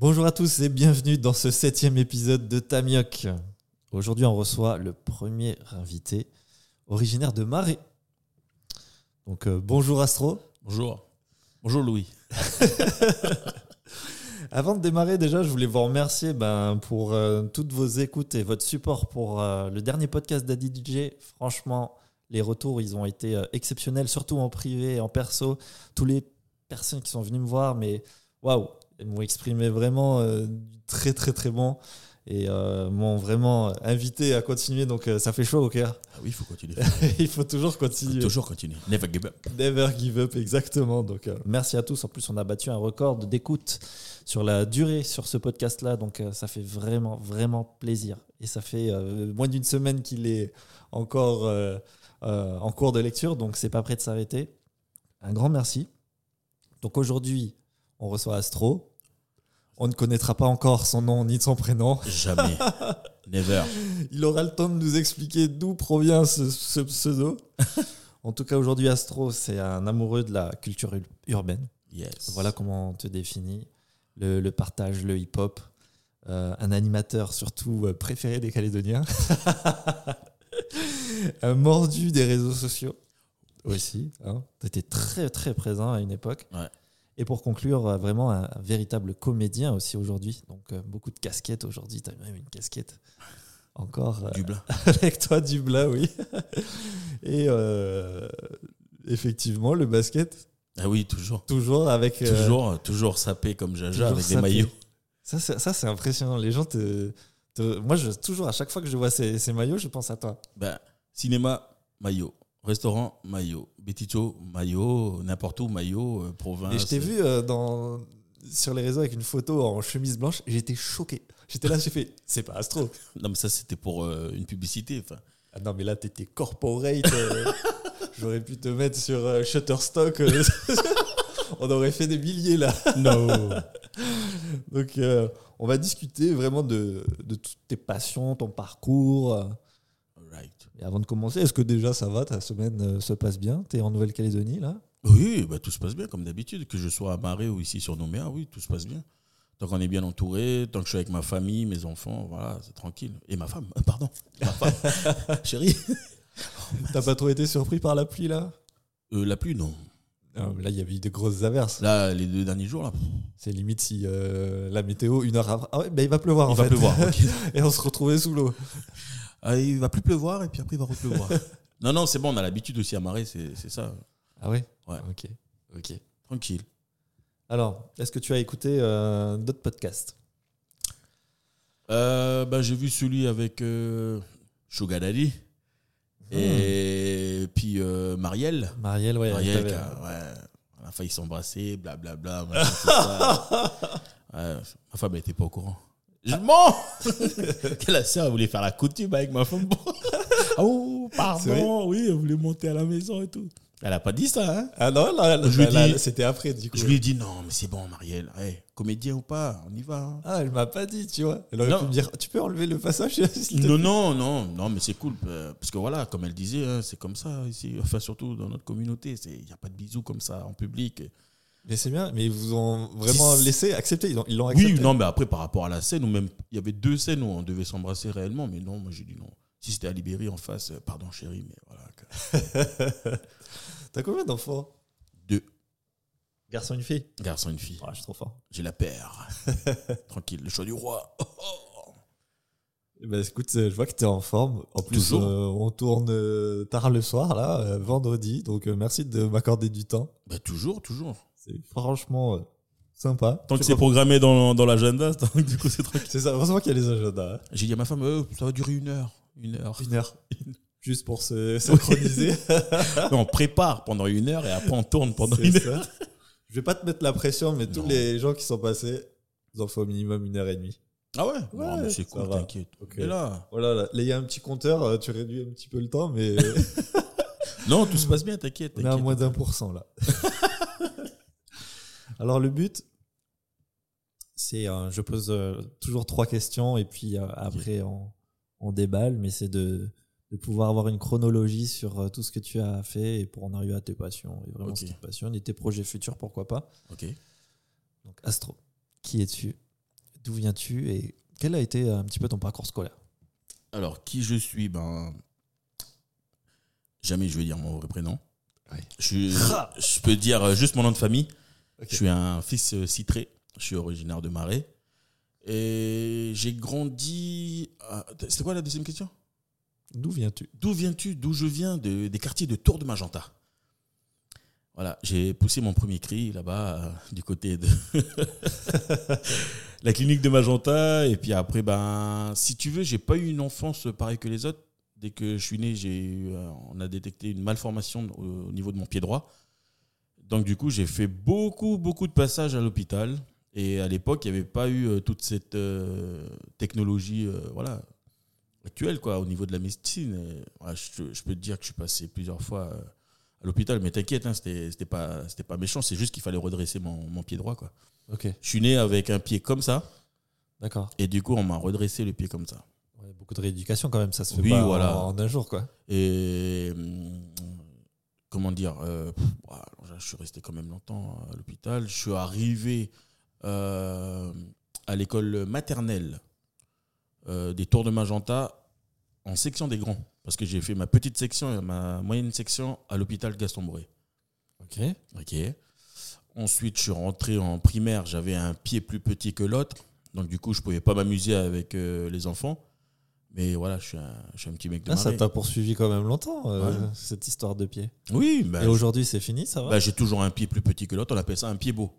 Bonjour à tous et bienvenue dans ce septième épisode de Tamioc. Aujourd'hui, on reçoit le premier invité originaire de Marais. Donc, euh, bonjour Astro. Bonjour. Bonjour Louis. Avant de démarrer, déjà, je voulais vous remercier ben, pour euh, toutes vos écoutes et votre support pour euh, le dernier podcast d'Adi DJ. Franchement, les retours, ils ont été exceptionnels, surtout en privé et en perso. Tous les personnes qui sont venues me voir, mais waouh, elles m'ont exprimé vraiment euh, très, très, très bon et euh, m'ont vraiment invité à continuer. Donc, euh, ça fait chaud au cœur. Ah oui, il faut continuer. il faut toujours Faut continuer. toujours continuer. Never give up. Never give up, exactement. Donc, merci à tous. En plus, on a battu un record d'écoute sur la durée sur ce podcast-là. Donc, ça fait vraiment, vraiment plaisir. Et ça fait moins d'une semaine qu'il est encore euh, en cours de lecture. Donc, c'est pas prêt de s'arrêter. Un grand merci. Donc, aujourd'hui, on reçoit Astro. On ne connaîtra pas encore son nom ni son prénom. Jamais. Never. Il aura le temps de nous expliquer d'où provient ce, ce pseudo. en tout cas, aujourd'hui, Astro, c'est un amoureux de la culture ur- urbaine. Yes. Voilà comment on te définit. Le, le partage, le hip-hop. Euh, un animateur surtout euh, préféré des Calédoniens. un mordu des réseaux sociaux aussi. Hein. Tu étais très très présent à une époque. Ouais. Et pour conclure, euh, vraiment un, véritable comédien aussi aujourd'hui. Donc euh, beaucoup de casquettes aujourd'hui. Tu as même une casquette encore euh, Du blanc. avec toi du blas, oui. Et euh, effectivement, le basket, Ah oui, toujours. toujours avec. euh, Toujours, toujours sapé comme Jaja avec sapé. des maillots. Ça, c'est- ça, c'est impressionnant. Les gens te. te- Moi, je, toujours, à chaque fois que je vois ces, ces maillots, je pense à toi. Ben, cinéma, maillot. Restaurant, maillot. Bétito, maillot. N'importe où, maillot. euh, province. Et je t'ai vu euh, dans, sur les réseaux avec une photo en chemise blanche j'étais choqué. J'étais là, j'ai fait, c'est pas Astro. Non, mais ça, c'était pour euh, une publicité. Ah non, mais là, t'étais corporate. euh, J'aurais pu te mettre sur Shutterstock. On aurait fait des milliers là. no. Donc, on va discuter vraiment de, de toutes tes passions, ton parcours. Et avant de commencer, est-ce que déjà ça va Ta semaine euh, se passe bien? T'es en Nouvelle-Calédonie là? Oui, bah, tout se passe bien comme d'habitude. Que je sois à Marais ou ici sur Nouméa, oui, tout se passe bien. Tant qu'on est bien entouré, tant que je suis avec ma famille, mes enfants, voilà, c'est tranquille. Et ma femme, euh, pardon, ma femme, chérie. T'as pas trop été surpris par la pluie là? Euh, la pluie, non. Non, mais Là, il y avait eu de grosses averses. Là, les deux derniers jours, là, C'est limite si euh, la météo, une heure après. Ah ouais, bah, il va pleuvoir en il va fait. pleuvoir. Et on se retrouvait sous l'eau. Ah, il va plus pleuvoir et puis après il va repleuvoir. non, non, c'est bon, on a l'habitude aussi à Marais, c'est c'est ça. Ah ouais? Ouais. Ok. Ok. Tranquille. Alors, est-ce que tu as écouté euh, d'autres podcasts? Euh, bah, J'ai vu celui avec euh, Sugar Daddy et puis euh, Marielle. Marielle, ouais. Marielle, t'avais- qui a, ouais, on a failli s'embrasser, blablabla. machin, tout ça. Ouais, ma femme n'était pas au courant. Je mens Que la sœur voulait faire la coutume avec ma femme. oh, pardon, oui, elle voulait monter à la maison et tout. Elle a pas dit ça, hein Ah non, c'était après du coup. Je lui ai dit non, mais c'est bon, Marielle. Hey, comédien ou pas, on y va. hein. Ah, elle m'a pas dit, tu vois. Elle aurait Non. pu me dire Tu peux enlever le passage Non, non, non, non, mais c'est cool. euh, Parce que voilà, comme elle disait, hein, c'est comme ça ici. Enfin, surtout dans notre communauté. Il n'y a pas de bisous comme ça en public. Mais c'est bien, mais ils vous ont vraiment laissé accepter. Ils ont- ils l'ont accepté. Oui, non, mais après, par rapport à la scène, ou même, il y avait deux scènes où on devait s'embrasser réellement, mais non, moi j'ai dit non. Si c'était à Libéry en face, euh, pardon chérie, mais voilà. T'as combien d'enfants? Deux. Garçon, une fille? Garçon, une fille. Ah, Je suis trop fort. J'ai la paire. Tranquille, le choix du roi. Oh, oh. Ben, écoute, euh, je vois que tu es en forme. En plus, Toujours. euh, on tourne euh, tard le soir, là, vendredi. Donc, merci de m'accorder du temps. Bah, toujours, toujours. C'est franchement euh, sympa. Tant que c'est programmé dans, dans l'agenda, du coup, c'est tranquille. C'est ça, heureusement qu'il y a les agendas. hein. J'ai dit à ma femme, euh, ça va durer une heure. Une heure. Une heure. Juste pour se synchroniser. On prépare pendant une heure et après on tourne pendant C'est une heure. ça. Je vais pas te mettre la pression, mais tous Non. les gens qui sont passés, ils en font au minimum une heure et demie. Ah ouais, Ouais, Non, mais c'est ça cool, va. t'inquiète. Ok. Et là, Voilà, là, là, il y a un petit compteur, euh, tu réduis un petit peu le temps, mais non, tout se passe bien, t'inquiète. on est à t'inquiète. moins d'un pour cent là. Alors le but, c'est, euh, je pose euh, toujours trois questions et puis euh, après on, on déballe, mais c'est de, de pouvoir avoir une chronologie sur tout ce que tu as fait et pour en arriver à tes passions et vraiment Ok. ce qui te passionne et tes projets futurs, pourquoi pas. Ok. Donc Astro, qui es-tu? D'où viens-tu? Et quel a été un petit peu ton parcours scolaire? Alors, qui je suis Ben. Jamais je vais dire mon vrai prénom. Ouais. Je, je peux dire juste mon nom de famille. Je suis un fils euh, citré. Je suis originaire de Marais. Et j'ai grandi. à- C'était quoi la deuxième question? D'où viens-tu? D'où viens-tu? D'où je viens? De- Des quartiers de Tour de Magenta. Voilà, j'ai poussé mon premier cri là-bas, euh, du côté de la clinique de Magenta. Et puis après, ben, si tu veux, j'ai pas eu une enfance pareille que les autres. Dès que je suis né, j'ai eu, euh, on a détecté une malformation au niveau de mon pied droit. Donc du coup, j'ai fait beaucoup, beaucoup de passages à l'hôpital. Et à l'époque, il n'y avait pas eu euh, toute cette euh, technologie, euh, voilà, actuelle quoi au niveau de la médecine ouais, je, peux te dire que je suis passé plusieurs fois à l'hôpital mais t'inquiète hein, c'était pas pas méchant c'est juste qu'il fallait redresser mon, mon pied droit quoi je suis né avec un pied comme ça d'accord. et du coup on m'a redressé le pied comme ça Ouais, beaucoup de rééducation quand même, ça se fait Oui, pas voilà. en, en un jour quoi. et hum, comment dire euh, voilà, je suis resté quand même longtemps à l'hôpital je suis arrivé euh, à l'école maternelle euh, des Tours de Magenta en section des grands parce que j'ai fait ma petite section et ma moyenne section à l'hôpital Gaston Bré Ok. Ok. Ensuite, je suis rentré en primaire. J'avais un pied plus petit que l'autre. Donc, du coup, je pouvais pas m'amuser avec les enfants. Mais voilà, je suis un, je suis un petit mec de Ah, ça t'a poursuivi quand même longtemps, euh, Ouais. cette histoire de pied. Oui, bah, Et aujourd'hui, c'est fini, ça va bah, j'ai toujours un pied plus petit que l'autre. On appelle ça un pied beau.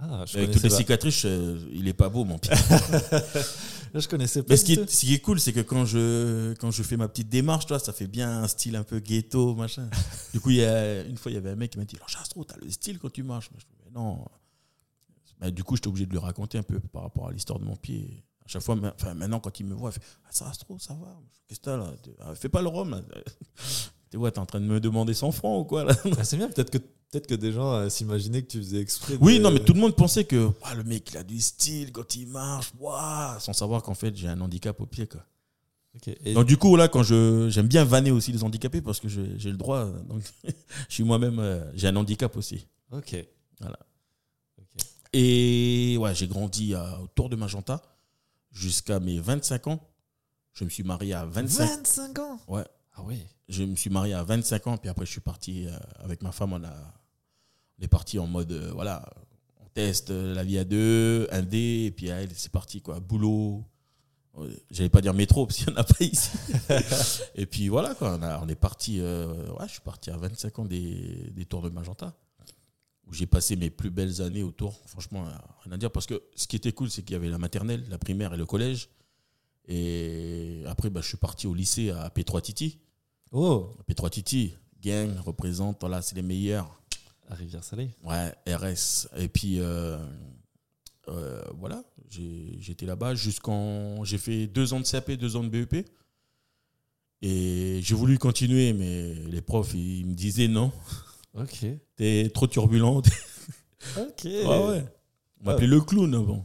Ah, je avec toutes les pas. cicatrices, euh, il est pas beau, mon pied. Là, je connaissais pas. Mais ce qui, est, tout. ce qui est cool, c'est que quand je, quand je fais ma petite démarche, toi, ça fait bien un style un peu ghetto, machin. Du coup, il y a, une fois, il y avait un mec qui m'a dit Alors, Chastro, t'as le style quand tu marches. Moi, je dis, Mais non. Du coup, j'étais obligé de lui raconter un peu par rapport à l'histoire de mon pied. À chaque fois, enfin, maintenant, quand il me voit, il fait ah, Chastro, ça va. Qu'est-ce que t'as là? Ah, Fais pas le rhum. là. T'es ouais, t'es en train de me demander 100 francs ou quoi là? Ah, c'est bien, peut-être que, peut que des gens euh, s'imaginaient que tu faisais exprès. de- Oui, non, mais tout le monde pensait que Ah, le mec, il a du style quand il marche, Ouah sans savoir qu'en fait, j'ai un handicap au pied. Quoi. Ok. Et- Donc du coup là quand je j'aime bien vanner aussi les handicapés parce que j'ai le droit donc je suis moi-même euh, j'ai un handicap aussi. Ok. Voilà. Et ouais, j'ai grandi à, autour de Magenta jusqu'à mes 25 ans. Je me suis marié à 25 25 ans? Ouais. Ah oui. je me suis marié à 25 ans puis après je suis parti euh, avec ma femme on a on est parti en mode euh, voilà, on teste euh, la vie à deux, un dé et puis elle c'est parti quoi, boulot J'allais pas dire métro parce qu'il n'y en a pas ici. et puis voilà, quoi, on, a- on est parti. euh, ouais, je suis parti à 25 ans des, des Tours de Magenta, où j'ai passé mes plus belles années autour. Franchement, rien à dire. Parce que ce qui était cool, c'est qu'il y avait la maternelle, la primaire et le collège. Et après, bah, je suis parti au lycée à P3 Titi. Oh P3 Titi, gang, représente, voilà, c'est les meilleurs. À Rivière-Salée. Ouais, RS. Et puis, euh, euh, voilà, j'étais là-bas jusqu'en. J'ai fait deux ans de CAP, deux ans de BEP. Et j'ai voulu continuer, mais les profs, ils me disaient non, Ok. t'es trop turbulent. Ok. ouais, ouais. On m'appelait le clown avant.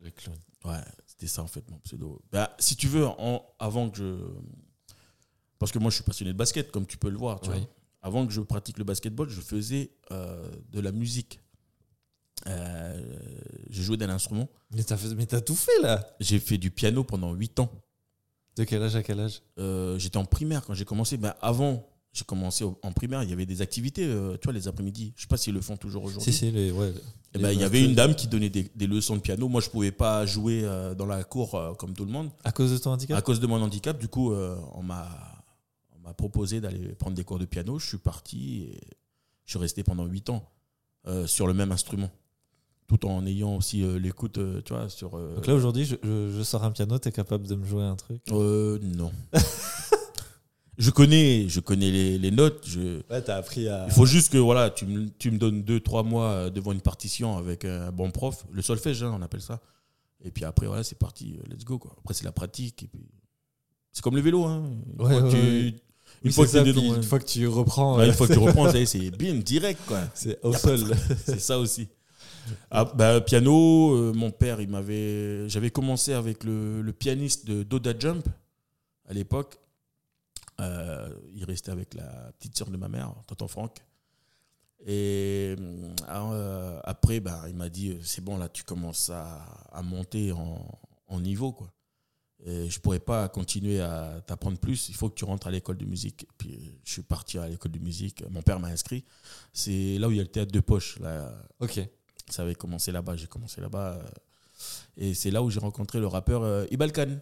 Le clown. Ouais, c'était ça en fait mon pseudo. Bah, si tu veux, en- avant que je. Parce que moi je suis passionné de basket, comme tu peux le voir. Tu vois. Avant que je pratique le basketball, je faisais euh, de la musique. Euh, j'ai joué d'un instrument. Mais t'as fait- mais t'as tout fait là J'ai fait du piano pendant 8 ans. De quel âge à quel âge? Euh, J'étais en primaire quand j'ai commencé. Ben, avant, j'ai commencé en primaire, il y avait des activités, euh, tu vois, les après-midi. Je sais pas s'ils le font toujours aujourd'hui. Si, si, les, ouais. Eh ben, il y avait une dame qui donnait des, des leçons de piano. Moi, je pouvais pas jouer euh, dans la cour euh, comme tout le monde. À cause de ton handicap? À cause de mon handicap, du coup, on m'a proposé d'aller prendre des cours de piano. Je suis parti et je suis resté pendant 8 ans euh, sur le même instrument. Tout en ayant aussi euh, l'écoute, euh, tu vois, sur. Donc là aujourd'hui, je, je- je sors un piano, t'es capable de me jouer un truc? Euh, non. je connais, je connais les, les notes. Je, Ouais, t'as appris à. il faut juste que voilà, tu me, tu me donnes 2-3 mois euh, devant une partition avec un bon prof. Le solfège, hein, on appelle ça. Et puis après, voilà, c'est parti, euh, let's go. Quoi. Après, c'est la pratique. Et puis... C'est comme le vélo. Hein. Une Ouais, fois que ouais, tu- ouais. Une Oui, fois que c'est ça, t'es puis dedans, une ouais. fois que tu reprends, Ouais, euh, une fois que tu reprends, c'est bim, direct, quoi. c'est au sol. C'est ça aussi. Ah, bah, piano, euh, mon père, il m'avait. J'avais commencé avec le, le pianiste de Doda Jump à l'époque. Euh, il restait avec la petite sœur de ma mère, tonton Franck. Et euh, après, bah, il m'a dit c'est bon, là, tu commences à, à monter en, en niveau. Quoi. Et je pourrais pas continuer à t'apprendre plus. Il faut que tu rentres à l'école de musique. Puis je suis parti à l'école de musique. Mon père m'a inscrit. C'est là où il y a le théâtre de poche. Là, Ok. ça avait commencé là-bas. J'ai commencé là-bas. euh, Et c'est là où j'ai rencontré le rappeur euh, Ibal Khan,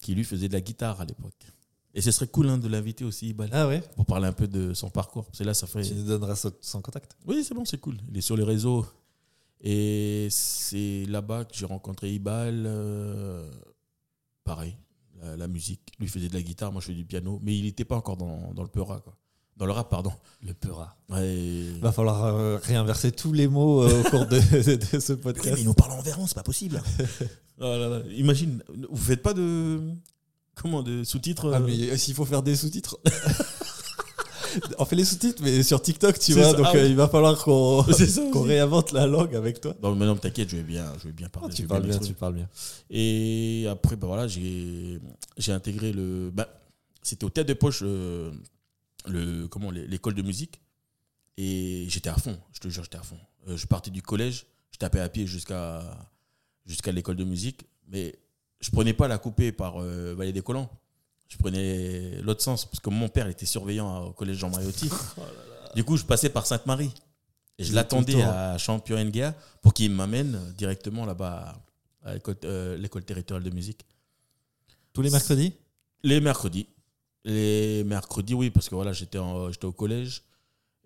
qui lui faisait de la guitare à l'époque. Et ce serait cool hein, de l'inviter aussi, Ibal, Ah ouais pour parler un peu de son parcours. C'est là, ça fait. Tu nous donneras son, son contact. Oui, c'est bon, c'est cool. Il est sur les réseaux. Et c'est là-bas que j'ai rencontré Ibal. euh, pareil, la, la musique. Lui faisait de la guitare, moi je fais du piano. Mais il n'était pas encore dans, dans le peura, quoi. Dans le rap, pardon. Le peura. Ouais. Va falloir euh, réinverser tous les mots euh, au cours de, de ce Oui, podcast. mais ils nous parlent en véran, c'est pas possible. Oh là là. Imagine, vous faites pas de. Comment De sous-titres Ah, euh, mais s'il faut faire des sous-titres. On fait les sous-titres, mais sur TikTok, tu vois. ça. Donc Ah euh, oui. il va falloir qu'on réinvente la langue avec toi. Non, mais non, t'inquiète, je vais bien, je vais bien parler. Ah, tu parles bien, tu parles bien. Et après, bah voilà, j'ai j'ai intégré le. Bah, C'était au théâtre de poche, euh, le, comment, l'é- l'école de musique. Et j'étais à fond, je te jure, j'étais à fond. Euh, je partais du collège, je tapais à pied jusqu'à jusqu'à l'école de musique. Mais je prenais pas la coupée par euh, Vallée des Collants. Je prenais l'autre sens, parce que mon père était surveillant au collège Jean Mariotti. Du coup, je passais par Sainte-Marie. Et je l'attendais à Champion-NGA pour qu'il m'amène directement là-bas à l'école euh, l'école territoriale de musique. Tous les mercredis? Les mercredis. Les mercredis, oui, parce que voilà, j'étais au collège.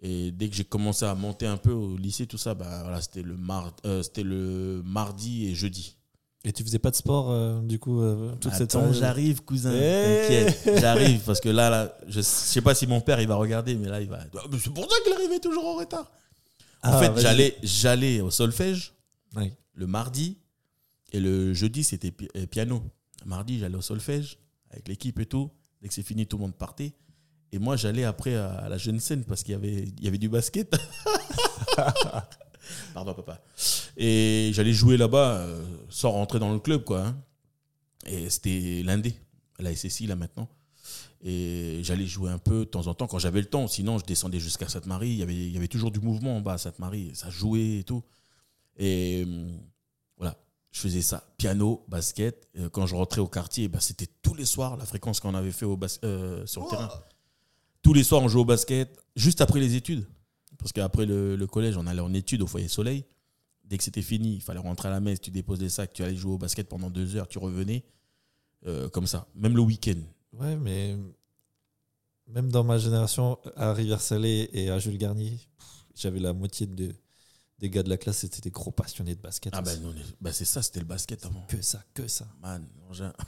Et dès que j'ai commencé à monter un peu au lycée, tout ça, bah, voilà, c'était le, mar euh, c'était le mardi et jeudi. Et tu faisais pas de sport, euh, du coup, euh, toute cette Attends, période j'arrive, cousin. Eh T'inquiète, j'arrive. Parce que là, là, je sais pas si mon père il va regarder, mais là, il va. Ah, mais C'est pour ça qu'il arrivait toujours en retard. En Ah, fait, vas-y. j'allais, j'allais au solfège Oui. le mardi et le jeudi, c'était pi- euh, piano. Mardi, j'allais au solfège avec l'équipe et tout. Dès que c'est fini, tout le monde partait. Et moi, j'allais après à à la jeune scène parce qu'il y avait, il y avait du basket. Pardon, papa. Et j'allais jouer là-bas euh, sans rentrer dans le club, quoi. hein. Et c'était l'Indé, la SSI, là, maintenant. Et j'allais jouer un peu de temps en temps quand j'avais le temps. Sinon, je descendais jusqu'à Sainte-Marie. Il y avait, il y avait toujours du mouvement en bas à Sainte-Marie. Ça jouait et tout. Et hum, voilà, je faisais ça. Piano, basket. Euh, Quand je rentrais au quartier, bah, c'était tous les soirs la fréquence qu'on avait fait au bas- euh, sur le terrain. Tous les soirs, on jouait au basket, juste après les études. Parce qu'après le, le collège, on allait en études au foyer Soleil. Dès que c'était fini, il fallait rentrer à la messe, tu déposes les sacs, tu allais jouer au basket pendant deux heures, tu revenais. Euh, comme ça, même le week-end. Ouais, mais même dans ma génération, à Rivière-Salée et à Jules Garnier, j'avais la moitié de- des gars de la classe, c'était des gros passionnés de basket. Ah ben, est- ben, c'est ça, c'était le basket avant. Que ça, que ça. Man,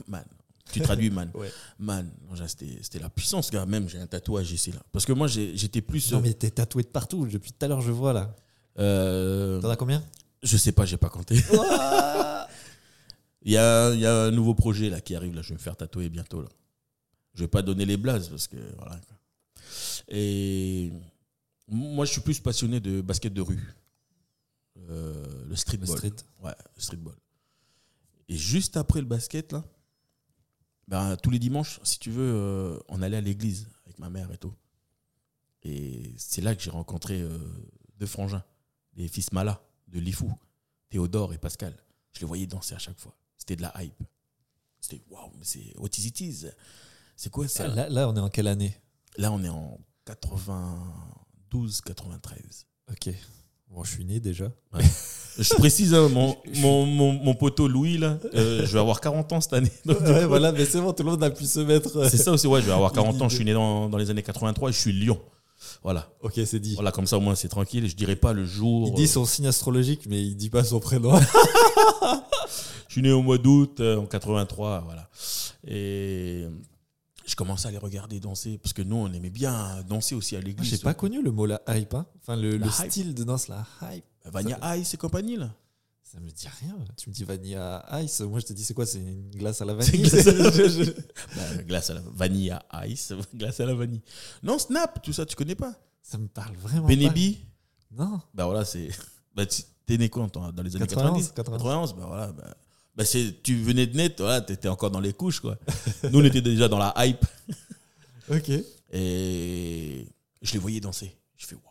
man. Tu traduis man. Ouais. Man, c'était c'était la puissance, gars. Même, j'ai un tatouage ici, là. Parce que moi, j'ai- j'étais plus. Non, mais t'es tatoué de partout. Depuis tout à l'heure, je vois là. euh, T'en as combien? Je sais pas, j'ai pas compté. Il y a, il y a un nouveau projet là qui arrive, là. Je vais me faire tatouer bientôt, là. Je vais pas donner les blazes parce que voilà. Et moi, je suis plus passionné de basket de rue. Euh, le Le streetball. street. Ouais, le streetball. Et juste après le basket, là, ben, tous les dimanches, si tu veux, euh, on allait à l'église avec ma mère et tout. Et c'est là que j'ai rencontré euh, deux frangins, des fils Mala, de Lifou, Théodore et Pascal. Je les voyais danser à chaque fois. C'était de la hype. C'était waouh, mais c'est what is it is? C'est quoi ça? Là, là, on est en quelle année? Là, on est en 92, 93. Ok. Bon, je suis né déjà. Je précise, hein, mon, mon, mon, mon poteau Louis, là, euh, je vais avoir 40 ans cette année. Donc, ouais, voilà, mais c'est bon, tout le monde a pu se mettre. euh, C'est ça aussi, ouais, je vais avoir 40 ans. Je suis né dans, dans les années 83 et je suis Lyon. Voilà. Ok, c'est dit. Voilà, comme ça, au moins, c'est tranquille. Je dirais pas le jour. Il dit euh, son signe astrologique, mais il dit pas son prénom. Je suis né au mois d'août, euh, en 83, voilà. Et je commençais à les regarder danser parce que nous, on aimait bien danser aussi à l'église. J'ai pas connu le mot la hype. hein. Enfin, le, le hype. style de danse, la hype. Vania Ice et compagnie, là. Ça me dit rien. Tu me dis vanilla ice. Moi, je te dis, c'est quoi? C'est une glace à la vanille? glace à la Bah, glace à la vanilla ice, glace à la vanille. Non, Snap, tout ça, tu connais pas? Ça me parle vraiment Benebi? Non. bah voilà, c'est. Bah, t'es né quand dans les années 91, 90 91. 91, bah voilà. Bah, bah, c'est, tu venais de naître, voilà, t'étais encore dans les couches, quoi. Nous, on était déjà dans la hype. Ok. Et je les voyais danser. Je fais, waouh,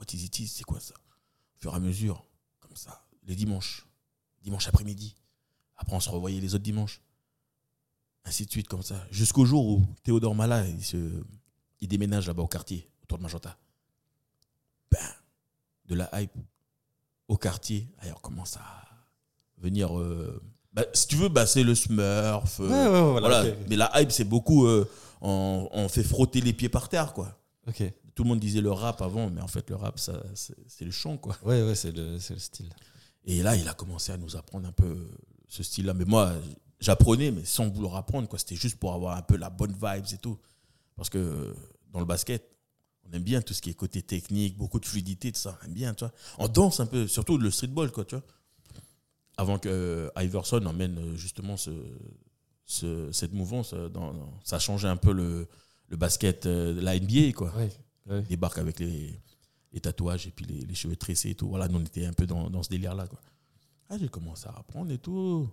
What is it? Is C'est quoi ça? Au fur et à mesure, comme ça, les dimanches, dimanche après-midi. Après, on se revoyait les autres dimanches. Ainsi de suite, comme ça. Jusqu'au jour où Théodore Mala, il, se, il déménage là-bas au quartier, autour de Magenta. Ben, de la hype au quartier. Alors, on commence à venir. euh, bah, si tu veux, bah, c'est le Smurf. euh, Ouais, ouais, ouais, voilà. Mais la hype, c'est beaucoup. euh, on, on fait frotter les pieds par terre, quoi. Ok. Tout le monde disait le rap avant, mais en fait, le rap, ça, c'est c'est le chant, quoi. Ouais, ouais, c'est le, c'est le style. Et là, il a commencé à nous apprendre un peu ce style-là. Mais moi, j'apprenais, mais sans vouloir apprendre, quoi. C'était juste pour avoir un peu la bonne vibes et tout. Parce que dans le basket, on aime bien tout ce qui est côté technique, beaucoup de fluidité, tout ça. On aime bien, tu vois. On danse un peu, surtout le streetball, quoi, tu vois. Avant que euh, Iverson emmène euh, justement ce, ce- cette mouvance, euh, dans, dans- ça a changé un peu le, le basket, euh, de la NBA, quoi Ouais. ouais. débarque avec les, les tatouages et puis les, les cheveux tressés et tout. Voilà, nous, on était un peu dans, dans ce délire-là. Ah, j'ai commencé à apprendre et tout.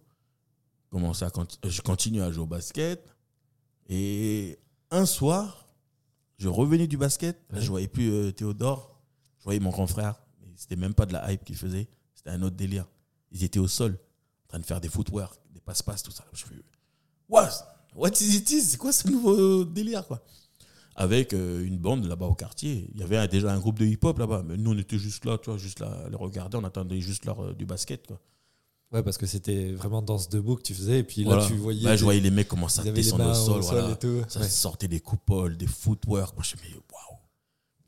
Commencé à je continue à jouer au basket. Et un soir, je revenais du basket. Là, je voyais plus euh, Théodore. Je voyais mon grand frère. Mais c'était même pas de la hype qu'il faisait. C'était un autre délire. Ils étaient au sol, en train de faire des footwork, des passe-passe, tout ça. Je fais, what, what is it? Is? C'est quoi ce nouveau délire, quoi? Avec euh, une bande là-bas au quartier. Il y avait déjà un groupe de hip-hop là-bas, mais nous on était juste là, tu vois, juste là, les regarder, on attendait juste l'heure euh, du basket. Quoi. Ouais, parce que c'était vraiment danse debout que tu faisais. Et puis là, Voilà. tu voyais. Là, je des- voyais les mecs commencer à descendre au sol, voilà. tout. Ça Ouais. sortait des coupoles, des footwork. Moi, je me waouh.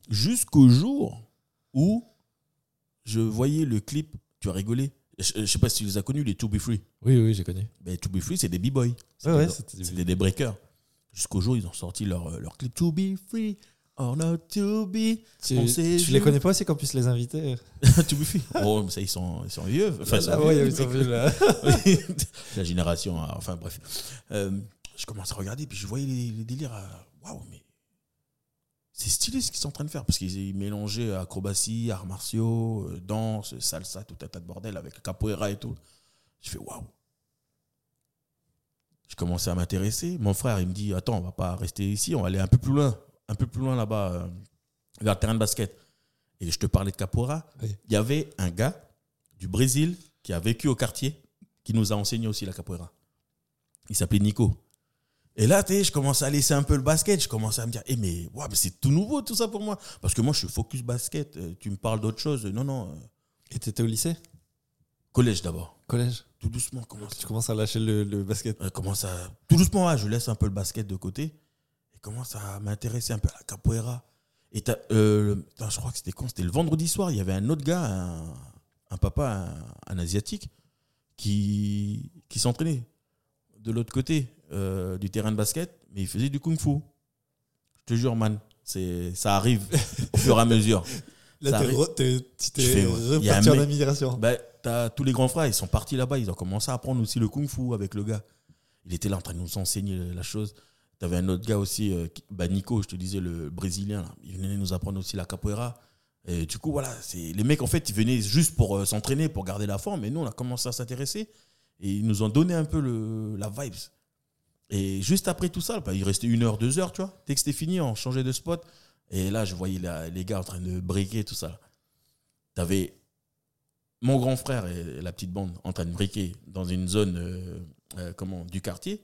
Jusqu'au jour où je voyais le clip, tu as rigolé? Je, sais pas si tu les as connus, les To Be Free. Oui, oui, j'ai connu. Ben, to Be Free, c'est des b-boys. Ouais, ouais, C'était c'était- c'était des breakers. Jusqu'au jour, ils ont sorti leur, euh, leur clip To Be Free or Not To Be. Tu, tu les connais pas aussi qu'on puisse les inviter to Be Free. Oh, mais ça, ils sont, ils sont vieux. Enfin, Là, ouais, ils sont mecs. vieux, là. La génération, ah, enfin bref. Euh, je commence à regarder, puis je voyais les, les délires. Waouh, mais c'est stylé ce qu'ils sont en train de faire, parce qu'ils ils mélangeaient acrobatie, arts martiaux, euh, danse, salsa, tout un tas de bordel avec capoeira et tout. Je fais waouh. Je commençais à m'intéresser. Mon frère, il me dit Attends, on va pas rester ici, on va aller un peu plus loin, un peu plus loin là-bas, euh, vers le terrain de basket. Et je te parlais de capoeira. Oui. Il y avait un gars du Brésil qui a vécu au quartier qui nous a enseigné aussi la capoeira. Il s'appelait Nico. Et là, tu sais, je commence à laisser un peu le basket. Je commence à me dire, eh mais, mais c'est tout nouveau tout ça pour moi. Parce que moi, je suis focus basket. Euh, Tu me parles d'autre chose. Non, non. euh, Et t'étais au lycée? Collège d'abord. Collège Tout doucement, commence, Tu commences à lâcher le, le basket. euh, commence à. Tout doucement, ouais, je laisse un peu le basket de côté. Et commence à m'intéresser un peu à la capoeira. Et t'as, euh, putain, je crois que c'était quand? C'était le vendredi soir. Il y avait un autre gars, un, un papa, un, un asiatique, qui, qui s'entraînait de l'autre côté euh, du terrain de basket, mais il faisait du kung-fu. Je te jure, man, c'est, ça arrive au fur et à mesure. Là, Ça t'es t'es- tu t'es mec- admiration. Bah, tous les grands frères, ils sont partis là-bas, ils ont commencé à apprendre aussi le kung-fu avec le gars. Il était là en train de nous enseigner la chose. T'avais un autre gars aussi, euh, bah Nico, je te disais, le brésilien, il venait nous apprendre aussi la capoeira. Et du coup, voilà, c'est les mecs, en fait, ils venaient juste pour euh, s'entraîner, pour garder la forme. Et nous, on a commencé à s'intéresser. Et ils nous ont donné un peu le, la vibes. Et juste après tout ça, bah, il restait une heure, deux heures, tu vois. Dès que c'était fini, on changeait de spot. Et là, je voyais les gars en train de breaker, tout ça. T'avais mon grand frère et la petite bande en train de briquer dans une zone euh, euh, comment, du quartier.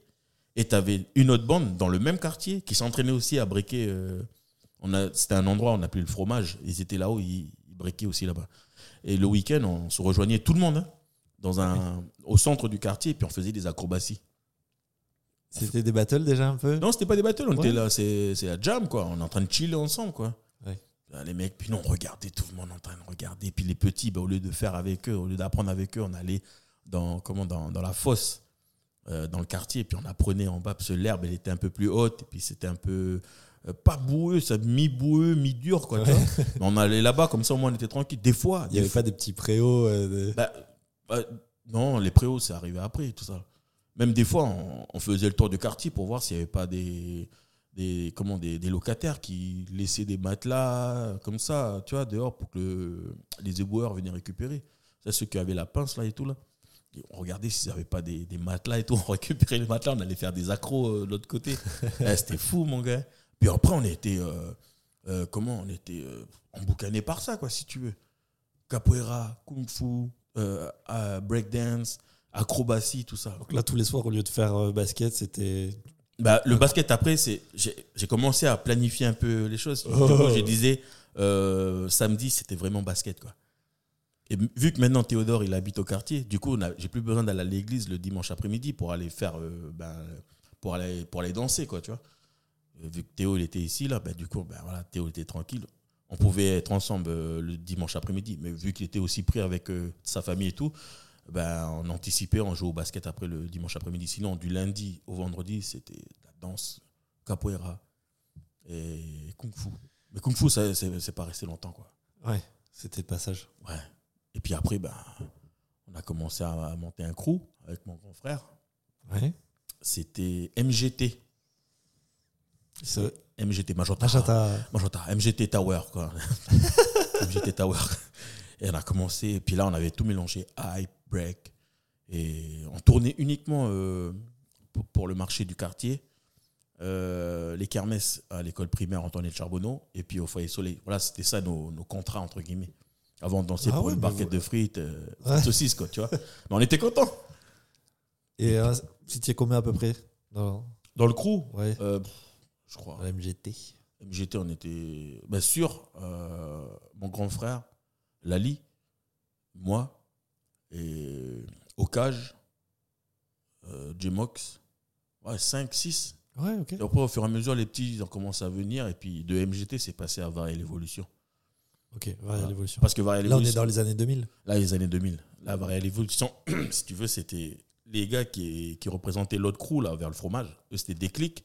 Et tu avais une autre bande dans le même quartier qui s'entraînait aussi à briquer. euh, on a- C'était un endroit, on appelait le fromage. Ils étaient là-haut, ils, ils briquaient aussi là-bas. Et le week-end, on se rejoignait tout le monde hein, dans un, au centre du quartier et puis on faisait des acrobaties. C'était des battles déjà un peu? Non, c'était pas des battles, on Ouais. était là, c'est c'est la jam, quoi. On est en train de chiller ensemble, quoi. Là, les mecs, puis non, on regardait tout le monde en train de regarder. Puis les petits, bah, au lieu de faire avec eux, au lieu d'apprendre avec eux, on allait dans, comment, dans, dans la fosse, euh, dans le quartier, puis on apprenait en bas, parce que l'herbe, elle était un peu plus haute, et puis c'était un peu. euh, pas boueux, ça mi-boueux, mi-dur, quoi. on allait là-bas, comme ça, au moins, on était tranquille. Des fois, Il n'y avait pas des petits préaux. euh, de- bah, bah, non, les préaux, c'est arrivé après, tout ça. Même des fois, on, on faisait le tour du quartier pour voir s'il n'y avait pas des, des, comment, des, des locataires qui laissaient des matelas comme ça, tu vois, dehors pour que le- les éboueurs venaient récupérer. Ça, ceux qui avaient la pince là et tout là. Et on regardait s'ils n'avaient pas des, des matelas et tout. On récupérait les matelas, on allait faire des accros euh, de l'autre côté. Eh, C'était fou, mon gars. Puis après, on était euh, euh, comment on était euh, emboucané par ça, quoi, si tu veux. Capoeira, kung fu, euh, euh, breakdance, acrobatie, tout ça. Donc là, tous les soirs, au lieu de faire euh, basket, c'était. Bah, le basket, après, c'est j'ai commencé à planifier un peu les choses. Oh. je disais, euh, samedi, c'était vraiment basket, quoi. Et vu que maintenant Théodore, il habite au quartier, du coup, j'ai plus besoin d'aller à l'église le dimanche après-midi pour aller faire, euh, ben, pour aller, pour aller danser, quoi, tu vois. Vu que Théo, il était ici, là, ben, du coup, ben, voilà, Théo était tranquille. On pouvait être ensemble euh, le dimanche après-midi, mais vu qu'il était aussi pris avec sa famille et tout, ben, on anticipait, on jouait au basket après le dimanche après-midi. Sinon, du lundi au vendredi, c'était la danse, capoeira et kung fu. Mais kung fu, ça, c'est pas resté longtemps, quoi. Ouais, c'était le passage. Ouais. Et puis après, ben, on a commencé à monter un crew avec mon grand frère. Ouais. C'était MGT. MGT, Magenta. Magenta. Magenta, MGT Tower, quoi. MGT Tower. Et on a commencé, et puis là, on avait tout mélangé, hype, break. Et on tournait uniquement euh, pour, le marché du quartier, euh, les kermesses à l'école primaire Antoinette Charbonneau, et puis au foyer Soleil. Voilà, c'était ça nos, nos contrats, entre guillemets. Avant de danser Ah pour ouais, une barquette vous- de frites, euh, Ouais. saucisses, quoi, tu vois. Mais on était contents. Et euh, vous étiez combien à peu près dans, Dans le crew, ouais, euh, je crois. la MGT MGT, on était bien sûr, euh, mon grand frère, Lali, moi, et Okage, euh, J-Mox, ouais, 5, 6. Ouais, ok. Et après, au fur et à mesure, les petits, ils ont commencé à venir, et puis de MGT, c'est passé à Varier l'évolution. Ok, ouais, Voilà. l'évolution. Parce que Varier Là, on est dans les années 2000. là, les années 2000, là, Varier l'évolution, si tu veux, c'était les gars qui, qui représentaient l'autre crew, là, vers le fromage. Eux, c'était Déclic.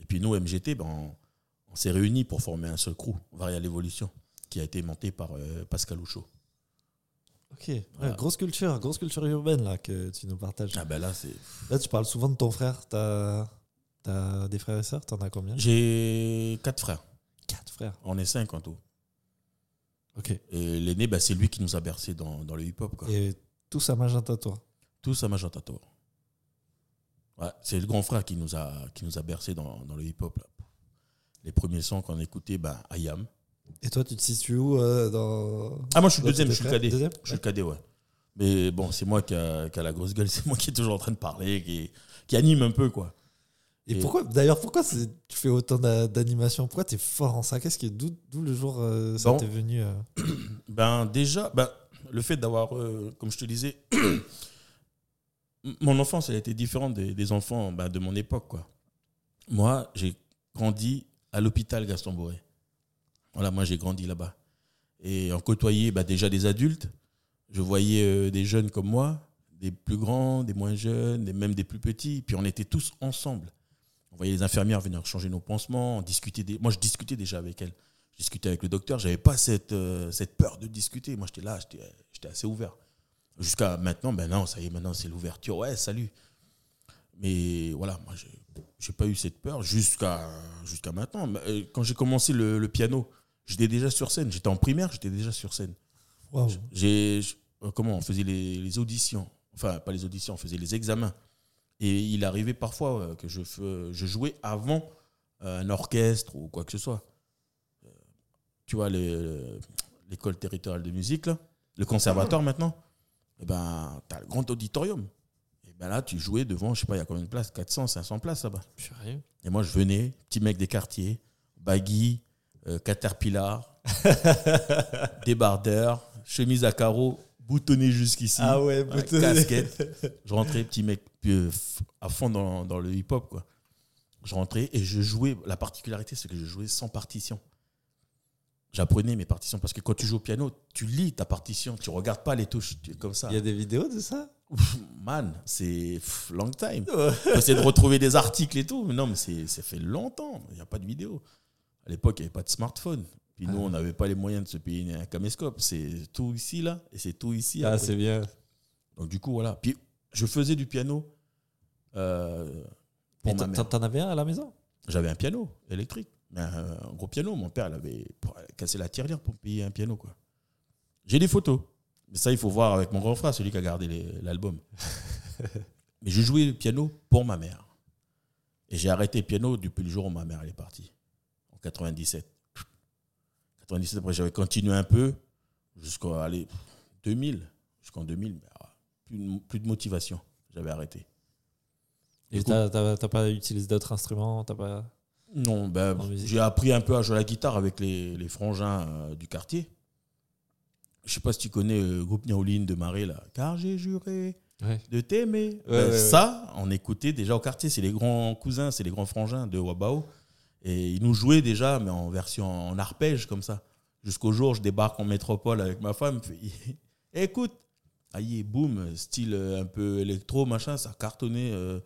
Et puis nous, MGT, ben, on, on s'est réunis pour former un seul crew, Varier l'évolution, qui a été monté par euh, Pascal Ouchot. Ok, ouais, grosse culture, grosse culture urbaine là que tu nous partages. Ah ben là, c'est. Là, tu parles souvent de ton frère. T'as as des frères et sœurs? T'en as combien? J'ai quatre frères. Quatre frères. On est cinq en tout. Ok. Et l'aîné, ben, c'est lui qui nous a bercé dans, dans le hip-hop. quoi. Et tous à Magenta, toi? Tous à Magenta Tour. Ouais, c'est le grand frère qui nous a, qui nous a bercé dans, dans le hip-hop. là. Les premiers sons qu'on écoutait, ben, Ayam. Et toi, tu te situes où euh, dans. Ah, moi, je suis le deuxième, je suis le cadet. Deuxième Je suis le cadet, ouais. Mais bon, c'est moi qui a, qui a la grosse gueule, c'est moi qui est toujours en train de parler, qui, qui anime un peu, quoi. Et, Et- pourquoi, d'ailleurs, pourquoi tu fais autant d'a- d'animation? Pourquoi tu es fort en ça? Qu'est-ce qui est d'où le jour euh, ça Bon. t'est venu euh? Ben déjà, ben, le fait d'avoir, euh, comme je te disais, mon enfance, elle était différente des, des enfants ben, de mon époque. Quoi. Moi, j'ai grandi à l'hôpital Gaston Boré. Voilà, moi j'ai grandi là-bas. Et on côtoyait ben, déjà des adultes. Je voyais euh, des jeunes comme moi, des plus grands, des moins jeunes, et même des plus petits. Puis on était tous ensemble. On voyait les infirmières venir changer nos pansements. On discutait des... Moi, je discutais déjà avec elles. Je discutais avec le docteur. J'avais pas cette, euh, cette peur de discuter. Moi, j'étais là, j'étais assez ouvert. Jusqu'à maintenant, ben non, ça y est, maintenant c'est l'ouverture. Ouais, salut. Mais voilà, moi, j'ai pas eu cette peur jusqu'à jusqu'à maintenant. Euh, Quand j'ai commencé le piano, j'étais déjà sur scène. J'étais en primaire, j'étais déjà sur scène. Waouh. J'ai euh, comment on faisait les, les auditions, enfin pas les auditions, on faisait les examens. Et il arrivait parfois euh, que je, fe- je jouais avant euh, un orchestre ou quoi que ce soit. Euh, Tu vois, l'école territoriale de musique, là, le conservatoire maintenant, eh ben, tu as le grand auditorium. Et ben là, tu jouais devant, je sais pas, il y a combien de places? 400, 500 places là-bas. Et moi, je venais, petit mec des quartiers, baggy, euh, caterpillar, débardeur, chemise à carreaux, boutonné jusqu'ici, Ah ouais, putain. casquette. Je rentrais, petit mec, euh, à fond dans, dans le hip-hop, quoi. Je rentrais et je jouais. La particularité, c'est que je jouais sans partition. J'apprenais mes partitions parce que quand tu joues au piano, tu lis ta partition, tu regardes pas les touches, tu es comme ça. Il y a des vidéos de ça? Man, c'est long time. Essayer de retrouver des articles et tout. Mais non, mais c'est, ça fait longtemps. Il n'y a pas de vidéo. À l'époque, il n'y avait pas de smartphone. Puis nous, Ah. on n'avait pas les moyens de se payer un caméscope. C'est tout ici, là, et c'est tout ici. Ah, c'est bien. Donc, du coup, voilà. Puis, je faisais du piano euh, pour Et ma t'en- mère. T'en avais un à la maison? J'avais un piano électrique. Mais un, un gros piano. Mon père, il avait cassé la tirelire pour me payer un piano, quoi. J'ai des photos. Mais ça, il faut voir avec mon grand frère, celui qui a gardé l'album. Mais je jouais le piano pour ma mère. Et j'ai arrêté le piano depuis le jour où ma mère elle est partie. En 97. 97, après j'avais continué un peu jusqu'à aller 2000, jusqu'en 2000. mais, ah, plus, de- plus de motivation, j'avais arrêté. Et t'as pas utilisé d'autres instruments T'as pas... Non, ben, j'ai appris un peu à jouer à la guitare avec les, les frangins euh, du quartier. Je sais pas si tu connais le groupe Niaoline de Marais là. Car j'ai juré Ouais. de t'aimer. Ouais, Ben, ouais. ça, on écoutait déjà au quartier. C'est les grands cousins, c'est les grands frangins de Wabao. Et ils nous jouaient déjà, mais en version en arpège comme ça. Jusqu'au jour, je débarque en métropole avec ma femme. fait, Écoute, aïe, boum, style euh, un peu électro, machin, ça a cartonné euh,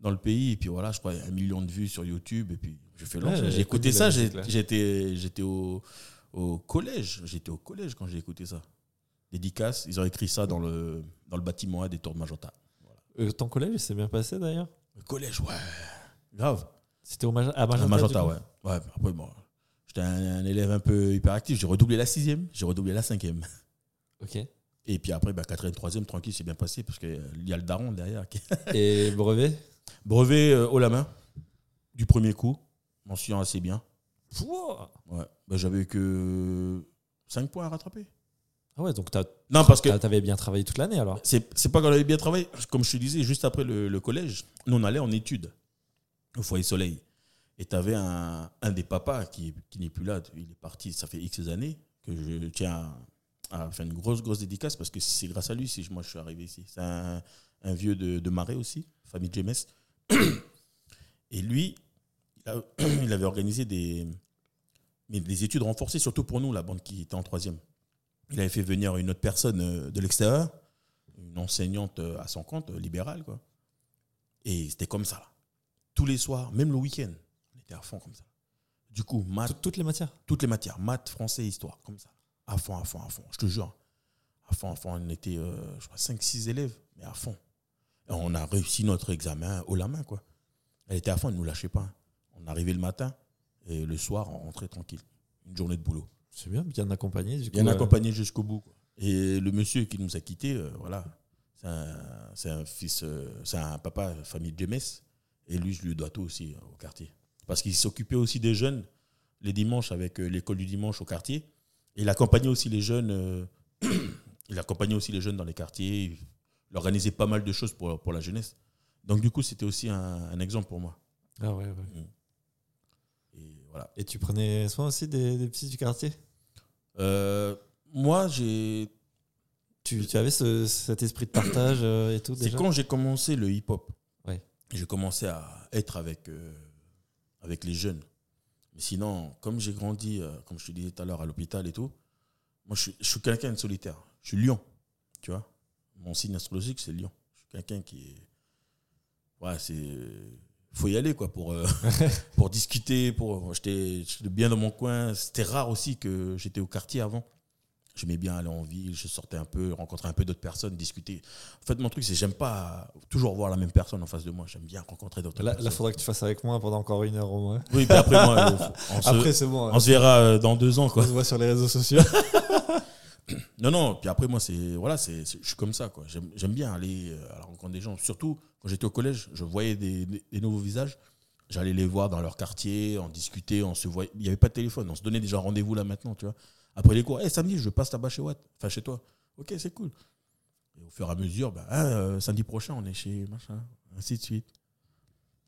dans le pays. Et puis voilà, je crois, un million de vues sur YouTube. Et puis, j'ai fait Ouais, j'ai écouté ça, j'étais j'étais au, au collège. J'étais au collège quand j'ai écouté ça. Dédicace, ils ont écrit ça dans le, dans le bâtiment A des Tours de Magenta. Euh, ton collège, il s'est bien passé d'ailleurs? Le collège, ouais. Grave. C'était au Magenta, à Magenta, ouais. Ouais, après, bon. J'étais un, un élève un peu hyperactif. J'ai redoublé la sixième, j'ai redoublé la cinquième. Ok. Et puis après, bah, quatrième, troisième, tranquille, c'est bien passé parce qu'il y a le daron derrière. Et brevet? Brevet euh, haut la main, du premier coup, mention assez bien. Pouah Ouais. Bah, J'avais que 5 points à rattraper. Ah ouais, donc t'as- Non, parce que t'as- t'avais bien travaillé toute l'année alors c'est c'est pas qu'on avait bien travaillé. Comme je te disais, juste après le, le collège, nous on allait en études au foyer Soleil. Et tu avais un, un des papas qui, qui n'est plus là, il est parti, ça fait X années, que je tiens à, faire une grosse, grosse dédicace parce que c'est grâce à lui si moi je suis arrivé ici. C'est un, vieux de, de Marais aussi, famille James. Et lui, il, il avait organisé des, des études renforcées, surtout pour nous, la bande qui était en troisième. Il avait fait venir une autre personne euh, de l'extérieur, une enseignante euh, à son compte, euh, libérale, quoi. Et c'était comme ça. Tous les soirs, même le week-end, on était à fond comme ça. Du coup, maths, Tout- Toutes les matières toutes les matières, maths, français, histoire, comme ça. À fond, à fond, à fond, je te jure. À fond, à fond, on était, euh, je crois, 5-6 élèves, mais à fond. Et on a réussi notre examen haut la main, quoi. Elle était à fond, elle ne nous lâchait pas. On arrivait le matin et le soir, on rentrait tranquille. Une journée de boulot. C'est bien, bien accompagné. Du coup, Bien euh, accompagné jusqu'au bout. quoi. Et le monsieur qui nous a quittés, euh, voilà, c'est un, fils, c'est un papa famille James. Et lui, je lui dois tout aussi euh, au quartier. Parce qu'il s'occupait aussi des jeunes les dimanches avec euh, l'école du dimanche au quartier. Et il accompagnait aussi les jeunes. euh, il accompagnait aussi les jeunes dans les quartiers. Il organisait pas mal de choses pour, pour la jeunesse. Donc du coup, c'était aussi un, un exemple pour moi. Ah ouais, ouais. Et voilà. Et tu prenais soin aussi des, des petits du quartier? Euh, moi, j'ai tu, tu avais ce- cet esprit de partage et tout C'est quand j'ai commencé le hip-hop. J'ai commencé à être avec, euh, avec les jeunes. Mais sinon, comme j'ai grandi, euh, comme je te disais tout à l'heure, à l'hôpital et tout, moi, je suis, je suis quelqu'un de solitaire. Je suis lion, tu vois. Mon signe astrologique, c'est lion. Je suis quelqu'un qui est... Ouais, c'est... faut y aller, quoi, pour, euh, pour discuter. Pour... J'étais bien dans mon coin. C'était rare aussi que j'étais au quartier avant. J'aimais bien aller en ville, je sortais un peu, rencontrer un peu d'autres personnes, discuter. En fait, mon truc, c'est j'aime pas toujours voir la même personne en face de moi. J'aime bien rencontrer d'autres Là, il personnes. faudrait que tu fasses avec moi pendant encore une heure au moins. Oui, puis après, moi, euh, on, se, Après, c'est bon. on se verra euh, dans deux ans, on quoi. se voit sur les réseaux sociaux. Non, non, puis après, moi, c'est. Voilà, c'est, je suis comme ça, quoi. J'aime, j'aime bien aller euh, à la rencontre des gens. Surtout, quand j'étais au collège, je voyais des, des- des nouveaux visages. J'allais les voir dans leur quartier, en discuter, on se voyait. Il n'y avait pas de téléphone, on se donnait déjà rendez-vous là maintenant, tu vois. Après les cours, hey, samedi, je passe tabac chez Watt, enfin chez toi. Ok, c'est cool. Et au fur et à mesure, bah, ah, euh, samedi prochain, on est chez machin, ainsi de suite.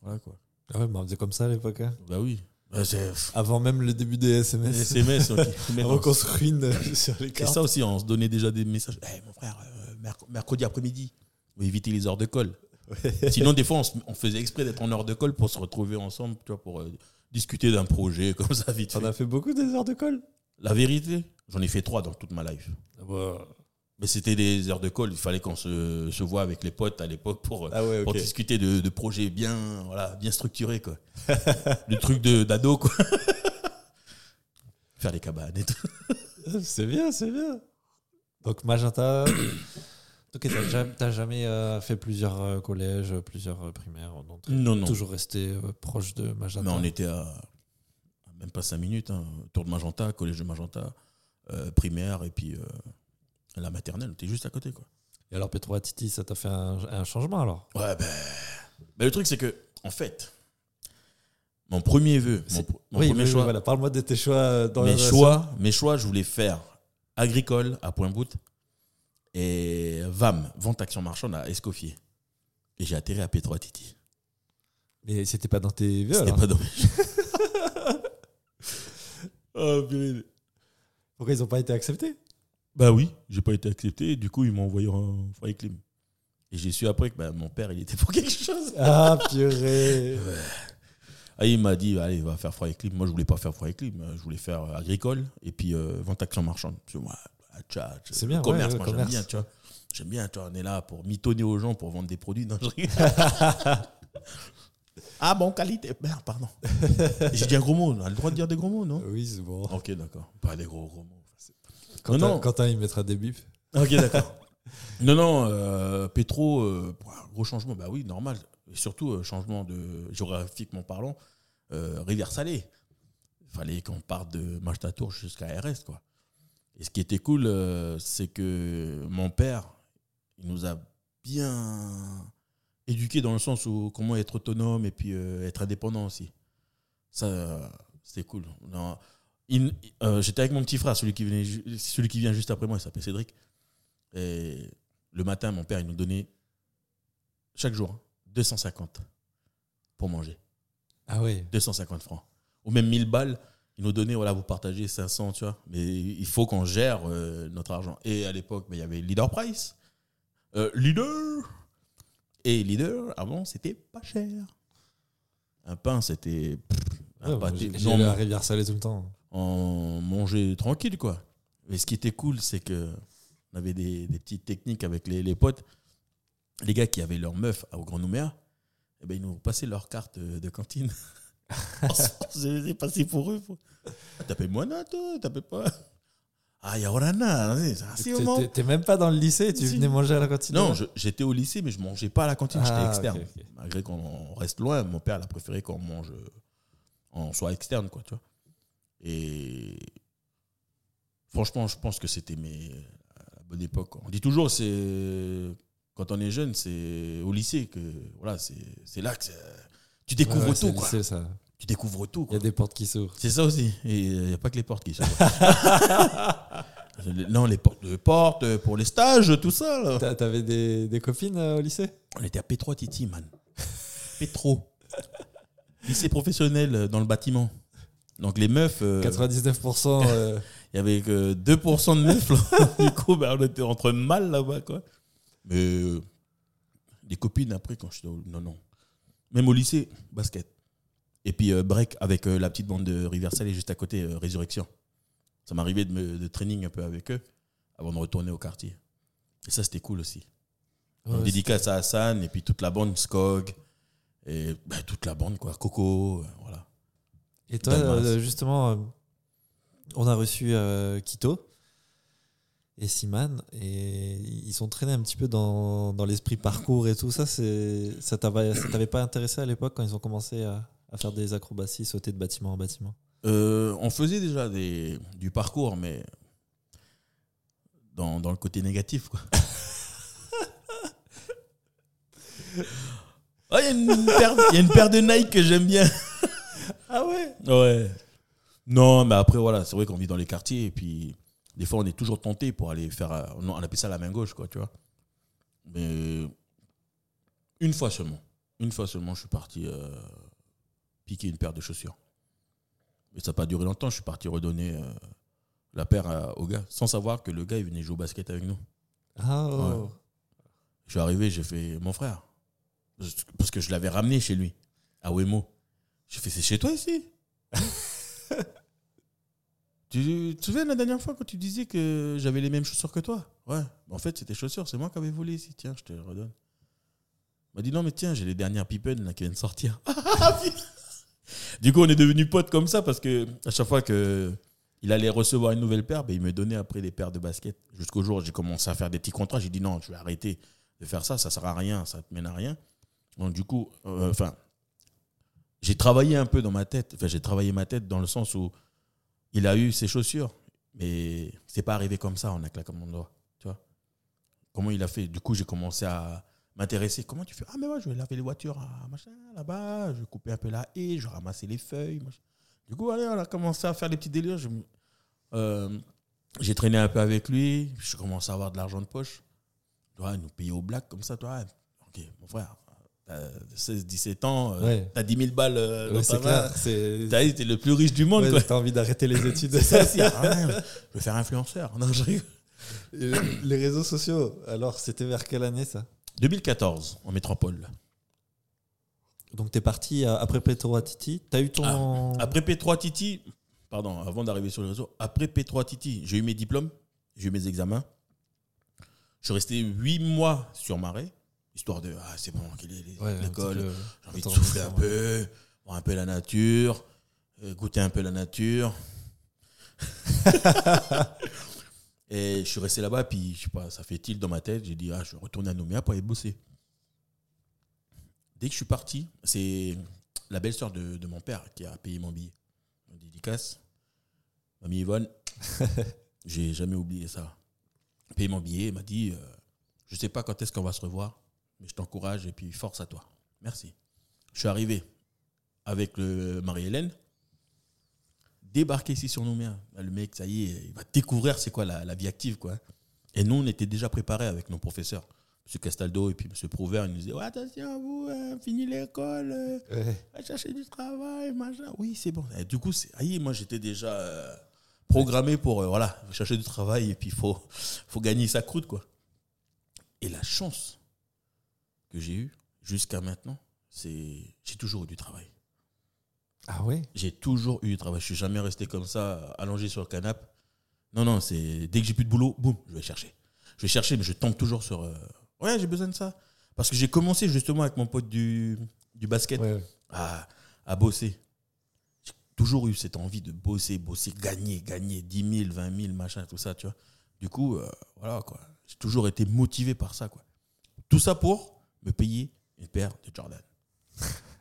Voilà, quoi. Ah ouais, mais on faisait comme ça à l'époque. hein. Bah oui. Bah, c'est. Avant même le début des SMS. SMS, ok. Mais On non, reconstruit une sur les C'est cartes. ça aussi, on se donnait déjà des messages. Hey, mon frère, euh, merc- mercredi après-midi, éviter les heures de colle. Sinon, des fois, on, se- on faisait exprès d'être en heure de colle pour se retrouver ensemble, tu vois, pour euh, discuter d'un projet comme ça, vite On fait. a fait beaucoup des heures de colle. La vérité, j'en ai fait trois dans toute ma life. Ah bah, Mais c'était des heures de colle, il fallait qu'on se, se voit avec les potes à l'époque pour, Ah ouais, pour ok. discuter de, de projets bien, voilà, bien structurés, quoi. Le truc de- d'ado, quoi. Faire les cabanes et tout. C'est bien, c'est bien. Donc Magenta. Ok, t'as jamais, euh, fait plusieurs euh, collèges, plusieurs euh, primaires, non, Non, non. Toujours resté euh, proche de Magenta. Mais on était à même pas 5 minutes, hein, tour de Magenta, collège de Magenta, euh, primaire et puis euh, la maternelle, était juste à côté. Quoi. Et alors Petro Titi, ça t'a fait un, un changement alors? Ouais, ben. Mais le truc, c'est que, en fait, Mon premier vœu, mon, oui, premier choix, voilà. Parle-moi de tes choix euh, dans mes choix, mes choix, je voulais faire agricole à Point-Bout et VAM, vente action marchande à Escoffier. Et j'ai atterri à P3 Titi. Mais c'était pas dans tes vœux C'était pas dommage. oh, purée. Pourquoi ils ont pas été acceptés? Bah oui, j'ai pas été accepté. Et du coup, ils m'ont envoyé en foyer clim. Et j'ai su après que bah, mon père, il était pour quelque chose. Ah, purée Ah, il m'a dit, allez, va faire foyer clim. Moi, je voulais pas faire foyer clim. Je voulais faire agricole et puis euh, vente action marchande. C'est bien, commerce, ouais, moi, j'aime bien, tu vois. J'aime bien, tu vois, on est là pour mitonner aux gens, pour vendre des produits. Non, je rigole. ah bon, qualité. Merde, pardon. J'ai dit un gros mot. On a le droit de dire des gros mots, non? Oui, c'est bon. Ok, d'accord. Pas des gros, gros mots. Quentin, non. Quentin, il mettra des bips. Ok, d'accord. non, non, euh, Pétro, euh, gros changement, bah oui, normal. Et surtout, euh, changement de géographiquement parlant, euh, rivière salée. Il fallait qu'on parte de Machta-Tour jusqu'à RS, quoi. Et ce qui était cool, c'est que mon père, il nous a bien éduqués dans le sens où comment être autonome et puis euh, être indépendant aussi. Ça, c'était cool. Euh, J'étais avec mon petit frère, celui qui, venait, celui qui vient juste après moi, il s'appelle Cédric. Et le matin, mon père, il nous donnait chaque jour hein, 250 pour manger. Ah ouais. 250 francs. Ou même 1000 balles, il nous donnait, voilà, vous partagez 500, tu vois. Mais il faut qu'on gère euh, notre argent. Et à l'époque, ben, il y avait Leader Price, euh, Leader. Et Leader, avant, c'était pas cher. Un pain, c'était. un Ouais, moi, pâté. j'ai j'ai Non, la rivière salée tout le temps. on mangeait tranquille, quoi. Mais ce qui était cool, c'est que on avait des, des petites techniques avec les, les potes. Les gars qui avaient leur meuf au Grand Nouméa, eh ben, ils nous passaient leur carte de, cantine. C'est passé pour eux. pour- Ah, T'appelles moi, non, toi T'appelles pas Ah, Yaorana, T'es- même pas dans le lycée, tu venais manger à la cantine Non, j'étais au lycée, mais je mangeais pas à la cantine, j'étais Ah, externe. Malgré qu'on reste loin, mon père a préféré qu'on mange, euh, on soit externe, quoi, tu vois. Et franchement, je pense que c'était mes, à la bonne époque. quoi. On dit toujours, c'est quand on est jeune, c'est au lycée que voilà, c'est là que tu découvres Ouais, ouais, c'est tout, quoi. lycée, ça. Tu découvres tout. Il y a des portes qui s'ouvrent. C'est ça aussi. Et il n'y a pas que les portes qui s'ouvrent. non, les portes, les portes pour les stages, tout ça. là. T'avais des, des copines euh, au lycée? On était à P3 Titi, man. Pétro. Lycée professionnel euh, dans le bâtiment. Donc les meufs, euh, 99%. euh, il y avait que 2% de meufs. là. du coup, ben, on était entre mal là-bas, quoi. Mais euh, des copines après, quand j'étais au... Non, non. Même au lycée, basket. Et puis euh, break avec euh, la petite bande de Riversal et juste à côté, euh, Résurrection. Ça m'arrivait de, me, de training un peu avec eux avant de retourner au quartier. Et ça, c'était cool aussi. ouais, dédicace à Hassan et puis toute la bande Skog et ben, toute la bande quoi Coco euh, voilà Et toi, euh, justement, euh, on a reçu euh, Kito et Siman et ils sont traînés un petit peu dans, dans l'esprit parcours et tout ça. c'est- Ça t'avait ça t'avait pas intéressé à l'époque quand ils ont commencé à, à faire des acrobaties, sauter de bâtiment en bâtiment Euh, on faisait déjà des, du parcours mais dans, dans le côté négatif quoi. Ah, il y, a une paire- il y a une paire de Nike que j'aime bien. Ah ouais? Ouais. Non mais après voilà c'est vrai qu'on vit dans les quartiers et puis des fois on est toujours tenté pour aller faire euh, on on appelle ça la main gauche quoi tu vois. Mais une fois seulement. Une fois seulement je suis parti euh, piquer une paire de chaussures mais ça n'a pas duré longtemps je suis parti redonner euh, la paire à- au gars sans savoir que le gars il venait jouer au basket avec nous Ah, oh. Ouais. je suis arrivé j'ai fait mon frère parce que je l'avais ramené chez lui à Wemo j'ai fait c'est chez toi ici? Tu, te souviens la dernière fois quand tu disais que j'avais les mêmes chaussures que toi? Ouais. En fait, c'était chaussures, c'est moi qui avais volé ici. Tiens, je te les redonne. Il m'a dit non, mais tiens, j'ai les dernières Pippen là, qui viennent sortir. du coup, on est devenus potes comme ça parce que à chaque fois que il allait recevoir une nouvelle paire, ben, il me donnait après des paires de basket. Jusqu'au jour où j'ai commencé à faire des petits contrats. J'ai dit non, je vais arrêter de faire ça, ça sert à rien, ça te mène à rien. Donc, du coup, euh, enfin, j'ai travaillé un peu dans ma tête. Enfin, j'ai travaillé ma tête dans le sens où il a eu ses chaussures, mais c'est pas arrivé comme ça en un claquement de doigts. Tu vois Comment il a fait? Du coup, j'ai commencé à m'intéresser. Comment tu fais? Ah, mais moi, je vais laver les voitures à machin, là-bas, je vais couper un peu la haie, je vais ramasser les feuilles. machin. Du coup, allez, on a commencé à faire des petits délires. Je euh, J'ai traîné un peu avec lui, je commence à avoir de l'argent de poche. Tu vois, il nous payait au black comme ça, toi. Ok, mon frère, t'as 16, 17 ans, euh, Ouais. t'as 10 000 balles euh, Ouais, c'est clair. C'est. T'as été le plus riche du monde, Ouais. T'as envie d'arrêter les études. Ça. Ah je vais faire influenceur. Non, je les réseaux sociaux, alors c'était vers quelle année ça? 2014, en métropole. Donc t'es parti euh, après Petro Titi? T'as eu ton. Après P3 Titi, pardon, avant d'arriver sur le réseau, après P3 Titi, j'ai eu mes diplômes, j'ai eu mes examens. Je suis resté 8 mois sur Marais, histoire de, ah, c'est bon, Ouais, l'école, j'ai envie de souffler un peu, voir un peu la nature, euh, goûter un peu la nature. Et je suis resté là-bas, puis je sais pas, ça fait tilt dans ma tête. J'ai dit, ah, je vais retourner à Nouméa pour aller bosser. Dès que je suis parti, c'est la belle-sœur de, de mon père qui a payé mon billet. Une dédicace. Mamie Yvonne, j'ai jamais oublié ça. Payé mon billet, elle m'a dit, euh, je sais pas quand est-ce qu'on va se revoir, mais je t'encourage et puis force à toi. Merci. Je suis arrivé avec le Marie-Hélène, débarqué ici sur Nouméa. Là, Le mec, ça y est, il va découvrir c'est quoi la, la vie active, quoi. Et nous, on était déjà préparés avec nos professeurs. M. Castaldo et puis M. Prouver, ils nous disaient ouais, attention, vous, euh, fini l'école, euh, Ouais. va chercher du travail, machin. Oui, c'est bon. Et du coup, aïe, moi, j'étais déjà euh, programmé pour euh, voilà, chercher du travail et puis il faut, faut gagner sa croûte, quoi. Et la chance que j'ai eue jusqu'à maintenant, c'est j'ai toujours eu du travail. Ah ouais? J'ai toujours eu du travail. Je suis jamais resté comme ça, allongé sur le canapé. Non, non, c'est dès que j'ai plus de boulot, boum, je vais chercher. Je vais chercher, mais je tombe toujours sur. euh, ouais, j'ai besoin de ça. Parce que j'ai commencé justement avec mon pote du, du basket Ouais, ouais. à, à bosser. J'ai toujours eu cette envie de bosser, bosser, gagner, gagner 10 000, 20 000, machin, tout ça, tu vois. Du coup, euh, voilà, quoi. J'ai toujours été motivé par ça, quoi. Tout ça pour me payer une paire de Jordan.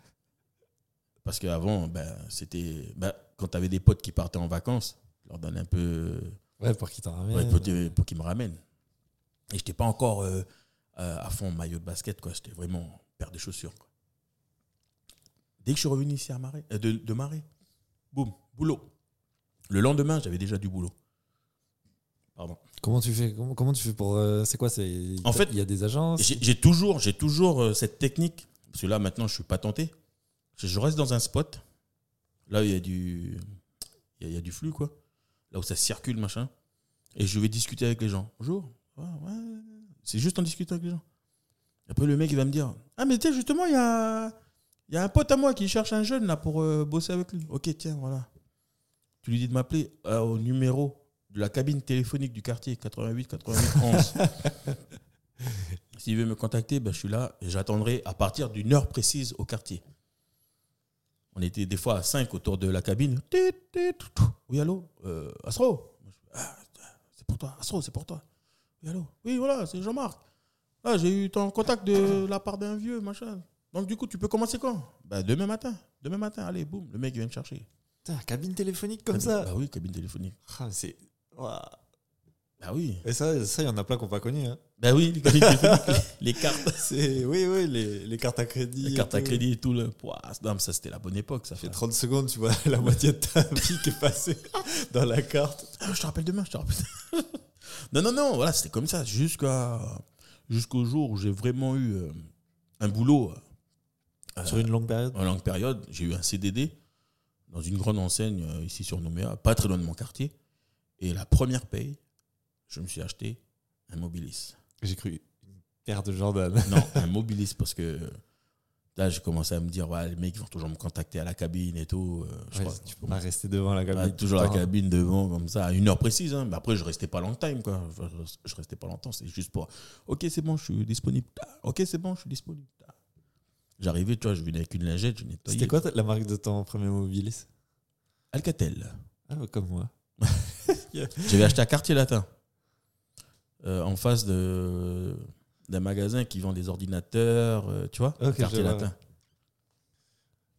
Parce qu'avant, ben, c'était. Ben, quand tu avais des potes qui partaient en vacances, je leur donnais un peu. Ouais, pour qu'il t'en ramène. Ouais, pour, pour qu'ils me ramènent. Et j'étais pas encore euh, euh, à fond maillot de basket, quoi. J'étais vraiment paire de chaussures. quoi. Dès que je suis revenu ici à Marais, euh, de, de Marais, boum, boulot. Le lendemain, j'avais déjà du boulot. Pardon. Comment tu fais comment, comment tu fais pour. euh, c'est quoi c'est, En fait, il y a des agences? J'ai toujours, j'ai toujours cette technique, parce que là maintenant je suis pas tenté. Je, reste dans un spot, là où il y a du, il y a, il y a du flux quoi, là où ça circule machin, et je vais discuter avec les gens. Bonjour, Ouais, ouais. c'est juste en discutant avec les gens. Après le mec il va me dire, ah mais tiens justement il y a, y a un pote à moi qui cherche un jeune là pour euh, bosser avec lui. Ok tiens voilà. Tu lui dis de m'appeler euh, au numéro de la cabine téléphonique du quartier 88 88 11. S'il veut me contacter, ben, je suis là et j'attendrai à partir d'une heure précise au quartier. On était des fois à 5 autour de la cabine. Oui, allô euh, Astro? Ah, C'est pour toi, Astro, c'est pour toi. Oui, allô? Oui, voilà, c'est Jean-Marc. Ah, j'ai eu ton contact de la part d'un vieux, machin. Donc, du coup, tu peux commencer quand? Ben, Demain matin. Demain matin, allez, boum, le mec vient me chercher. Putain, cabine téléphonique comme Cabine- ça. Bah oui, cabine téléphonique. Ah, c'est. Bah oui. Et ça, ça, il y en a plein qui n'ont pas connu. Hein. Bah oui, les cartes. C'est, oui, oui, les, les cartes à crédit. Les cartes à crédit et tout. Le... Pouah, non, mais ça, c'était la bonne époque. Ça fait fait 30 secondes, tu vois la moitié de ta vie qui est passée dans la carte. Ah, je te rappelle demain, je te rappelle. non, non, non, voilà, c'était comme ça. Jusqu'à, jusqu'au jour où j'ai vraiment eu euh, un boulot euh, Sur une longue période. en longue période. J'ai eu un CDD dans une grande enseigne euh, ici sur Nouméa, pas très loin de mon quartier. Et la première paye, je me suis acheté un Mobilis. J'ai cru une paire de Jordan. Non, un Mobilis parce que là, j'ai commencé à me dire, ouais, les mecs vont toujours me contacter à la cabine et tout. euh, je Ouais, crois- tu peux pas rester devant la cabine. Tout toujours la cabine devant, comme ça, à une heure précise. hein. Mais après, je restais pas long time, quoi. Enfin, je, restais pas longtemps, c'est juste pour. Ok, c'est bon, je suis disponible. Ok, c'est bon, je suis disponible. J'arrivais, tu vois, je venais avec une lingette, je nettoyais. C'était quoi la marque de ton premier Mobilis Alcatel. Ah, comme moi. J'avais acheté à Quartier Latin, en face de d'un magasin qui vend des ordinateurs, euh, tu vois, Ok, Quartier Latin.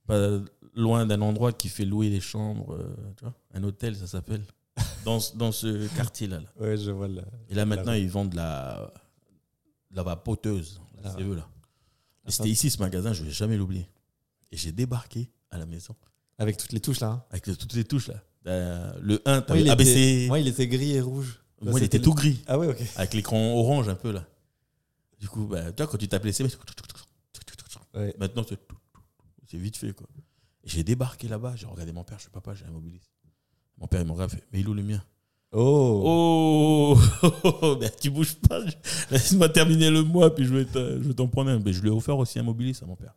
Pas loin d'un endroit qui fait louer les chambres, euh, tu vois, un hôtel, ça s'appelle. Dans, ce- dans ce quartier-là. là. Ouais, je vois là. Et là, maintenant, ils vendent de la, de la vapoteuse. Ah. CE là. Ah, Et c'était ici ce magasin, je vais jamais l'oublier. Et j'ai débarqué à la maison Avec toutes les touches là. hein. avec le- toutes les touches là. Euh, Le 1, Moi, t'avais il ABC. était, il était gris et rouge. Moi, il était tout gris, Ah ouais, ok. avec l'écran orange un peu là. Du coup, bah, tu vois, quand tu tapes les SMS, Ouais. maintenant c'est vite fait quoi. J'ai débarqué là-bas, j'ai regardé mon père, je suis papa, j'ai un mobiliste. Mon père il me regarde, fait, mais il est où le mien? Oh. Oh, ben, tu bouges pas. Laisse-moi terminer le mois, puis je vais t'en prendre un. Mais je lui ai offert aussi un mobiliste à mon père.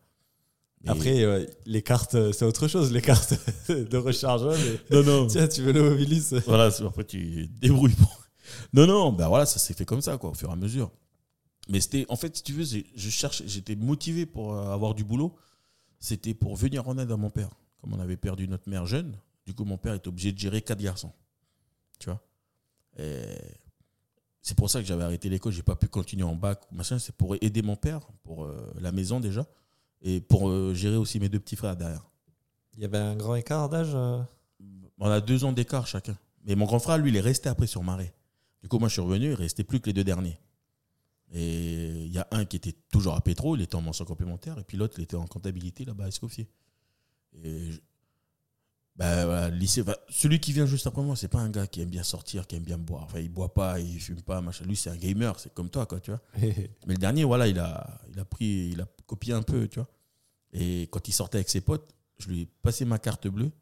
Et- Après, euh, les cartes, euh, c'est autre chose, les cartes de recharge. mais- non, non. Tiens, tu veux le mobiliste? Voilà, après tu débrouilles. pour- Non, non, ben voilà, ça s'est fait comme ça, quoi, au fur et à mesure. Mais c'était, en fait, si tu veux, je cherche, j'étais motivé pour euh, avoir du boulot. C'était pour venir en aide à mon père. Comme on avait perdu notre mère jeune, du coup, mon père était obligé de gérer quatre garçons. Tu vois? Et C'est pour ça que j'avais arrêté l'école, j'ai pas pu continuer en bac, machin. C'est pour aider mon père, pour euh, la maison déjà, et pour euh, gérer aussi mes deux petits frères derrière. Il y avait un grand écart d'âge euh? On a deux ans d'écart chacun. Mais mon grand frère, lui, il est resté après sur Marais. Du coup, moi, je suis revenu, il restait plus que les deux derniers. Et il y a un qui était toujours à Pétro, il était en mention complémentaire, et puis l'autre, il était en comptabilité là-bas à Escoffier. Et je- bah, voilà, lycée, bah, celui qui vient juste après moi, c'est pas un gars qui aime bien sortir, qui aime bien boire. Enfin, il boit pas, il fume pas, machin. Lui, c'est un gamer, c'est comme toi, quoi, tu vois. Mais le dernier, voilà, il a, il a pris, il a copié un peu, tu vois. Et quand il sortait avec ses potes, je lui ai passé ma carte bleue.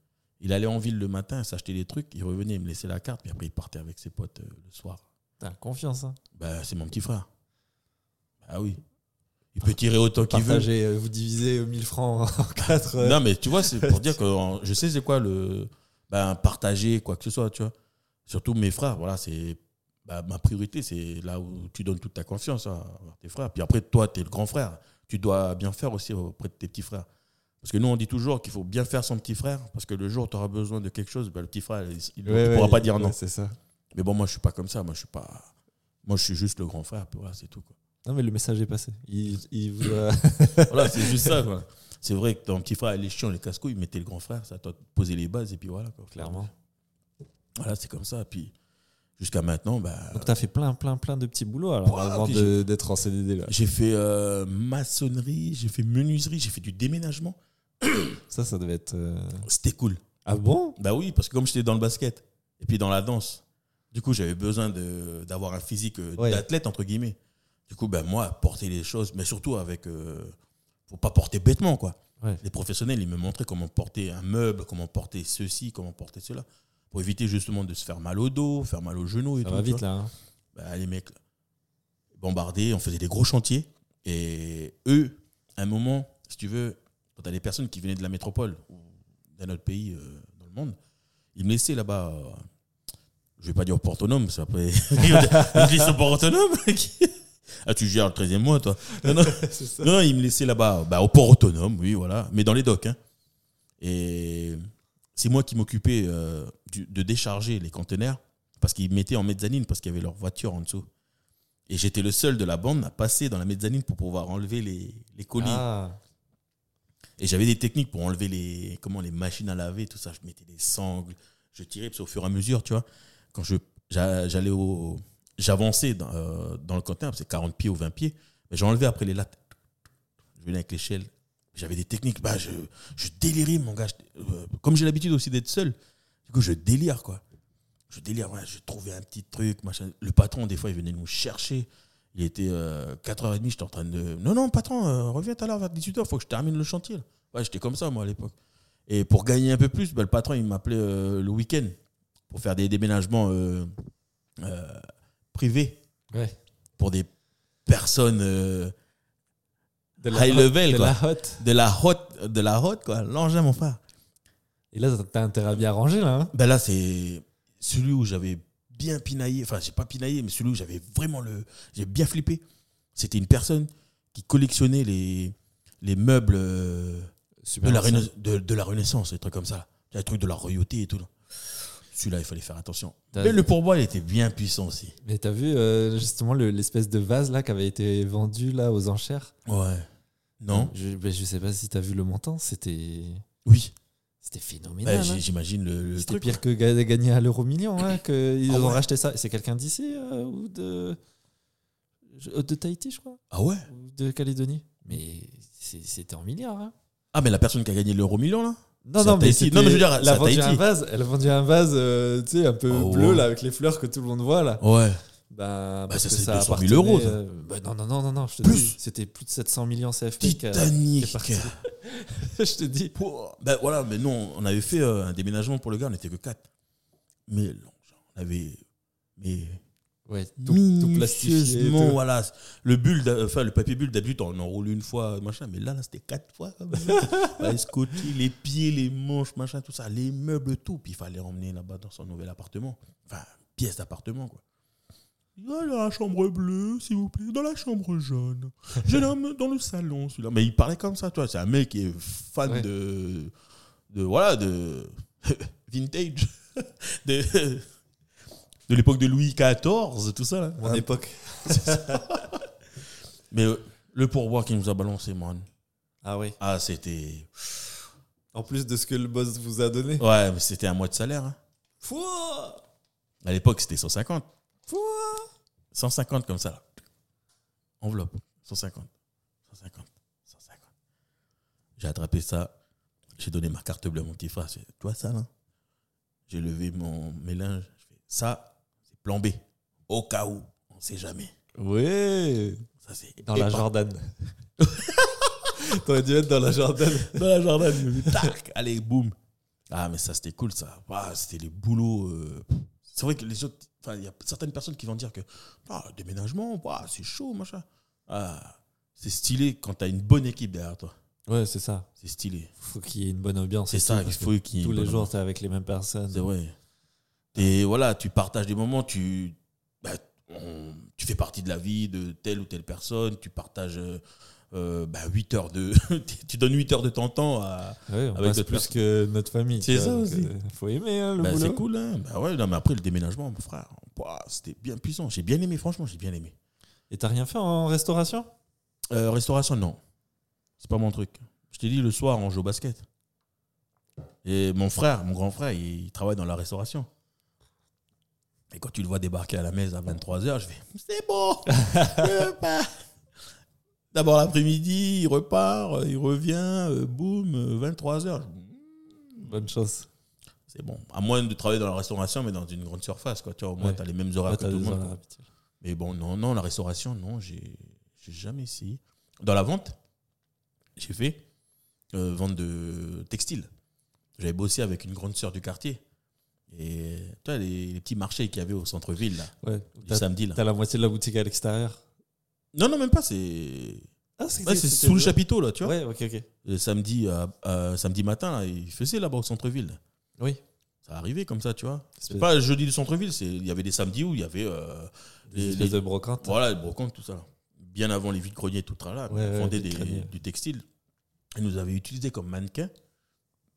Il allait en ville le matin, s'acheter des trucs, il revenait, il me laissait la carte, puis après il partait avec ses potes euh, le soir. T'as confiance. Hein. Bah, c'est mon petit frère. Ah oui. Il peut tirer autant qu'il veut. Euh, vous divisez euh, 1000 francs en 4. Non, mais tu vois, c'est pour dire que en- je sais c'est quoi le. Ben, partager, quoi que ce soit, tu vois. Surtout mes frères, voilà, c'est. bah, ma priorité, c'est là où tu donnes toute ta confiance à, à tes frères. Puis après, toi, tu es le grand frère. Tu dois bien faire aussi auprès de tes petits frères. Parce que nous, on dit toujours qu'il faut bien faire son petit frère, parce que le jour où tu auras besoin de quelque chose, ben, le petit frère, il ne pourra pas dire non. C'est ça. Mais bon, moi, je suis pas comme ça. Moi, je suis pas. Moi, je suis juste le grand frère. Puis voilà, c'est tout. Quoi. Non, mais le message est passé. Il, il vous a- Voilà, c'est juste ça. quoi. C'est vrai que ton petit frère, il est chiant, les casse-couilles, mais t'es le grand frère, à toi poser les bases, et puis voilà. Quoi. Clairement. Voilà, c'est comme ça. Puis jusqu'à maintenant, bah, Donc, t'as fait plein, plein, plein de petits boulots alors avant d'être en CDD. Là. j'ai fait euh, maçonnerie, j'ai fait menuiserie, j'ai fait du déménagement. Ça, ça devait être. euh, C'était cool. Ah bon? Bah oui, parce que comme j'étais dans le basket et puis dans la danse, du coup, j'avais besoin de- d'avoir un physique euh, Ouais. d'athlète, entre guillemets. Du coup, ben, moi, porter les choses, mais surtout avec. euh, faut pas porter bêtement, quoi. Ouais. Les professionnels, ils me montraient comment porter un meuble, comment porter ceci, comment porter cela. Pour éviter justement de se faire mal au dos, faire mal aux genoux et Ça tout. va tu vite vois. là. hein. Bah, les mecs bombardés, on faisait des gros chantiers. Et eux, à un moment, si tu veux, quand tu as des personnes qui venaient de la métropole ou d'un autre pays euh, dans le monde, ils me laissaient là-bas. euh, je vais pas dire au port autonome, ça après. ils me laissaient au port autonome. ah, tu gères le 13e mois, toi. Non, ils me laissaient là-bas, bah, au port autonome, oui, voilà, mais dans les docks. hein. Et c'est moi qui m'occupais euh, de décharger les conteneurs parce qu'ils mettaient en mezzanine parce qu'il y avait leur voiture en dessous. Et j'étais le seul de la bande à passer dans la mezzanine pour pouvoir enlever les, les colis. Ah, Et j'avais des techniques pour enlever les, comment, les machines à laver, tout ça. Je mettais des sangles, je tirais, puis au fur et à mesure, tu vois, quand j'allais au. J'avançais dans, euh, dans le conteneur, c'est 40 pieds ou 20 pieds, mais j'enlevais après les lattes. Je venais avec l'échelle. J'avais des techniques, bah, je, je délirais, mon gars. Euh, comme j'ai l'habitude aussi d'être seul, du coup, je délire, quoi. Je délire, ouais, je trouvais un petit truc, machin. Le patron, des fois, il venait nous chercher. Il était euh, 4h30, j'étais en train de. Non, non, patron, euh, reviens tout à l'heure vers 18h, il faut que je termine le chantier. là. Ouais, j'étais comme ça, moi, à l'époque. Et pour gagner un peu plus, bah, le patron, il m'appelait euh, le week-end pour faire des déménagements euh, euh, privés ouais. pour des personnes euh, De high hot- level, de quoi. la hot. de la haute, de la quoi. L'engin, mon frère. Et là, t'as intérêt à bien ranger là. hein. Ben là, c'est celui où j'avais bien pinaillé. Enfin, j'ai pas pinaillé, mais celui où j'avais vraiment le. J'ai bien flippé. C'était une personne qui collectionnait les, les meubles euh, de, la. Renaissance, de, de la Renaissance, des trucs comme ça. Les trucs de la royauté et tout. là. Celui-là, il fallait faire attention. Mais le pourboire, il était bien puissant aussi. Mais t'as vu euh, justement le- l'espèce de vase là qui avait été vendu là aux enchères? Ouais. Non je, ben, je sais pas si t'as vu le montant, c'était Oui. C'était Ben, phénoménal. hein. J'imagine le, le C'était pire que ga- gagner à l'euro million, hein, que ils Ah ont ouais. racheté ça. C'est quelqu'un d'ici euh, ou de euh, De Tahiti, je crois. Ah ouais Ou de Calédonie. Mais c'était en milliards. Hein. Ah, mais la personne qui a gagné l'euro million, là? Non, non, mais Non, mais je veux dire, elle a vendu un vase, elle a vendu un vase, euh, tu sais, un peu Oh, bleu là, avec les fleurs que tout le monde voit là. Ouais. Ben, parce ça, c'est ça 200 000 appartenait, euros, ça. ben non, non, non, non, non, je te Plus. dis, c'était plus de 700 millions CFP. a- Titanic. je te dis. Ben voilà, mais non, on avait fait euh, un déménagement pour le gars, on n'était que 4. Mais non, on avait. Mais Ouais, tout, tout plastifié. voilà. Le bulle, enfin, le papier bulle d'habitude, on enroule une fois, machin. Mais là, là c'était quatre fois. comme ça. Bah, les pieds, les manches, machin, tout ça, les meubles, tout. Puis il fallait emmener là-bas dans son nouvel appartement. Enfin, pièce d'appartement, quoi. Dans la chambre bleue, s'il vous plaît. Dans la chambre jaune. J'ai l'homme dans le salon, celui-là. Mais il parlait comme ça, toi. C'est un mec qui est fan Ouais. de, de. Voilà, de. vintage. De, de l'époque de Louis XIV, tout ça, là. Mon époque. Mais euh, le pourboire qui nous a balancé, man. Ah oui. Ah, c'était. En plus de ce que le boss vous a donné. Ouais, mais c'était un mois de salaire. hein. À l'époque, c'était 150. Fouah 150 comme ça. là. Enveloppe. 150. 150. 150. J'ai attrapé ça. J'ai donné ma carte bleue à mon petit frère. Dit, Toi, ça, là J'ai levé mon mélange. Ça, c'est plan B. Au cas où. On sait jamais. Ouais Ça, c'est. Dans la épar- Jordan. T'aurais dû être dans la Jordan. dans la dis, tac, allez, boum. Ah, mais ça, c'était cool, ça. C'était les boulots. euh, C'est vrai que les autres. Enfin, il y a certaines personnes qui vont dire que ah, déménagement, c'est chaud, machin. Ah, c'est stylé quand t'as une bonne équipe derrière toi. Ouais, c'est ça. C'est stylé. Faut qu'il y ait une bonne ambiance. C'est ça que faut qu'il Tous les jours, t'es avec les mêmes personnes. C'est vrai. Et voilà, tu partages des moments, tu, bah, on- tu fais partie de la vie de telle ou telle personne, tu partages euh, bah, 8 heures de. tu donnes 8 heures de ton temps à. Ouais, on Avec passe plus que notre famille. C'est ça aussi. euh, faut aimer hein, le Bah, boulot. c'est cool, hein. Bah ouais, non, mais après le déménagement, mon frère, c'était bien puissant. J'ai bien aimé, franchement, j'ai bien aimé. Et t'as rien fait en restauration? Euh, restauration, non. C'est pas mon truc. Je t'ai dit, le soir, on joue au basket. Et mon frère, mon grand frère, il, il travaille dans la restauration. Et quand tu le vois débarquer à la messe à 23h, je fais C'est bon je repars. D'abord l'après-midi, il repart, il revient, euh, boum, 23h. Bonne chance. C'est bon. À moins de travailler dans la restauration, mais dans une grande surface. Quoi. Tu vois, au moins, Ouais. tu as les mêmes horaires Ouais, que tout le monde. horaires. Mais bon, non, non, la restauration, non, j'ai jamais essayé. Dans la vente, j'ai fait euh, vente de textile. J'avais bossé avec une grande sœur du quartier. Et tu vois, les, les petits marchés qu'il y avait au centre-ville, là, Ouais. du samedi, là. t'as la moitié de la boutique à l'extérieur. Non, non, même pas, c'est. Ah, Ouais, c'est sous le chapiteau, là, tu vois. Ouais, ok, ok. Le samedi, euh, euh, samedi matin, il faisait là-bas au centre-ville. Oui. Ça arrivait comme ça, tu vois. C'est pas jeudi du centre-ville, il y avait des samedis où il y avait. euh, Des les- espèces les- de brocantes. Voilà, les brocantes, tout ça. Bien avant les vides-greniers, tout ça là. Ouais, ouais, on vendait des greniers. du textile. Ils nous avaient utilisé comme mannequin.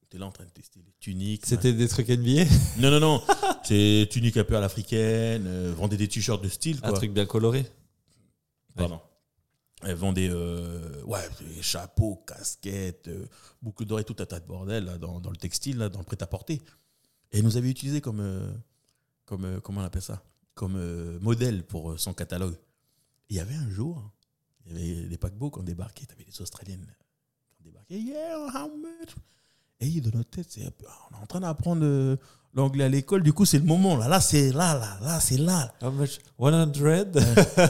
T'es là en train de tester les tuniques. C'était des trucs NBA Non, non, non. C'est tunique un peu à l'africaine. vendait des t-shirts de style, Un quoi. truc bien coloré. Pardon. Elle vendait euh, ouais, des chapeaux, casquettes, euh, boucles d'oreilles, tout un tas de bordel là, dans, dans le textile, là, dans le prêt-à-porter. Et elle nous avait utilisé comme, euh, comme comment on appelle ça? Comme modèle pour son catalogue. Il y avait un jour, il y avait des paquebots qui ont débarqué, tu avais des Australiennes qui ont débarqué. Yeah, how much? Et dans notre tête, on est en train d'apprendre l'anglais à l'école, du coup, c'est le moment. Là, là c'est là, là, là, c'est là. How much? 100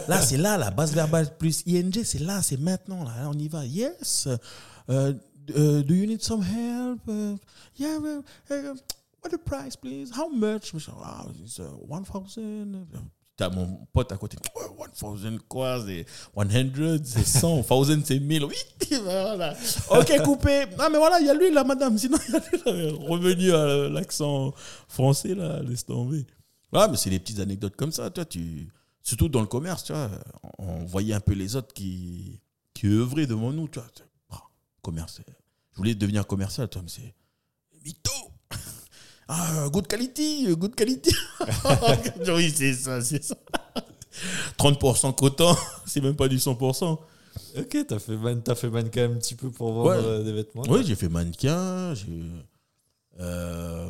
Là, c'est là, la base verbale plus ing, c'est là, c'est maintenant. Là, Là, on y va. Yes. Euh, euh, do you need some help? Euh, yeah. uh, what the price, please? How much? Ah, it's, uh, 1000. Mon pote à côté. Oh, 1000 quoi? C'est 100, c'est 100. 1000, c'est 1000. Oui, voilà. Ok, coupé. Ah, mais voilà, il y a lui, là, madame. Sinon, il y a lui. Revenu à l'accent français, là, laisse tomber. Ah, mais c'est des petites anecdotes comme ça, toi, tu surtout dans le commerce, tu vois, on voyait un peu les autres qui, qui œuvraient devant nous, tu vois. Ah, commerce, je voulais devenir commercial, toi, mais c'est mytho. Ah, good quality, good quality. oui, c'est ça, c'est ça. 30% coton, c'est même pas du 100%. Ok, t'as fait, man, fait mannequin un petit peu pour vendre Ouais. euh, des vêtements. Oui, j'ai fait mannequin, j'ai euh,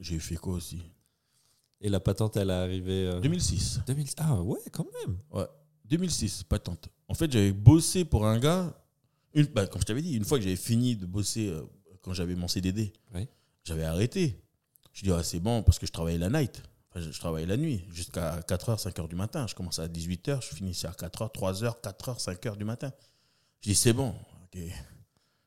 j'ai fait quoi aussi? Et la patente, elle est arrivée. euh, 2006. 2000 Ah ouais, quand même. Ouais. 2006, patente. En fait, j'avais bossé pour un gars. Une, bah, comme je t'avais dit, une fois que j'avais fini de bosser, euh, quand j'avais mon CDD, Oui. J'avais arrêté. Je dis, ah, c'est bon, parce que je travaillais la night. Je, je travaillais la nuit, jusqu'à 4h, 5h du matin. Je commençais à 18h, je finissais à 4h, 3h, 4h, 5h du matin. Je dis, c'est bon.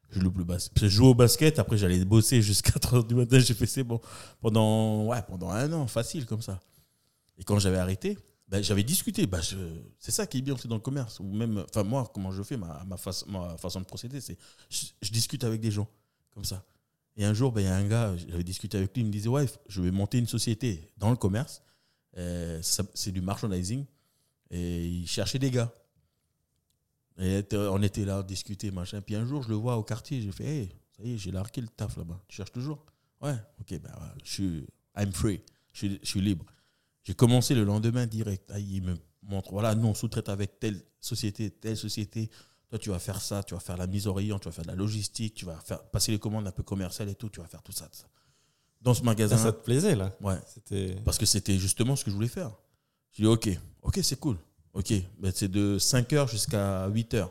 Je loupe le basket. Je jouais au basket, après j'allais bosser jusqu'à 4h du matin. J'ai fait, c'est bon. Pendant, ouais, pendant un an, facile comme ça. Et quand j'avais arrêté, ben, j'avais discuté. Ben, c'est ça qui est bien aussi dans le commerce. Ou même, enfin, moi, comment je fais, ma, ma, façon- ma façon de procéder, c'est je, je discute avec des gens, comme ça. Et un jour, ben, il y a un gars, j'avais discuté avec lui, il me disait Ouais, je vais monter une société dans le commerce. Euh, c'est du merchandising. Et il cherchait des gars. Et t- on était là, discuter, machin. Puis un jour, je le vois au quartier, j'ai fait Hey, ça y est, j'ai largué le taf là-bas. Tu cherches toujours? Ouais, ok, ben, je suis. I'm free. Je suis, je suis libre. J'ai commencé le lendemain direct. Ah, il me montre, voilà, nous on sous-traite avec telle société, telle société. Toi, tu vas faire ça, tu vas faire la mise en rayon, tu vas faire de la logistique, tu vas faire passer les commandes un peu commerciales et tout, tu vas faire tout ça. tout ça. Dans ce magasin, Ça, te plaisait, là ouais, parce que c'était justement ce que je voulais faire. J'ai dit, ok, ok, c'est cool. Ok, ben, c'est de 5h jusqu'à 8h.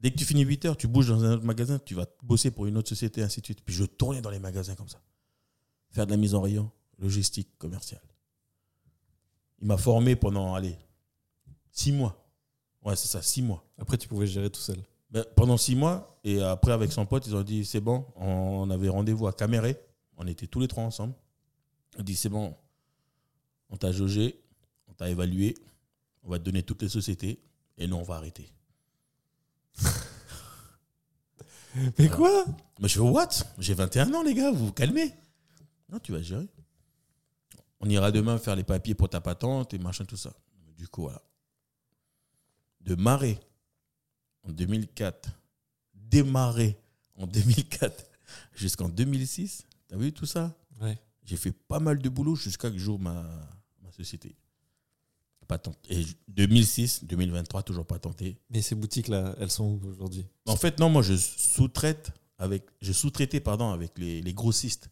Dès que tu finis 8h, tu bouges dans un autre magasin, tu vas bosser pour une autre société, ainsi de suite. Puis je tournais dans les magasins comme ça. Faire de la mise en rayon, logistique, commerciale. Il m'a formé pendant, allez, 6 mois. Ouais, c'est ça, 6 mois. Après, tu pouvais gérer tout seul. Ben, pendant six mois, et après, avec son pote, ils ont dit c'est bon, on avait rendez-vous à Caméré. On était tous les trois ensemble. On dit c'est bon, on t'a jaugé, on t'a évalué, on va te donner toutes les sociétés, et nous, on va arrêter. Mais quoi? Mais je fais what? J'ai 21 ans, les gars, vous vous calmez. Non, tu vas gérer. On ira demain faire les papiers pour ta patente et machin, tout ça. Du coup, voilà. De marrer en 2004, démarrer en 2004 jusqu'en 2006, t'as vu tout ça? Ouais. J'ai fait pas mal de boulot jusqu'à que j'ouvre ma, ma société. Patente. Et 2006, 2023, toujours patenté. Mais ces boutiques-là, elles sont où aujourd'hui? En fait, non, moi, je sous-traite avec, je sous-traitais, pardon, avec les, les grossistes.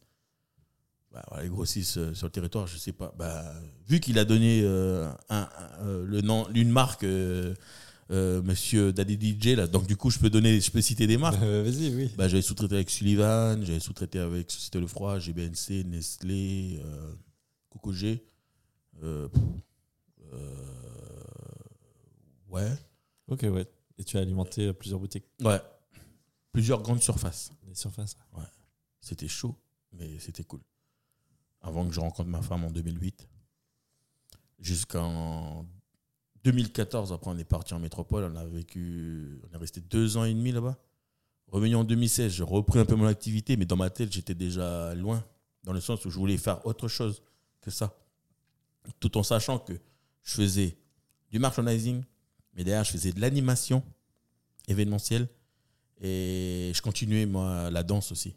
Bah, voilà, les grossistes euh, sur le territoire, je sais pas. Bah, vu qu'il a donné euh, un, un- euh, le nom, une marque, euh, euh, Monsieur Daddy DJ, là, donc du coup, je peux donner, je peux citer des marques. Vas-y, oui. Bah, j'avais sous-traité avec Sullivan, j'avais sous-traité avec Société Le Froid, GBNC, Nestlé, Coco G. ouais. Ok, ouais. Et tu as alimenté plusieurs boutiques, Ouais. Plusieurs grandes surfaces. des surfaces. C'était chaud, mais c'était cool. Avant que je rencontre ma femme en 2008. Jusqu'en 2014, après on est parti en métropole, on a vécu, on est resté deux ans et demi là-bas. Revenu en 2016, j'ai repris un peu mon activité, mais dans ma tête, j'étais déjà loin, dans le sens où je voulais faire autre chose que ça. Tout en sachant que je faisais du merchandising, mais derrière, je faisais de l'animation événementielle et je continuais, moi, la danse aussi.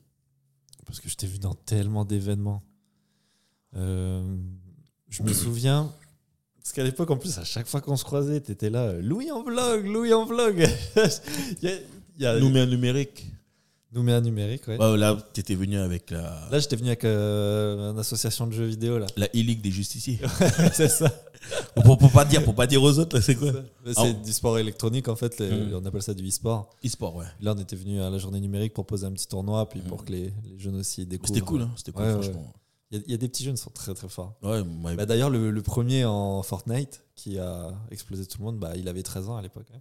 Parce que je t'ai vu dans tellement d'événements. Euh, je me souviens. Parce qu'à l'époque, en plus, à chaque fois qu'on se croisait, t'étais là, euh, Louis en vlog, Louis en vlog. il y a, il y a Nouméa numérique. Nouméa numérique, ouais. Ouais, là, tu étais venu avec la, Là, j'étais venu avec euh, une association de jeux vidéo, là. la e-league des justiciers. c'est ça. pour, pour pas dire, pour pas dire aux autres, là, c'est quoi C'est Ah. du sport électronique, en fait. les- Mm. On appelle ça du e-sport. E-sport, ouais. Là, on était venu à la journée numérique pour poser un petit tournoi, puis pour Mm. que les, les jeunes aussi découvrent. C'était cool, hein. C'était cool, Ouais, franchement. Il y, a- il y a des petits jeunes qui sont très très forts. Ouais, Bah, D'ailleurs, le, le premier en Fortnite qui a explosé tout le monde, bah, il avait 13 ans à l'époque. hein.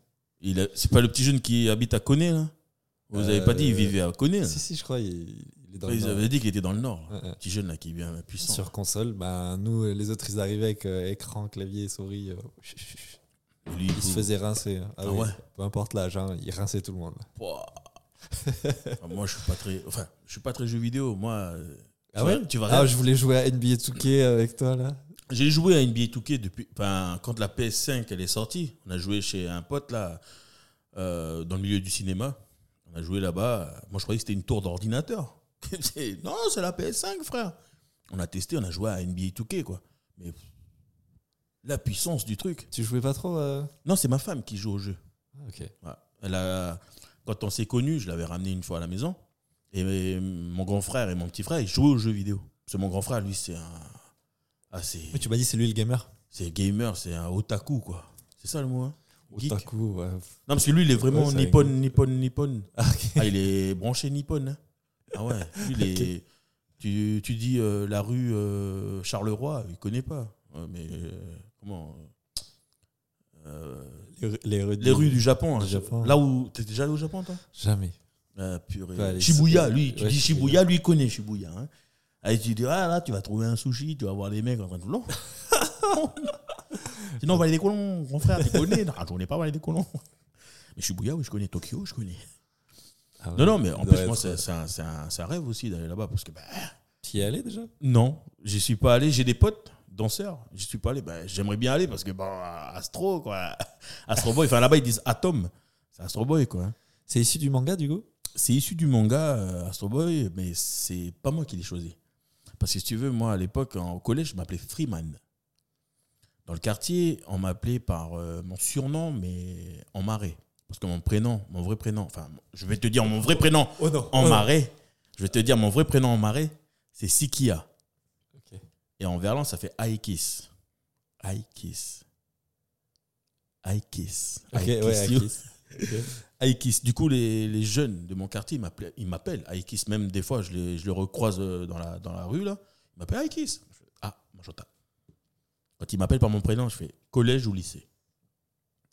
a- c'est pas le petit jeune qui habite à Coné, là Vous avez pas dit, il Euh, vivait à Coné. là Si, si, je crois, il, il est dans le Ils Nord. avaient dit qu'il était dans le Nord. Ouais, ouais. Petit jeune, là, qui est bien puissant. Sur console, bah, nous, les autres, ils arrivaient avec euh, écran, clavier et souris. euh, Lui, ils se faisaient rincer. Ah, Ah oui, ouais Peu importe l'âge, hein, ils rinçaient tout le monde. Ah, moi, je suis pas très. Enfin, je suis pas très jeu vidéo. Moi. Ah ouais Tu vas Ah, je voulais jouer à NBA 2K avec toi, là. J'ai joué à NBA 2K depuis. Enfin, quand la PS5 elle est sortie, on a joué chez un pote là, euh, dans le milieu du cinéma. On a joué là-bas. Moi, je croyais que c'était une tour d'ordinateur. Non, c'est la PS5, frère. On a testé, on a joué à NBA 2K, quoi. Mais la puissance du truc. Tu jouais pas trop euh? Non, c'est ma femme qui joue au jeu. Ah, Ok. Ouais. Elle a, quand on s'est connus, je l'avais ramené une fois à la maison. Et mon grand frère et mon petit frère, ils jouaient aux jeux vidéo. Parce que mon grand frère, lui, c'est un, Ah, Mais tu m'as dit c'est lui le gamer c'est gamer, c'est un otaku, quoi. C'est ça le mot, hein Geek. Otaku, ouais. Non, parce que lui, il est vraiment Ouais, nippon, un- nippon, nippon. Ah, ok. Ah, il est branché nippon. hein. Ah ouais, lui, il est- tu, tu dis euh, la rue euh, Charleroi, il connaît pas. Ouais, mais euh, comment euh, Les, ru- les rues, Les rues du Japon. hein. Du Japon. Là où. T'es déjà allé au Japon, toi? Jamais. Purée. Ouais, les- Shibuya, lui, tu ouais, dis Shibuya. Lui, il connaît Shibuya. Hein. Et tu dis, ah là, tu vas trouver un sushi, tu vas voir des mecs en train de. Non Sinon, on va aller des colons, mon frère, tu connais Non, je connais pas, aller des colons. Mais Shibuya, oui, je connais. Tokyo, je connais. Ah ouais. Non, non, mais en plus, moi, être- c'est un, un- un rêve aussi d'aller là-bas parce que, bah, Tu y es allé déjà? non, j'y suis pas allé. J'ai des potes danseurs, j'y suis pas allé. Bah, J'aimerais bien aller parce que, bah, Astro, quoi. Astro Boy, enfin là-bas, ils disent Atom. C'est Astro Boy, quoi. C'est issu du manga du coup? C'est issu du manga euh, Astro Boy, mais c'est pas moi qui l'ai choisi. Parce que si tu veux, moi, à l'époque, en- au collège, je m'appelais Freeman. Dans le quartier, on m'appelait par euh, mon surnom, mais en marais. Parce que mon prénom, mon vrai prénom, enfin, je vais te dire mon vrai prénom Oh non en marais, je vais te dire mon vrai prénom en marais, c'est Sikia. Ok. Et en verlan, ça fait Aikis. Aikis. Aikis. Ok, Aikis. ouais, Akis. Aikis. Du coup, les, les jeunes de mon quartier, ils m'appellent- Aikis. Même des fois, je les, je les recroise euh, dans la, dans la rue, là. Ils m'appellent Aikis. Je fais, ah, Majota. Quand ils m'appellent par mon prénom, je fais collège ou lycée.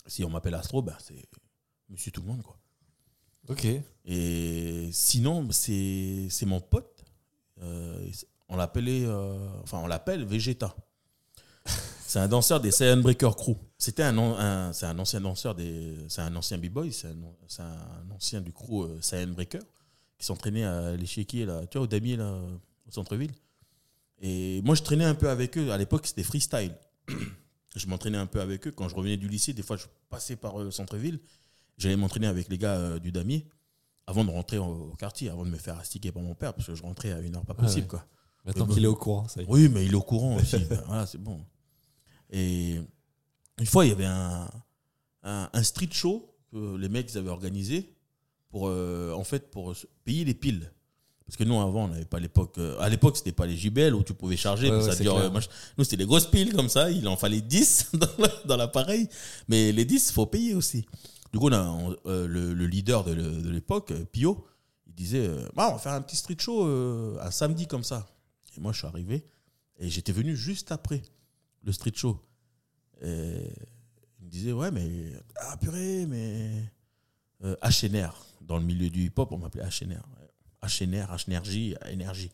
Si on m'appelle Astro, ben, c'est monsieur tout le monde, quoi. Ok. Et sinon, c'est c'est mon pote. Euh, on l'appelait, euh, enfin, on l'appelle Vegeta. C'est un danseur des Saiyan Breaker Crew. C'était un, c'est un ancien danseur des, c'est un ancien b-boy, c'est un, c'est un ancien du crew euh, Breaker qui s'entraînait à l'échiquier là, tu vois, au damier là, au centre-ville. Et moi, je traînais un peu avec eux. À l'époque, c'était freestyle. je m'entraînais un peu avec eux quand je revenais du lycée. Des fois, je passais par le centre-ville. J'allais m'entraîner avec les gars euh, du damier avant de rentrer au, au quartier, avant de me faire astiquer par mon père, parce que je rentrais à une heure pas Ah possible. ouais. Quoi. Maintenant qu'il est au courant, ça y est. Oui, mais il est au courant aussi. Voilà, c'est bon. Et une fois, il y avait un, un, un street show que les mecs avaient organisé pour, euh, en fait, pour payer les piles. Parce que nous, avant, on n'avait pas l'époque. euh, à l'époque, c'était pas les JBL où tu pouvais charger. Ouais, mais ouais, ça dure, euh, nous, c'était des grosses piles comme ça. Il en fallait 10 dans la- dans l'appareil. Mais les 10, il faut payer aussi. Du coup, on a, on- euh, le, le leader de, l'époque, Pio, il disait Ah, On va faire un petit street show un samedi comme ça. Et moi, je suis arrivé et j'étais venu juste après le street show. Il me disait Ouais, mais. Ah, purée, mais. Euh, HNR. Dans le milieu du hip-hop, on m'appelait HNR. HNR, H-Energy, énergie.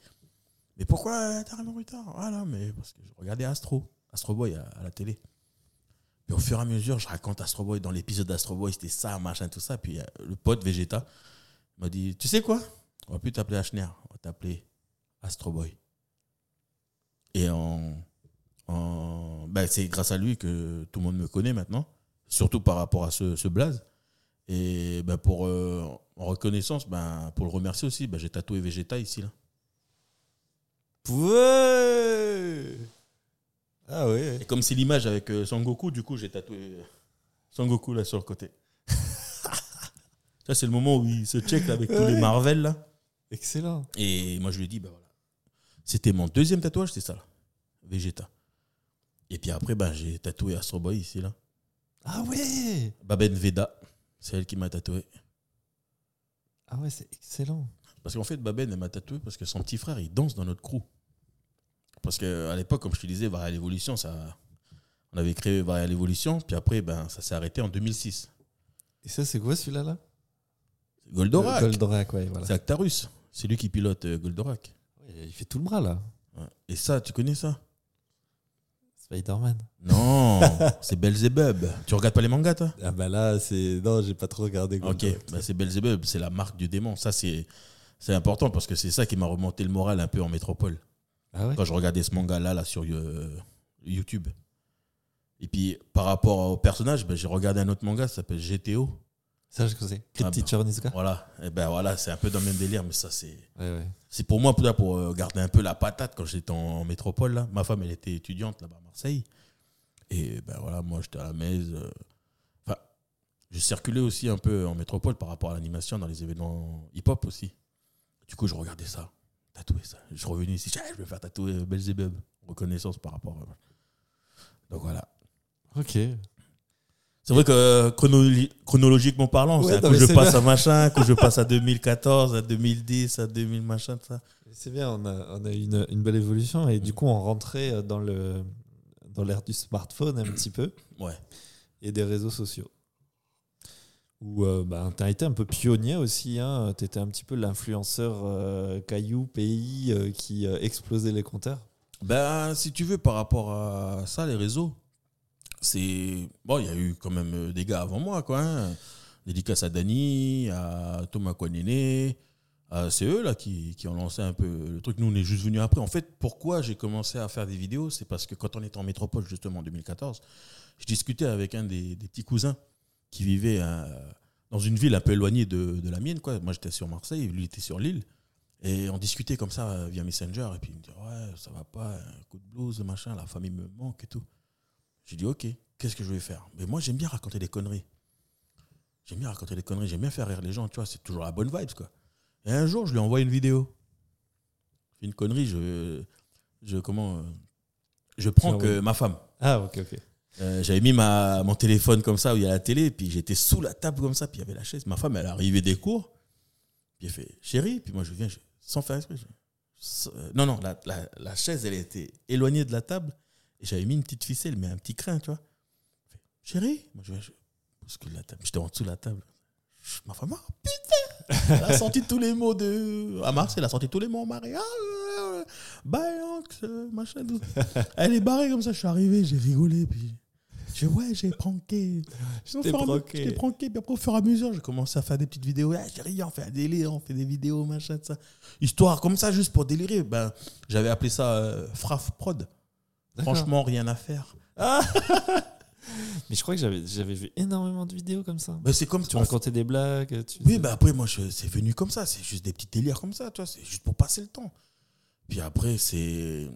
Mais pourquoi t'es arrivé en retard Ah là, mais parce que je regardais Astro, Astro Boy à, la télé. Puis au fur et à mesure, je raconte Astro Boy dans l'épisode d'Astro Boy, c'était ça, machin, tout ça. Puis euh, le pote Vegeta m'a dit Tu sais quoi? On va plus t'appeler HNR, on va t'appeler Astro Boy. Et en, en- ben, c'est grâce à lui que tout le monde me connaît maintenant, surtout par rapport à ce, ce blaze. Et ben, pour, euh, en reconnaissance, ben, pour le remercier aussi, ben, j'ai tatoué Vegeta ici. Là. Ouais Ah ouais. Et comme c'est l'image avec euh, Son Goku, du coup, j'ai tatoué euh, Son Goku là sur le côté. Ça, c'est le moment où il se check là, avec tous les. Marvel là. Excellent. Et moi, je lui ai dit, bah voilà. C'était mon deuxième tatouage, c'était ça là. Vegeta. Et puis après, ben, j'ai tatoué Astro Boy ici là. Ah ouais Baben Veda, c'est elle qui m'a tatoué. Ah ouais, c'est excellent. Parce qu'en fait, Baben, elle m'a tatoué parce que son petit frère, il danse dans notre crew. Parce qu'à l'époque, comme je te disais, Varial Evolution, ça, on avait créé Varial Evolution, puis après, ben, ça s'est arrêté en 2006. Et ça, c'est quoi celui-là là? Goldorak, Goldorak, ouais, voilà. c'est Actarus. C'est lui qui pilote euh, Goldorak. Ouais, Il fait tout le bras là. Ouais. Et ça, tu connais ça? Spider-Man. Non, c'est Belzebub. Tu regardes pas les mangas, toi? Ah bah là, c'est. Non, j'ai pas trop regardé. Ok, bah, c'est Belzebub, c'est la marque du démon. Ça, c'est c'est important parce que c'est ça qui m'a remonté le moral un peu en métropole. Ah ouais? Quand je regardais ce manga-là là, sur euh, YouTube. Et puis, par rapport au personnage, ben, j'ai regardé un autre manga, ça s'appelle GTO. Ça, je connais. Crit Ah bah. Teacher Voilà, et ben voilà, c'est un peu dans le même délire, mais ça, c'est. Ouais, ouais. C'est pour moi, pour, pour euh, garder un peu la patate quand j'étais en, métropole. Là. Ma femme, elle était étudiante là-bas à Marseille. Et ben voilà, moi, j'étais à la maison. euh, Enfin, j'ai circulé aussi un peu en métropole par rapport à l'animation dans les événements hip-hop aussi. Du coup, je regardais ça. tatouer ça. Je suis revenu ici, je vais faire tatouer Belzebub. Reconnaissance par rapport à. Donc voilà. Ok. C'est vrai que chronolo- chronologiquement parlant, Ouais, mais je passe bien. à machin, que je passe à 2014, à 2010, à 2000 machin, tout ça. C'est bien, on a, on a eu une, une belle évolution et du coup on rentrait dans le dans l'ère du smartphone un petit peu Ouais. et des réseaux sociaux. Où euh, bah, tu as été un peu pionnier aussi, hein. tu étais un petit peu l'influenceur euh, caillou, pays euh, qui euh, explosait les compteurs. Ben, si tu veux, par rapport à ça, les réseaux, c'est. Bon, il y a eu quand même euh, des gars avant moi, quoi. hein. Dédicace à Dany, à Thomas Kwanene. C'est eux, là, qui, qui ont lancé un peu le truc. Nous, on est juste venus après. En fait, pourquoi j'ai commencé à faire des vidéos C'est parce que quand on était en métropole, justement, en 2014, je discutais avec un des, petits cousins qui vivait dans une ville un peu éloignée de, de la mienne, quoi. Moi, j'étais sur Marseille, lui, était sur Lille. Et on discutait comme ça euh, via Messenger. Et puis il me dit Ouais, ça va pas, un coup de blues, machin, la famille me manque et tout. J'ai dit Ok, qu'est-ce que je vais faire? Mais moi, j'aime bien raconter des conneries. J'aime bien raconter des conneries, j'aime bien faire rire les gens, tu vois, c'est toujours la bonne vibe, quoi. Et un jour, je lui envoie une vidéo. Je fais une connerie, je. je comment. je prends que ma femme. Ah ok ok. Euh, j'avais mis ma, mon téléphone comme ça où il y a la télé, puis j'étais sous la table comme ça, puis il y avait la chaise. Ma femme, elle est arrivée des cours, puis elle fait chérie, puis moi je viens, je- sans faire exprès. je- sans- euh, non, non, la, la, la chaise, elle était éloignée de la table, et j'avais mis une petite ficelle, mais un petit crin, tu vois. Chérie, moi je je bouscule la table, j'étais en dessous de la table. Ma femme, ah, putain, elle a sorti tous les mots de. À Marseille, elle a sorti tous les mots en Marie. Ah, euh, machin, tout. Elle est barrée comme ça, je suis arrivé, j'ai rigolé, puis. J'ai ouais, j'ai pranké. Je t'ai pranké. Je t'ai pranké. Puis après, au fur et à mesure, j'ai commencé à faire des petites vidéos. Ah, j'ai rien, on fait un délire, on fait des vidéos, machin, de ça. Histoire comme ça, juste pour délirer. Ben, j'avais appelé ça euh, Fraf Prod. Franchement, rien à faire. Mais je crois que j'avais j'avais vu énormément de vidéos comme ça. Ben, c'est comme Tu racontais des blagues. Tu... Oui, bah après, moi, je- c'est venu comme ça. C'est juste des petits délires comme ça, tu vois. C'est juste pour passer le temps. Puis après, c'est.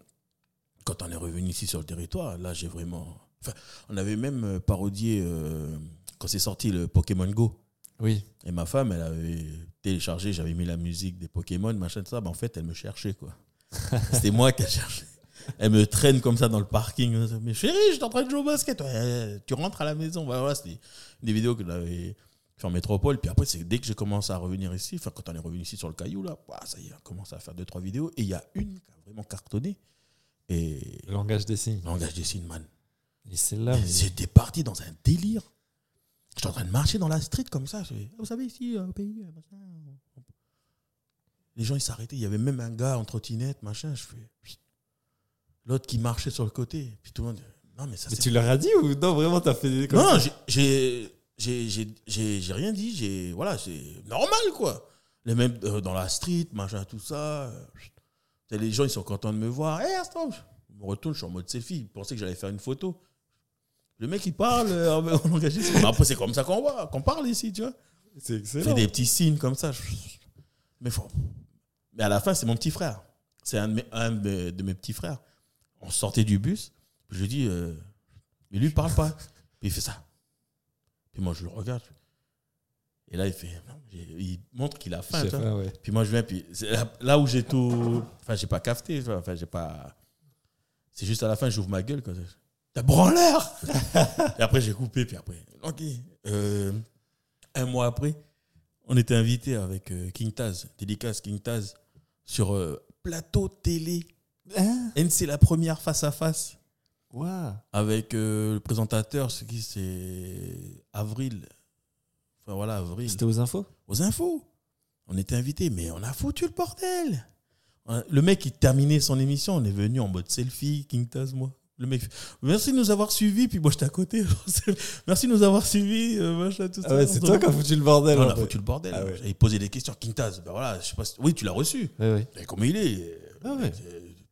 Quand on est revenu ici sur le territoire, là, j'ai vraiment. Enfin, on avait même euh, parodié euh, quand c'est sorti le Pokémon Go. Oui. Et ma femme, elle avait téléchargé, j'avais mis la musique des Pokémon, machin, tout ça. Ben, en fait, elle me cherchait, quoi. C'était moi qui cherchais. Elle me traîne comme ça dans le parking. Mais chérie, je suis en train de jouer au basket. Ouais, tu rentres à la maison. Ben, voilà, c'était des vidéos que j'avais fait en métropole. Puis après, c'est dès que j'ai commencé à revenir ici, enfin, quand on est revenu ici sur le caillou, là, ouah, ça y est, on commence à faire deux, trois vidéos. Et il y a une qui a vraiment cartonné. Et Le langage des signes. langage des signes, man. Et c'est là. où- J'étais parti dans un délire. J'étais en train de marcher dans la street comme ça. Fais, Vous savez, ici, euh, au pays, euh, machin. Les gens, ils s'arrêtaient. Il y avait même un gars en trottinette, machin. Je fais. L'autre qui marchait sur le côté. Puis tout le monde. Non, mais ça Mais tu leur as dit ou non Vraiment, t'as fait des comme Non, j'ai- j'ai. Rien dit. J'ai. Voilà, c'est normal, quoi. Les mêmes euh, dans la street, machin, tout ça. euh, Les gens, ils sont contents de me voir. Hé, Aston Je me retourne, je suis en mode selfie. Ils pensaient que j'allais faire une photo. Le mec, il parle euh, en langage Après, c'est comme ça qu'on voit, qu'on parle ici, tu vois. C'est excellent. fait des petits signes comme ça. Mais, faut- mais à la fin, c'est mon petit frère. C'est un, de mes, un de mes- de mes petits frères. On sortait du bus. Je lui dis, euh, mais lui, il parle pas. Puis il fait ça. Puis moi, je le regarde. Et là, il fait, non, il montre qu'il a faim. Ouais. Puis moi, je viens, puis là, là où j'ai tout. Enfin, j'ai pas vois. Enfin, j'ai pas. C'est juste à la fin, j'ouvre ma gueule. Quoi. T'as branleur Et après, j'ai coupé. Puis après, ok. Euh, un mois après, on était invité avec euh, King Taz, dédicace King Taz, sur euh, plateau télé. Hein? Et c'est la première face à face Waouh. avec euh, le présentateur, c'est qui? C'est Avril. Enfin voilà, Avril C'était aux infos? Aux infos. On était invités, mais on a foutu le bordel. Le mec, il terminait son émission, on est venu en mode selfie, King Taz, moi. Le mec, merci de nous avoir suivis, puis moi j'étais à côté. merci de nous avoir suivis, euh, machin, tout ça. Ah ouais, c'est toi qui as foutu le bordel. On a foutu le bordel. Ah ouais. J'avais posé des questions. King Taz, ben voilà, je sais pas si- Oui, tu l'as reçu. Ouais, ouais. Et comme il est, Ah ouais.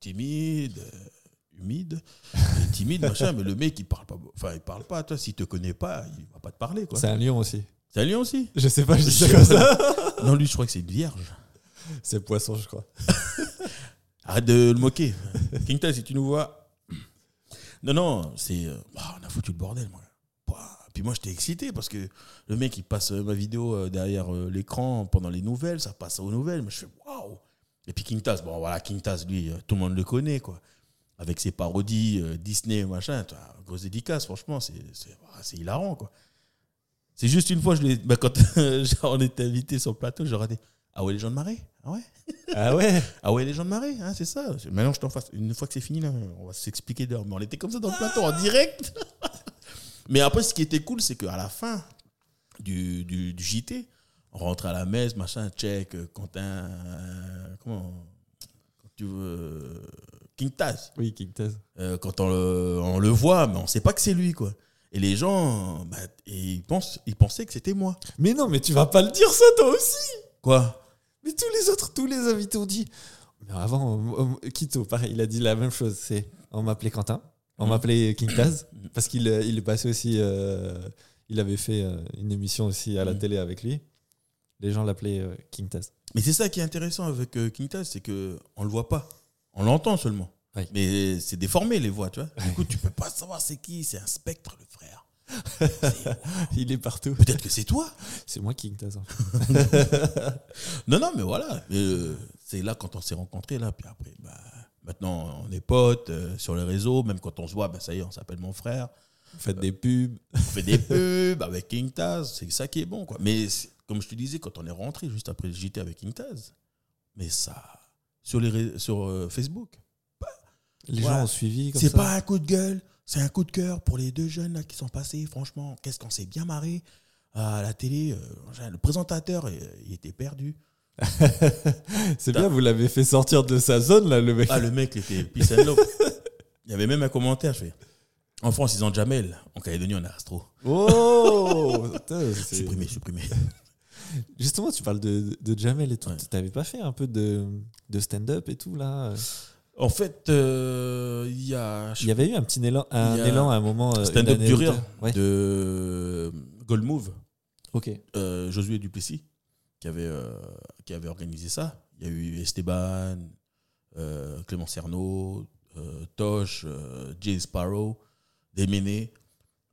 Timide, euh, humide, et timide, machin, mais le mec, il parle pas. Enfin, il parle pas, toi, s'il te connaît pas, il va pas te parler, quoi. C'est un lion aussi. C'est un lion aussi Je sais pas, je dis ça comme ça. Non, lui, je crois que c'est une vierge. C'est poisson, je crois. Arrête de le moquer. King Taz, si tu nous vois. Non, non, c'est. euh, ah, on a foutu le bordel, moi. Pouah. Puis moi, j'étais excité parce que le mec, il passe ma vidéo euh, derrière l'écran pendant les nouvelles, ça passe aux nouvelles. Moi, je fais waouh! Et puis King Taz, bon voilà, King Taz, lui, euh, tout le monde le connaît, quoi. Avec ses parodies, euh, Disney, machin, grosse dédicace, franchement, c'est hilarant, quoi. C'est juste une fois, je bah, quand on était invité sur le plateau, j'aurais dit Ah ouais, les gens de marée Ah ouais? Ah ouais? Ah ouais, les gens de marée, hein, c'est ça. Maintenant, je t'en fasse. Une fois que c'est fini, là, on va s'expliquer dehors. Mais on était comme ça dans le plateau, en direct. Mais après, ce qui était cool, c'est qu'à la fin du, du, du JT, on rentre à la messe, machin, check, euh, Quentin. euh, comment quand tu veux. King Taz. Oui, King Taz. Euh, quand on le, on le voit, mais on sait pas que c'est lui, quoi. Et les gens, bah, et ils, pensent, ils pensaient que c'était moi. Mais non, mais tu vas pas le dire ça toi aussi Quoi? Mais tous les autres, tous les invités ont dit. Mais avant, euh, Kito, pareil, il a dit la même chose. C'est, on m'appelait Quentin, on m'appelait King Taz, parce qu'il il est passé aussi. euh, il avait fait une émission aussi à la Mhm. télé avec lui. Les gens l'appelaient euh, King Taz. Mais c'est ça qui est intéressant avec euh, King Taz, c'est que on le voit pas, on l'entend seulement. Oui. Mais c'est déformé les voix, tu vois. Du coup, tu peux pas savoir c'est qui, c'est un spectre, le frère. Il est partout. Peut-être que c'est toi. C'est moi King Taz. en fait. Non, non, mais voilà. Euh, c'est là quand on s'est rencontrés là, puis après, bah, maintenant on est potes sur les réseaux, même quand on se voit, bah, ça y est, on s'appelle mon frère. Faites des pubs. On fait des pubs avec King Taz, c'est ça qui est bon, quoi. Mais c'est- comme je te disais, quand on est rentré juste après le JT avec King Taz, mais ça, sur, les, sur euh, Facebook. Les gens ont suivi comme C'est pas un coup de gueule, c'est un coup de cœur pour les deux jeunes là qui sont passés. Franchement, qu'est-ce qu'on s'est bien marré à la télé. euh, le présentateur, euh, il était perdu. C'est bien, vous l'avez fait sortir de sa zone là, le mec. Ah, le mec, il était peace and love. Il y avait même un commentaire, je fais. En France, ils ont Jamel. En Calédonie, on a Astro. Oh Supprimé, supprimé. Justement, tu parles de, de Jamel et tout. Ouais. T'avais pas fait un peu de, de stand-up et tout là En fait, euh, il y a. Il y avait eu un petit élan, un élan à un moment. euh, Stand-up du rire. Ouais. de Gold Move. Ok. euh, Josué Duplessis qui avait, euh, qui avait organisé ça. Il y a eu Esteban, euh, Clément Cerno, euh, Tosh, euh, Jay Sparrow, Déméné.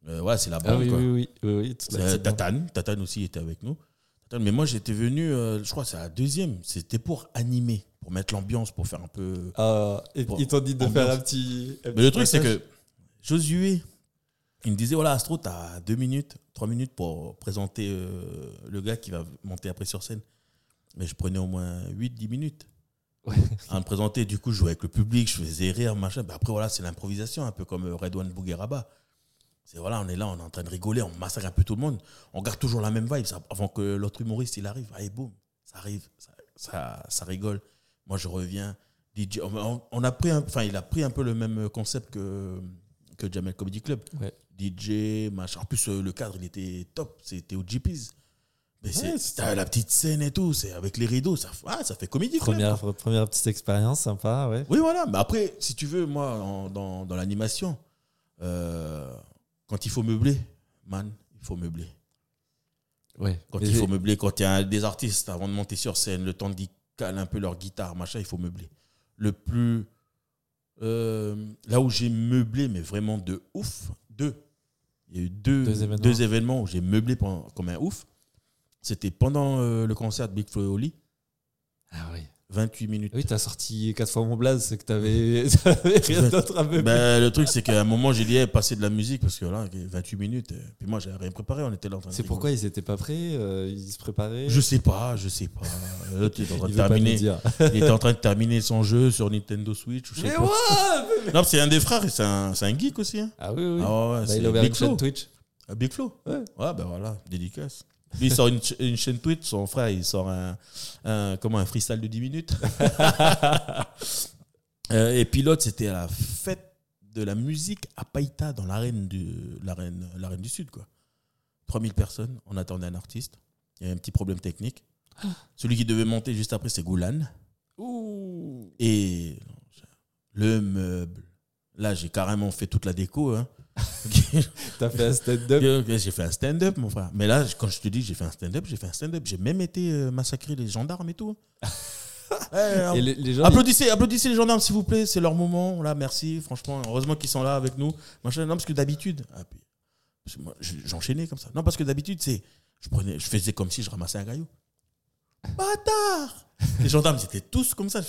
Euh, ouais, c'est la Ah bande. oui, quoi. oui, oui, oui. Tatane. Tatane aussi était avec nous. Mais moi, j'étais venu, euh, je crois que c'est la deuxième. C'était pour animer, pour mettre l'ambiance, pour faire un peu. Ah, et Bon, ils t'ont dit de ambiance. faire un petit. un Mais petit le truc, c'est passage. que Josué, il me disait voilà, Astro, tu as deux minutes, trois minutes pour présenter euh, le gars qui va monter après sur scène. Mais je prenais au moins 8-10 minutes Ouais. à me présenter. Du coup, je jouais avec le public, je faisais rire, machin. Ben après, voilà, c'est l'improvisation, un peu comme euh, Redouane Bougueraba. C'est voilà, on est là, on est en train de rigoler, on massacre un peu tout le monde. On garde toujours la même vibe ça, avant que l'autre humoriste il arrive. Allez, boum, ça arrive, ça, ça, ça rigole. Moi, je reviens. DJ, on, on a pris, enfin, il a pris un peu le même concept que que Jamel Comedy Club. Ouais. DJ, machin. En plus, euh, le cadre, il était top. C'était au GPs. Mais c'est Ouais, c'est la petite scène et tout. C'est avec les rideaux. Ça, ah, ça fait comédie. Première, première petite expérience sympa, ouais. Oui, voilà. Mais après, si tu veux, moi, en- dans, dans l'animation, euh, quand il faut meubler, man, il faut meubler. ouais. Quand il faut meubler, quand il y a des artistes, avant de monter sur scène, le temps qu'ils calent un peu leur guitare, machin, il faut meubler. Le plus. euh, là où j'ai meublé, mais vraiment de ouf, deux. Il y a eu deux, Deux événements. deux événements où j'ai meublé pendant- comme un ouf. C'était pendant euh, le concert de Big Flo et Oli, Ah oui. 28 minutes. Oui, t'as sorti quatre fois mon blaze, c'est que t'avais rien d'autre à meubler. Ben, le truc, c'est qu'à un moment, j'ai dit, hey, passer de la musique, parce que là, 28 minutes, euh, puis moi, j'avais rien préparé, on était là en train de c'est pourquoi ils étaient pas prêts, euh, ils se préparaient? Je sais pas, je sais pas. L'autre, il était en train Il de terminer. Il était en train de terminer son jeu sur Nintendo Switch. ou Je sais Mais pas. ouais Non, c'est un des frères, et c'est un, geek aussi. Hein. Ah oui, oui. Ah ouais, Bah, c'est il a ouvert Big une Flo. chaîne Twitch. Ah, Big Flo? Ouais. Ouais, ben voilà, dédicace. Lui, il sort une, ch- une chaîne Twitch, son frère, il sort un, un- comment, un freestyle de 10 minutes. Euh, et puis l'autre, c'était à la fête de la musique à Païta, dans l'arène du, l'arène, l'arène du Sud. Quoi. 3000 personnes, on attendait un artiste. Il y a un petit problème technique. Celui qui devait monter juste après, c'est Goulan. Ouh. Et le meuble. Là, j'ai carrément fait toute la déco. Hein. T'as fait un stand-up? J'ai fait un stand-up, mon frère. Mais là, quand je te dis j'ai fait un stand-up, j'ai fait un stand-up. J'ai même été euh, massacrer les gendarmes et tout. Ouais, Et les, les gens. applaudissez, applaudissez les gendarmes, s'il vous plaît. C'est leur moment. Là, merci. Franchement, heureusement qu'ils sont là avec nous. Machin. Non, parce que d'habitude. ah, j'enchaînais comme ça. Non, parce que d'habitude, c'est. Je, prenais, je faisais comme si je ramassais un caillou. Bâtard Les gendarmes, ils étaient tous comme ça.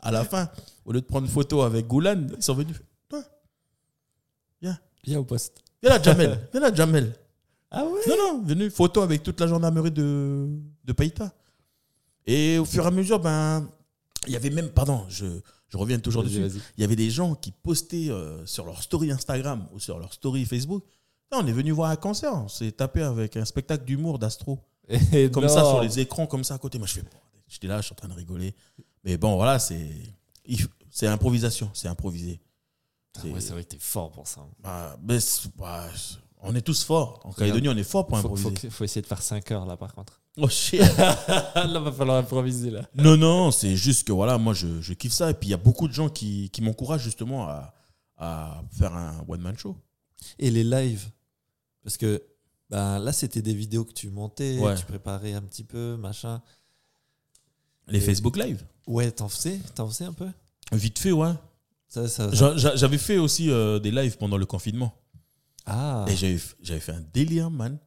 À la fin, au lieu de prendre une photo avec Goulan, ils sont venus. Viens au poste. viens là, Jamel. Viens là, Jamel. Ah ouais? Non, non, venu photo avec toute la gendarmerie de, de Païta. Et au fur et à mesure, ben, il y avait même, pardon, je, je reviens toujours dessus. Il y avait des gens qui postaient euh, sur leur story Instagram ou sur leur story Facebook. On est venu voir un concert, on s'est tapé avec un spectacle d'humour d'astro. Comme ça, sur les écrans, comme ça à côté. Moi, je fais, j'étais là, je suis en train de rigoler. Mais bon, voilà, c'est, c'est improvisation, c'est improvisé. Ah ouais, c'est vrai que t'es fort pour ça. Bah, mais c'est- bah, on est tous forts. En Calédonie, on est fort pour Faut, improviser. faut, que- faut essayer de faire 5 heures là par contre. Oh shit. là, va falloir improviser là. Non, non, c'est juste que voilà, moi je, je kiffe ça. Et puis il y a beaucoup de gens qui, qui m'encouragent justement à, à faire un one-man show. Et les lives Parce que ben, là, c'était des vidéos que tu montais, Ouais. tu préparais un petit peu, machin. Les Et- Facebook Live. Ouais, t'en faisais T'en faisais un peu? Vite fait, ouais. Ça, ça, ça- J'a- j'a- J'avais fait aussi euh, des lives pendant le confinement. Ah, Et j'avais fait un délire, man.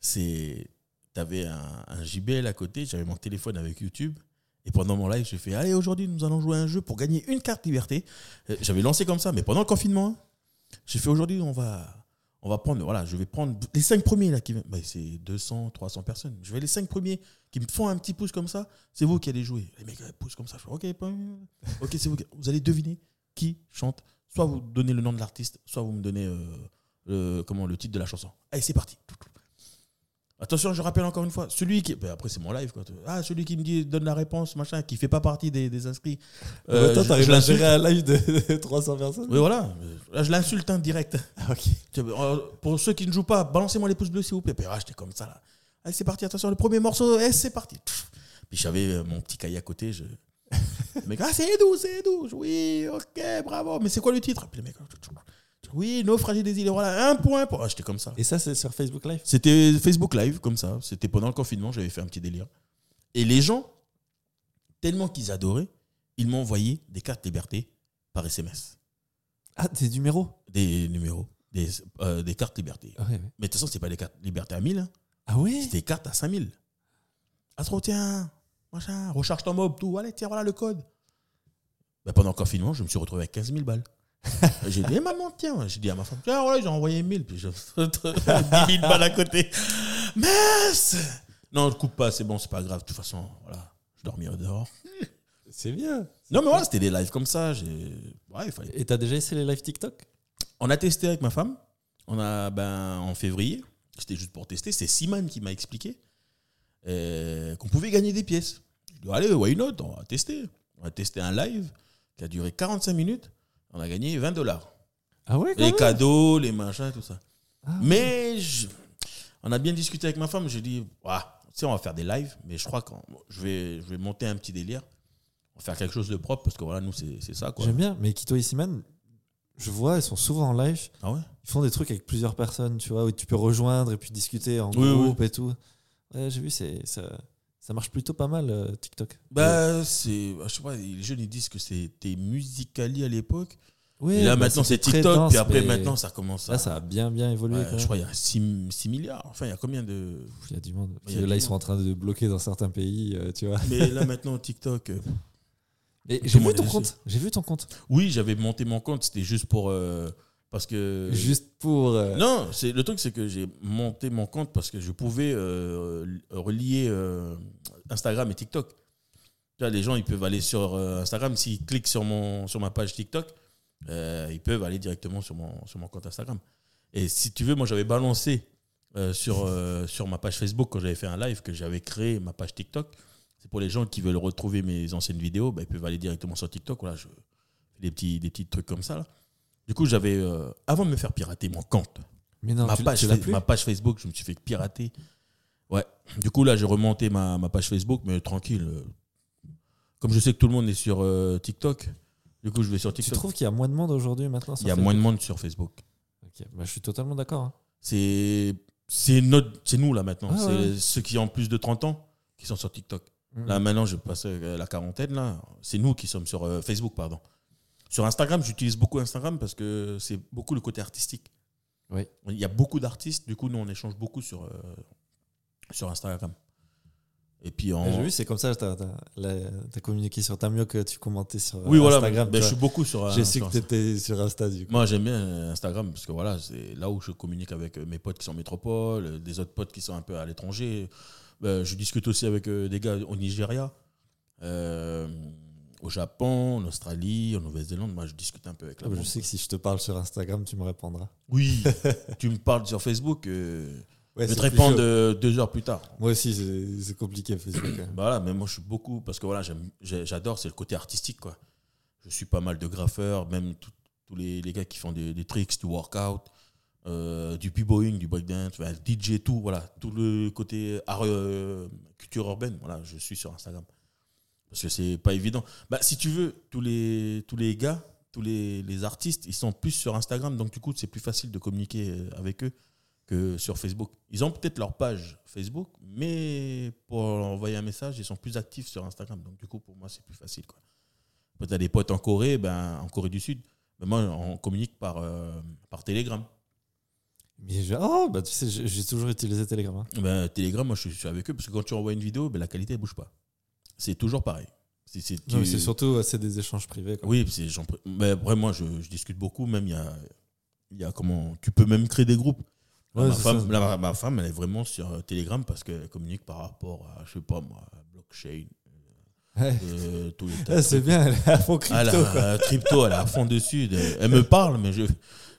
C'est. T'avais un, un JBL à côté, j'avais mon téléphone avec YouTube. Et pendant mon live, j'ai fait Allez, aujourd'hui, nous allons jouer à un jeu pour gagner une carte liberté. Euh, J'avais lancé comme ça, mais pendant le confinement, hein, j'ai fait Aujourd'hui, on va, on va prendre. Voilà, je vais prendre les cinq premiers là. qui bah, C'est 200, 300 personnes. Je vais les cinq premiers qui me font un petit pouce comme ça. C'est vous qui allez jouer. Les mecs, pouce comme ça. Je fais Ok, pas- ok, c'est vous. qui- Vous allez deviner qui chante. Soit vous donnez le nom de l'artiste, soit vous me donnez euh, le, comment, le titre de la chanson. Allez, c'est parti. Attention, je rappelle encore une fois, celui qui. ben, après, c'est mon live. Quoi. Ah, celui qui me dit, donne la réponse, machin, qui fait pas partie des, des inscrits. Euh, toi, t'arrives à gérer un live de, de 300 personnes Oui, voilà. Là, je l'insulte hein, direct. Ah, Ok. Euh, Pour ceux qui ne jouent pas, balancez-moi les pouces bleus, s'il vous plaît. Puis, ah, j'étais comme ça, là. Allez, c'est parti, attention, le premier morceau, c'est parti. Puis j'avais euh, mon petit cahier à côté. Je... Le mec, ah, c'est Edou, c'est Edou. Je- Oui, ok, bravo. Mais c'est quoi le titre? Puis le mec, oui, naufragé des îles. Voilà, un point. Pour... Ah, j'étais comme ça. Et ça, c'est sur Facebook Live? C'était Facebook Live, comme ça. C'était pendant le confinement, j'avais fait un petit délire. Et les gens, tellement qu'ils adoraient, ils m'ont envoyé des cartes liberté par SMS. Ah, des numéros? Des numéros, des, euh, des cartes liberté. Ah ouais, ouais. Mais de toute façon, c'est pas des cartes liberté à 1000, hein. Ah ouais? C'est des cartes à 5000. Ah, trop, tiens, machin, recharge ton mob, tout. Allez, tiens, voilà le code. Ben, pendant le confinement, je me suis retrouvé avec 15 000 balles. j'ai dit, eh, maman, tiens, j'ai dit à ma femme, tiens, voilà, j'ai envoyé 1000, puis je 10 000 balles à côté. Mince Non, je coupe pas, c'est bon, c'est pas grave. De toute façon, voilà, je dormirai dehors. C'est bien. Non, mais voilà, c'était des lives comme ça. j'ai- Ouais, il fallait Et t'as déjà essayé les live TikTok? On a testé avec ma femme. On a, ben, en février, c'était juste pour tester. C'est Simon qui m'a expliqué qu'on pouvait gagner des pièces. Je dis, allez, why not? On va tester. On a testé un live qui a duré 45 minutes. On a gagné 20 dollars. Ah ouais, Les cadeaux, les machins, tout ça. Ah, Mais je- on a bien discuté avec ma femme. J'ai dit, ah, tu sais, on va faire des lives, mais je crois que je vais, je vais monter un petit délire. On va faire quelque chose de propre parce que voilà, nous, c'est ça. J'aime bien, mais Kito et Simon, je vois, ils sont souvent en live. Ah ouais? Ils font des trucs avec plusieurs personnes, tu vois, où tu peux rejoindre et puis discuter en Oui, groupe et tout. Ouais, j'ai vu, c'est, ça, ça marche plutôt pas mal, euh, TikTok. Bah, c'est. Je sais pas, les jeunes ils disent que c'était Musicali à l'époque. Oui, Et là bah, maintenant c'est TikTok, dense, puis après maintenant ça commence à. Là, ça a bien, bien évolué. Ouais, quand je crois qu'il y a 6, 6 milliards. Enfin, il y a combien de. Il y a du monde. A là, du ils sont en train de bloquer dans certains pays, euh, tu vois. Mais là maintenant TikTok. euh, j'ai vu ton compte. J'ai vu ton compte. Oui, j'avais monté mon compte, c'était juste pour. euh, parce que. Juste pour. euh, Non, c'est le truc, c'est que j'ai monté mon compte parce que je pouvais euh, relier euh, Instagram et TikTok. Tu vois, les gens, ils peuvent aller sur Instagram. S'ils cliquent sur, mon, sur ma page TikTok, ils peuvent aller directement sur mon, sur mon compte Instagram. Et si tu veux, moi, j'avais balancé sur, sur ma page Facebook quand j'avais fait un live que j'avais créé ma page TikTok. C'est pour les gens qui veulent retrouver mes anciennes vidéos, bah, ils peuvent aller directement sur TikTok. Voilà, je fais des petits, des petits trucs comme ça. Là. Du coup, j'avais, euh, avant de me faire pirater mon compte, Mais non, ma, tu, page, tu l'as Fa- plus ma page Facebook, je me suis fait pirater. Ouais. Du coup, là, j'ai remonté ma, ma page Facebook, mais tranquille. euh, Comme je sais que tout le monde est sur euh, TikTok, du coup, je vais sur Tu TikTok. trouves qu'il y a moins de monde aujourd'hui maintenant sur Il y a Facebook moins de monde sur Facebook. Ok, bah, je suis totalement d'accord. hein. C'est c'est notre c'est nous là maintenant. Ah, c'est ouais. ceux qui ont plus de 30 ans qui sont sur TikTok. Mm. Là maintenant, je passe euh, la quarantaine là. C'est nous qui sommes sur euh, Facebook, pardon. Sur Instagram, j'utilise beaucoup Instagram parce que c'est beaucoup le côté artistique. Oui. Il y a beaucoup d'artistes, du coup, nous on échange beaucoup sur euh, sur Instagram. Et puis en. J'ai vu, c'est comme ça, t'as as, communiqué sur Tamio que tu commentais sur oui, voilà, Instagram. mais, je suis beaucoup sur. J'ai su que tu étais sur Insta du coup. Moi, j'aime bien Instagram parce que voilà, c'est là où je communique avec mes potes qui sont en métropole, des autres potes qui sont un peu à l'étranger. Ben, je discute aussi avec des gars au Nigeria. Euh, au Japon, en Australie, en Nouvelle-Zélande. Moi, je discute un peu avec la ah, Je sais que si je te parle sur Instagram, tu me répondras. Oui, tu me parles sur Facebook, euh, je vais te répondre deux heures plus tard. Moi aussi, c'est compliqué Facebook. Hein. Bah voilà, mais moi, je suis beaucoup, parce que voilà, j'adore, c'est le côté artistique. quoi. Je suis pas mal de graffeurs, même tous les, les, gars qui font des, des tricks, du workout. Euh, du b-boying, du breakdance, DJ, tout, voilà, tout le côté art, euh, culture urbaine, voilà, je suis sur Instagram. Parce que c'est pas évident. Bah, si tu veux, tous les, tous les gars, tous les, les artistes, ils sont plus sur Instagram, donc du coup, c'est plus facile de communiquer euh, avec eux que sur Facebook. Ils ont peut-être leur page Facebook, mais pour envoyer un message, ils sont plus actifs sur Instagram. Donc du coup, pour moi, c'est plus facile. Quoi. Tu as des potes en Corée, ben, en Corée du Sud. Mais moi, on communique par, euh, par Telegram. Mais oh, bah, tu sais, j'ai toujours utilisé Telegram. Hein. Ben, Telegram, moi, je suis avec eux parce que quand tu envoies une vidéo, ben, la qualité ne bouge pas c'est toujours pareil. C'est surtout c'est des échanges privés. Oui, mais vraiment, je, je, discute beaucoup. Même, il y a, y a comment. Tu peux même créer des groupes. ma, femme, ma, femme, elle est vraiment sur euh, Telegram parce qu'elle communique par rapport à, je sais pas moi, blockchain. Euh, c'est bien, elle est à fond crypto. Elle a, crypto, elle est à fond dessus. Elle, me parle, mais je,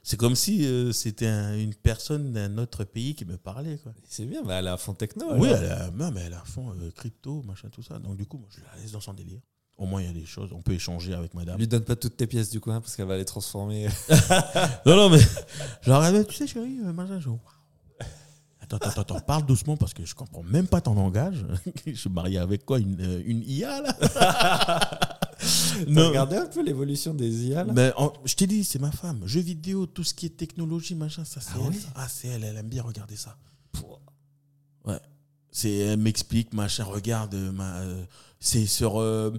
c'est comme si euh, c'était une personne d'un autre pays qui me parlait. C'est bien, mais elle est à fond techno. Oui, elle mais elle à fond euh, crypto, machin, tout ça. Donc du coup, moi, je la laisse dans son délire. Au moins, il y a des choses, on peut échanger avec madame. Lui donne pas toutes tes pièces du coup, hein, parce qu'elle va les transformer. non, non, mais genre, tu sais, chérie, euh, machin, je... Attends, attends, attends, parle doucement parce que je comprends même pas ton langage. je suis marié avec quoi Une, une IA là? Non. Regardez un peu l'évolution des IA. Mais je t'ai dit, c'est ma femme. Jeux vidéo, tout ce qui est technologie, machin, ça c'est ah elle. Ah, c'est elle, elle aime bien regarder ça. Ouais. C'est, elle m'explique, machin, regarde, euh, ma, euh, c'est sur, euh,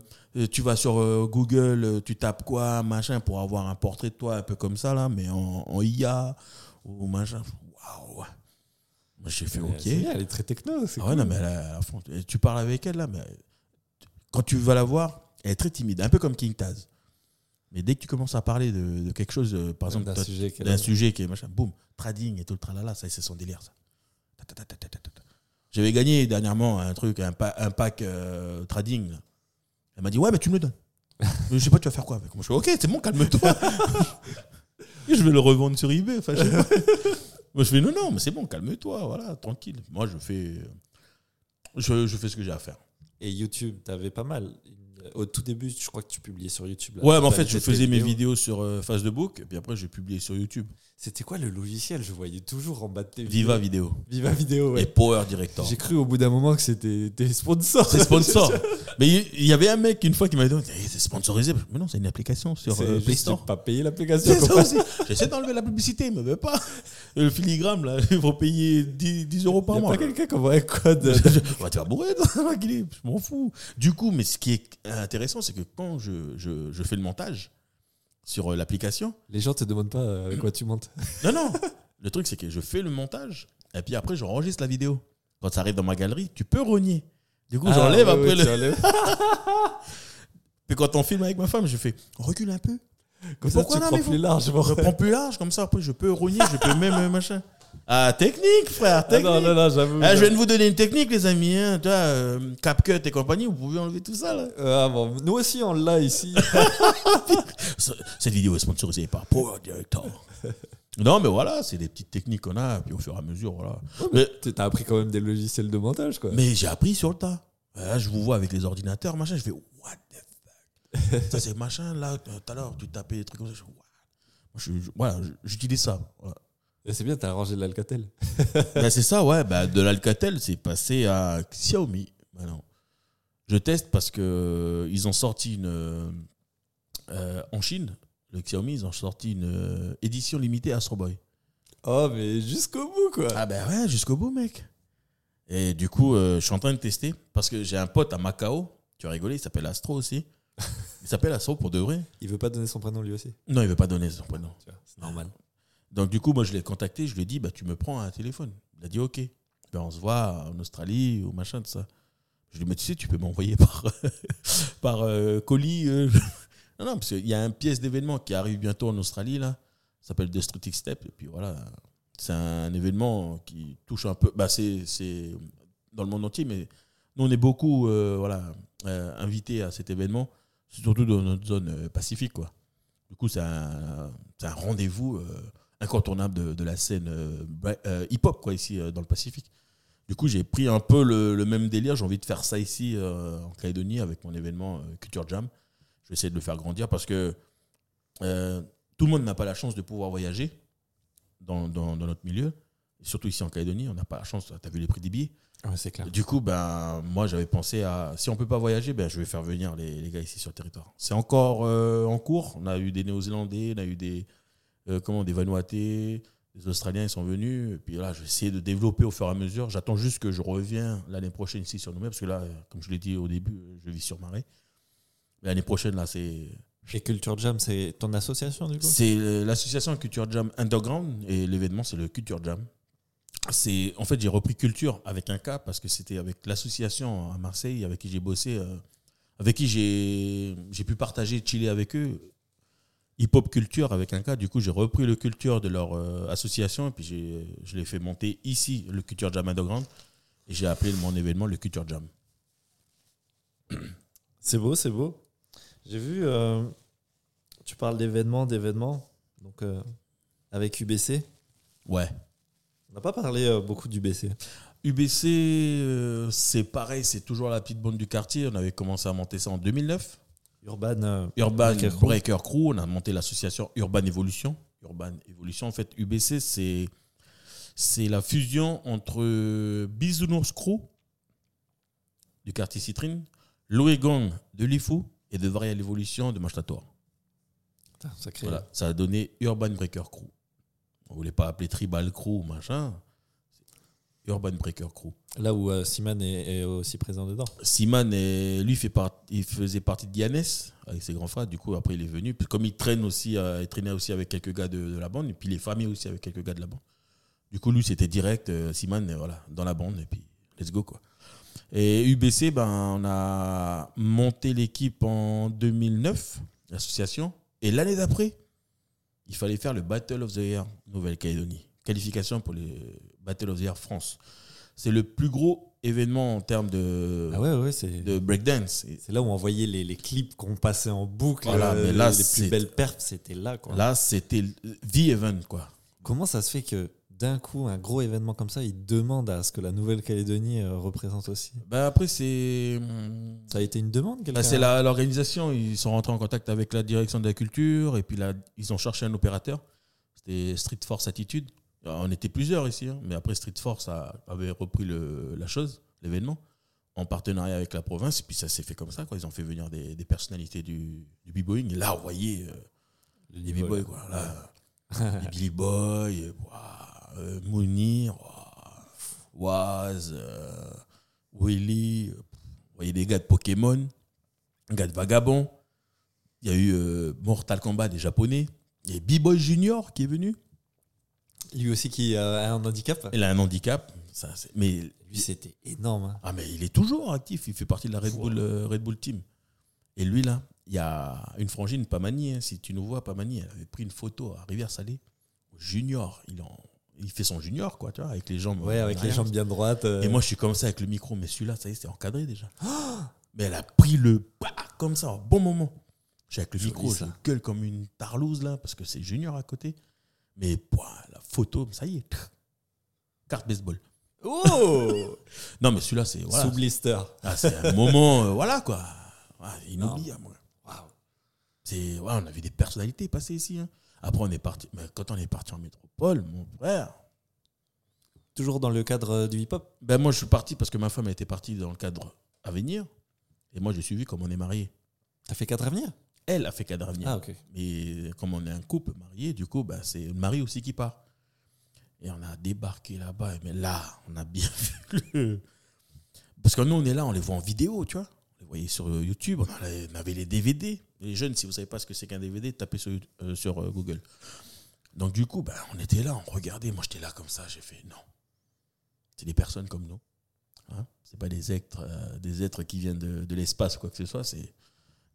tu vas sur Google, tu tapes quoi, machin, pour avoir un portrait de toi un peu comme ça, là, mais en, IA, ou machin. Waouh! Moi, j'ai fait OK. elle est très techno. Ah ouais, non, mais elle, tu parles avec elle, là, mais quand tu vas la voir, elle est très timide, un peu comme King Taz. Mais dès que tu commences à parler de, quelque chose, euh, par exemple, d'un sujet, sujet, qui est machin, boum, trading et tout le tralala, ça c'est son délire, ça. J'avais gagné dernièrement un truc, un, un pack euh, trading. Elle m'a dit, ouais, mais tu me le donnes. je sais pas, tu vas faire quoi avec Moi, je fais, ok, c'est bon, calme-toi. je vais le revendre sur eBay. Enfin, je Moi, je fais, non, non, mais c'est bon, calme-toi, voilà, tranquille. Moi, je fais, je, je fais ce que j'ai à faire. Et YouTube, tu avais pas mal au tout début, je crois que tu publiais sur YouTube. ouais, mais en fait, je faisais mes vidéos sur euh, Facebook, et puis après, j'ai publié sur YouTube. C'était quoi le logiciel? Je voyais toujours en bas de tes Viva Vidéo. Viva Vidéo, ouais. Et Power Director. J'ai cru au bout d'un moment que c'était des sponsors. C'est sponsor. mais il y, avait un mec une fois qui m'a dit eh, c'est sponsorisé. Mais non, c'est une application sur euh, Play Store. pas payer l'application. J'essaie d'enlever la publicité, me veut pas. le filigrane, là, il faut payer 10, 10 euros par mois. Y a pas quelqu'un qui envoie un code. tu vas bourrer, je m'en fous. Du coup, mais ce qui est intéressant, c'est que quand je, je, je fais le montage, sur euh, l'application. Les gens te demandent pas euh, avec quoi tu montes. Non, non. Le truc, c'est que je fais le montage et puis après, j'enregistre la vidéo. Quand ça arrive dans ma galerie, tu peux renier. Du coup, j'enlève ah, après le. puis quand on filme avec ma femme, je fais recule un peu. Comme ça, tu prends plus large. Je prends plus large, comme ça, après, je peux renier, je peux même euh, machin. Ah, technique, frère, technique. Ah non, non, non, j'avoue. Ah, je viens de vous donner une technique, les amis. Hein. Toi, euh, CapCut et compagnie, vous pouvez enlever tout ça, là. Ah bon, nous aussi, on l'a ici. Cette vidéo est sponsorisée par Power Director. Non, mais voilà, c'est des petites techniques qu'on a, puis au fur et à mesure, voilà. mais t'as appris quand même des logiciels de montage, quoi. Mais j'ai appris sur le tas. Là, je vous vois avec les ordinateurs, machin, je fais, what the fuck? Ça, c'est machin, là, tout à l'heure, tu tapais des trucs comme ça, je, voilà, j'utilise ça. Voilà. C'est bien, t'as arrangé l'Alcatel. Ben, c'est ça, ouais. Ben, de l'Alcatel, c'est passé à Xiaomi. Maintenant. Je teste parce que euh, ils ont sorti une. Euh, en Chine, le Xiaomi, ils ont sorti une euh, édition limitée Astro Boy. Oh, mais jusqu'au bout, quoi. Ah, ben ouais, jusqu'au bout, mec. Et du coup, je suis en train de tester parce que j'ai un pote à Macao. Tu as rigolé, il s'appelle Astro aussi. Il s'appelle Astro pour de vrai. Il veut pas donner son prénom lui aussi Non, il veut pas donner son prénom. C'est normal. Donc, du coup, moi, je l'ai contacté, je lui ai dit, bah, tu me prends un téléphone. Il a dit, OK. Ben, on se voit en Australie ou machin, de ça. Je lui dis, mais tu sais, tu peux m'envoyer par, par euh, colis. euh. Non, non, parce qu'il y a une pièce d'événement qui arrive bientôt en Australie, là. S'appelle Destructive Step. Et puis voilà, c'est un événement qui touche un peu. Bah, c'est dans le monde entier, mais nous, on est beaucoup euh, voilà, invités à cet événement, surtout dans notre zone pacifique, quoi. Du coup, c'est un, un rendez-vous incontournable de, de la scène euh, euh, hip-hop, quoi, ici, euh, dans le Pacifique. Du coup, j'ai pris un peu le, le même délire. J'ai envie de faire ça ici, en Calédonie, avec mon événement Culture Jam. Je vais essayer de le faire grandir parce que tout le monde n'a pas la chance de pouvoir voyager dans, dans, dans notre milieu. Et surtout ici en Calédonie, on n'a pas la chance. Tu as vu les prix des billets? C'est clair. du coup, ben, moi, j'avais pensé à. Si on peut pas voyager, ben, je vais faire venir les, les gars ici sur le territoire. C'est encore euh, en cours. On a eu des Néo-Zélandais, on a eu des. Euh, comment Des Vanuatais, des Australiens, ils sont venus. Et puis là, je vais essayer de développer au fur et à mesure. J'attends juste que je reviens l'année prochaine ici sur Nouméa, parce que là, comme je l'ai dit au début, je vis sur Marais. L'année prochaine, là, c'est. Et Culture Jam, c'est ton association du coup? C'est l'association Culture Jam Underground et l'événement c'est le Culture Jam. C'est en fait j'ai repris culture avec un cas parce que c'était avec l'association à Marseille avec qui j'ai bossé, euh, avec qui j'ai j'ai pu partager, chiller avec eux. Hip Hop Culture avec un cas. Du coup j'ai repris le culture de leur euh, association et puis j'ai je l'ai fait monter ici le Culture Jam Underground et j'ai appelé mon événement le Culture Jam. C'est beau, c'est beau. J'ai vu, euh, tu parles d'événements, d'événements, donc euh, avec UBC. Ouais. On n'a pas parlé beaucoup d'UBC. UBC, c'est pareil, c'est toujours la petite bande du quartier. On avait commencé à monter ça en 2009. Urban. euh, Urban Breaker Breaker Crew. On a monté l'association Urban Evolution. Urban Evolution, en fait, UBC, c'est c'est la fusion entre Bisounours Crew du quartier Citrine, Loegang de Lifou et de Varial Evolution de Machtator. Ça crée. Voilà, ça a donné Urban Breaker Crew. On voulait pas appeler Tribal Crew, machin. Urban Breaker Crew. Là où euh, Siman est, est aussi présent dedans. Siman, est- lui, fait part- il faisait partie de Dianès avec ses grands frères. Du coup, après, il est venu. Puis, comme il traîne aussi, euh, il traînait aussi avec quelques gars de, de la bande. Et puis, les familles aussi avec quelques gars de la bande. Du coup, lui, c'était direct. euh, Siman, voilà, dans la bande. Et puis, let's go, quoi. Et UBC, ben, on a monté l'équipe en 2009, l'association. Et l'année d'après, il fallait faire le Battle of the Year Nouvelle-Calédonie. Qualification pour les Battle of the Year France. C'est le plus gros événement en termes de, Ah ouais, ouais, c'est. de breakdance. C'est là où on voyait les, les clips qu'on passait en boucle. Voilà, euh, mais là, les plus belles perfs, c'était là. Quoi. Là, c'était The Event, quoi. Comment ça se fait que d'un coup, un gros événement comme ça, il demande à ce que la Nouvelle-Calédonie euh, représente aussi? Ben après, c'est. hum, Ça a été une demande bah, c'est la- l'organisation. Ils sont rentrés en contact avec la direction de la culture. Et puis là, ils ont cherché un opérateur. C'était Street Force Attitude. On était plusieurs ici. hein, mais après, Street Force a- avait repris le- la chose, l'événement, en partenariat avec la province. Et puis ça s'est fait comme ça. Quoi. Ils ont fait venir des, des personnalités du, du b-boying. Et là, vous voyez. euh, Le les b-boys, quoi. Là, les Billy Boy, euh, ouah, euh, Mounir, ouah, Waz, euh, Willy, euh, vous voyez des gars de Pokémon, des gars de Vagabond. Il y a eu euh, Mortal Kombat des Japonais. Il y a B-Boy Junior qui est venu. Lui aussi qui a un handicap. Il a un handicap. Ça, mais, Lui, c'était énorme. hein. ah, mais il est toujours actif. Il fait partie de la Red Bull, euh, Red Bull Team. Et lui, là, il y a une frangine, Pamani. hein, si tu nous vois, Pamani, elle avait pris une photo à Rivière-Salée. Junior. Il, en, il fait son junior, quoi, tu vois, avec les jambes. Ouais, avec en les jambes bien droites. euh. Et moi, je suis comme ça avec le micro, mais celui-là, ça y est, c'est encadré déjà. mais elle a pris le pas comme ça, au bon moment. J'ai avec le Joli, micro, je gueule comme une tarlouse là, parce que c'est Junior à côté. Mais pouah, la photo, ça y est. Carte baseball. Oh Non, mais celui-là, c'est voilà. Sous blister. Ah, c'est un moment, euh, voilà quoi. Ah, inoubliable. moi. Waouh. C'est, ouais, on a vu des personnalités passer ici. hein. Après, on est parti. Mais quand on est parti en métropole, mon frère, Toujours dans le cadre euh, du hip-hop? Ben moi, je suis parti parce que ma femme était partie dans le cadre à venir. Et moi, j'ai suivi comme on est marié. T'as fait quatre avenirs Elle a fait cadre à venir. Ah, ok. Mais comme on est un couple marié, du coup, ben, c'est le mari aussi qui part. Et on a débarqué là-bas. Mais là, on a bien vu le... Parce que nous, on est là, on les voit en vidéo, tu vois. On les voyait sur YouTube, on avait- les DVD. Les jeunes, si vous savez pas ce que c'est qu'un DVD, tapez sur, euh, euh, Google. Donc du coup, ben, on était là, on regardait. Moi, j'étais là comme ça, j'ai fait non. C'est des personnes comme nous. Hein c'est pas des êtres, euh, des êtres qui viennent de, de l'espace ou quoi que ce soit. C'est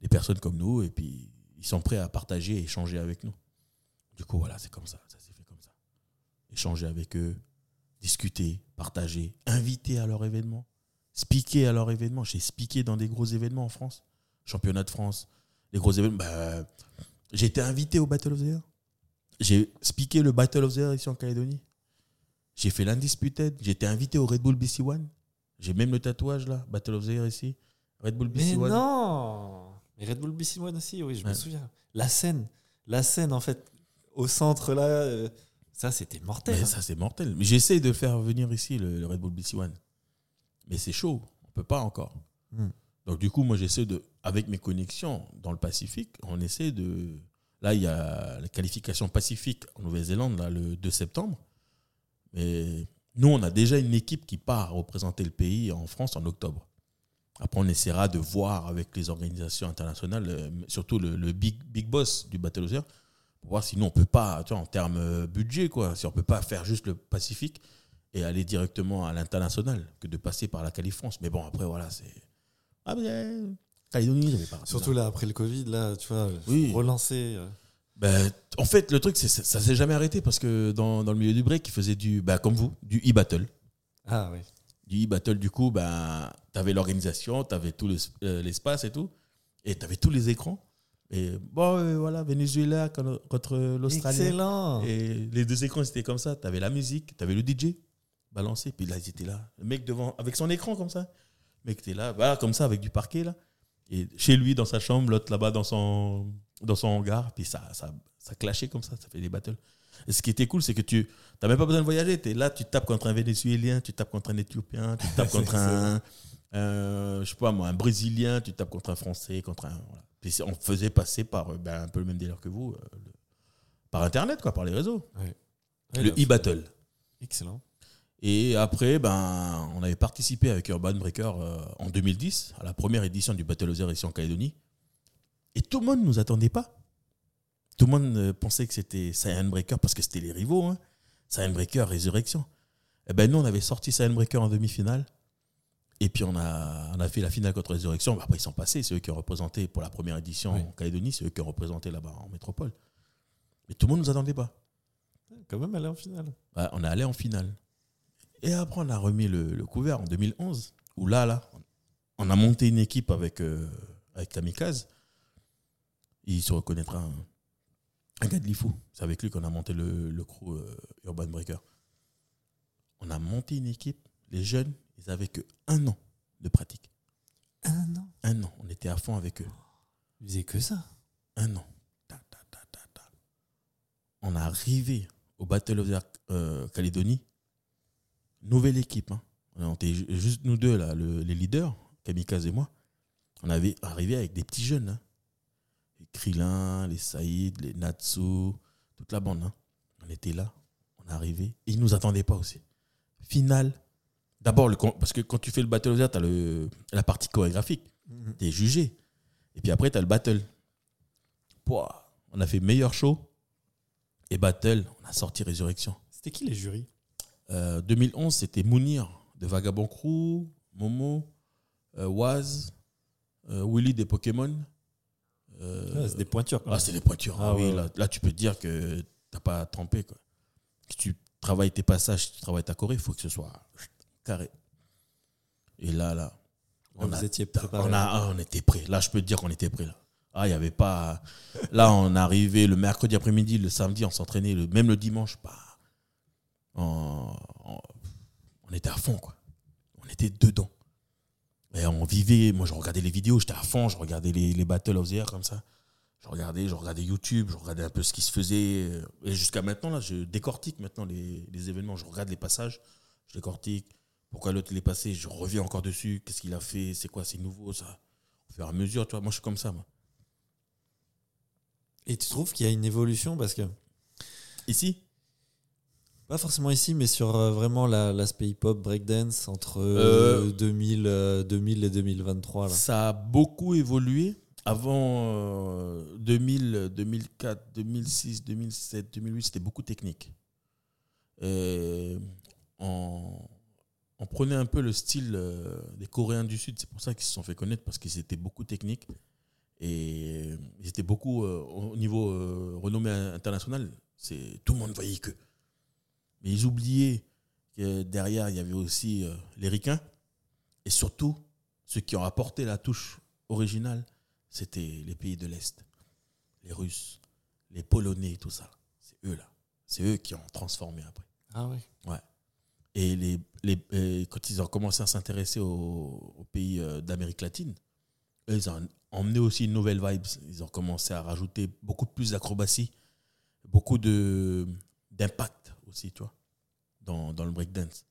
des personnes comme nous et puis ils sont prêts à partager et échanger avec nous. Du coup, voilà, c'est comme. Ça s'est fait comme ça. Échanger avec eux, discuter, partager, inviter à leur événement, speaker à leur événement. J'ai speaké dans des gros événements en France, championnat de France, des gros événements. Bah, j'ai été invité au Battle of the Air. J'ai speaké le Battle of the Air ici en Calédonie. J'ai fait l'Undisputed. J'ai été invité au Red Bull BC One. J'ai même le tatouage là, Battle of the Air ici. Red Bull BC Mais One. non Mais Red Bull BC One aussi, oui, je me souviens. La scène, la scène en fait, au centre là, euh, ça c'était mortel. Mais hein. ça, c'est mortel. Mais j'essaie de faire venir ici le, le Red Bull BC One. Mais c'est chaud. On peut pas encore. Hmm. Donc, du coup, moi, j'essaie de, avec mes connexions dans le Pacifique, on essaie de. Là, il y a la qualification Pacifique en Nouvelle-Zélande, là, le 2 septembre. Mais nous, on a déjà une équipe qui part représenter le pays en France en octobre. Après, on essaiera de voir avec les organisations internationales, euh, surtout le, le big, big boss du Battle of the Air, pour voir si nous, on peut pas, tu vois, en termes euh, budget, quoi, si on peut pas faire juste le Pacifique et aller directement à l'international que de passer par la Californie. Mais bon, après, voilà, c'est. Ah, mais. euh, Calédonie, j'avais pas Surtout là après le Covid, là, tu vois, Oui. relancer. euh, Ben, en fait, le truc, c'est ça, ça s'est jamais arrêté parce que dans, dans le milieu du break, ils faisaient du. bah, comme vous, du e-battle. Ah oui. du e-battle, du coup, ben, tu avais l'organisation, tu avais tout le- euh, l'espace et tout, et tu avais tous les écrans. Et bon, euh, voilà, Venezuela con- contre l'Australie. Excellent. Et les deux écrans, c'était comme ça. Tu avais la musique, tu avais le DJ balancé, puis là, ils étaient là. Le mec devant, avec son écran comme ça. Le mec était là, voilà, comme ça, avec du parquet, là. Et chez lui, dans sa chambre, l'autre là-bas, dans son, dans son hangar, puis ça, ça, ça clashait comme ça, ça fait des battles. Et ce qui était cool, c'est que tu n'as même pas besoin de voyager. Tu es là, tu tapes contre un Vénézuélien, tu tapes contre un Éthiopien, tu tapes contre un, euh, je sais pas moi, un Brésilien, tu tapes contre un Français, contre un. Voilà. Puis on faisait passer par euh, ben, un peu le même délire que vous, euh, le- par Internet, quoi, par les réseaux. Ouais, le là, e-battle. Excellent. Et après, ben, on avait participé avec Urban Breaker euh, en 2010 à la première édition du Battle of the Air ici en Calédonie. Et tout le monde ne nous attendait pas. Tout le monde euh, pensait que c'était Saiyan Breaker parce que c'était les rivaux. Hein. Saiyan Breaker, Résurrection. Et ben nous, on avait sorti Saiyan Breaker en demi-finale. Et puis on a, on a fait la finale contre Résurrection. Après, ils sont passés. C'est eux qui ont représenté pour la première édition Oui. en Calédonie. C'est eux qui ont représenté là-bas en métropole. Mais tout le monde ne nous attendait pas. Quand même aller en finale. Ouais, on est allé en finale. Et après, on a remis le, le couvert en 2011, où là, là, on a monté une équipe avec, euh, avec Kamikaze. Il se reconnaîtra un, un gars de l'IFU. C'est avec lui qu'on a monté le, le crew euh, Urban Breaker. On a monté une équipe. Les jeunes, ils avaient que un an de pratique. Un an. Un an. On était à fond avec eux. Ils faisaient que ça. un an. Ta, ta, ta, ta, ta. On est arrivé au Battle of the euh, Calédonie. Nouvelle équipe. hein. On était ju- juste nous deux, là, le- les leaders, Kamikaze et moi. On avait arrivé avec des petits jeunes. hein. Les Krillin, les Saïd, les Natsu, toute la bande. hein. On était là. On est arrivé. Et ils nous attendaient pas aussi. Finale. D'abord, le parce que quand tu fais le Battle of tu as la partie chorégraphique tu es jugé. Et puis après, tu as le battle. Pouah, on a fait meilleur show. Et battle, on a sorti Résurrection. C'était qui les jurys? Euh, 2011, c'était Mounir de Vagabond Crew, Momo, euh, Waz, euh, Willy des Pokémon. Euh, Ah, C'est des pointures. ah, c'est des pointures. Ah, Ah oui, ouais, là, là, tu peux te dire que t'as pas trempé. Quoi. Que tu travailles tes passages, tu travailles ta choré, il faut que ce soit carré. Et là, là, Là, vous a- étiez préparé. on, a, ah, on était prêts. Là, je peux te dire qu'on était prêts. Là, ah, il y avait pas. Là, on arrivé le mercredi après-midi, le samedi, on s'entraînait, le, même le dimanche. Bah, on, on- on était à fond, quoi. On était dedans. Et on vivait. Moi, je regardais les vidéos, j'étais à fond. Je regardais les, les Battle of the Air comme ça. Je regardais, je regardais YouTube, je regardais un peu ce qui se faisait. Et jusqu'à maintenant, là, je décortique maintenant les, les événements. Je regarde les passages, je décortique. Pourquoi l'autre il est passé Je reviens encore dessus. Qu'est-ce qu'il a fait C'est quoi C'est nouveau, ça Au fur et à mesure, tu vois. Moi, je suis comme ça, moi. Et tu trouves qu'il y a une évolution parce que, Ici? Pas forcément ici, mais sur euh, vraiment la- l'aspect hip-hop, breakdance entre Euh, euh, 2000, euh, 2000 et 2023. Là. Ça a beaucoup évolué. Avant euh, 2000, 2004, 2006, 2007, 2008, c'était beaucoup technique. Euh, en, on prenait un peu le style euh, des Coréens du Sud. C'est pour ça qu'ils se sont fait connaître parce qu'ils étaient beaucoup techniques et ils étaient beaucoup euh, au niveau euh, renommée internationale. C'est tout le monde voyait que. Mais ils oubliaient que derrière il y avait aussi les Ricains et surtout ceux qui ont apporté la touche originale, c'était les pays de l'Est, les Russes, les Polonais, tout ça. C'est eux là. C'est eux qui ont transformé après. Ah oui. Et les, les, et quand ils ont commencé à s'intéresser aux, pays euh, d'Amérique latine, ils ont emmené aussi une nouvelle vibe. Ils ont commencé à rajouter beaucoup plus d'acrobatie, beaucoup d'impact aussi, tu vois, dans, dans le breakdance.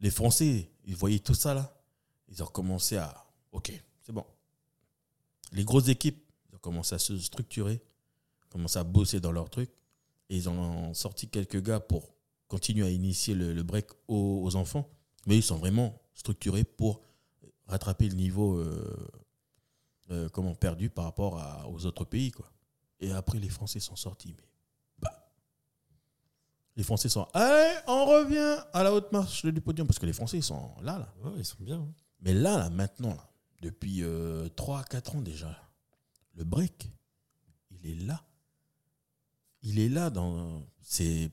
Les Français, ils voyaient tout ça là. Ils ont commencé à, ok, c'est bon. Les grosses équipes, ils ont commencé à se structurer, commencé à bosser dans leur truc. Et ils ont sorti quelques gars pour continuent à initier le, le break aux, aux enfants, mais ils sont vraiment structurés pour rattraper le niveau euh, euh, comment perdu par rapport à- aux autres pays. Quoi. Et après, les Français sont sortis. Mais, bah. les Français sont Allez, on revient à la haute marche du podium. Parce que les Français, ils sont là. là. Ouais, ils sont bien. hein. Mais là, là maintenant, là, depuis 3-4 ans déjà, le break, il est là. Il est là dans. C'est.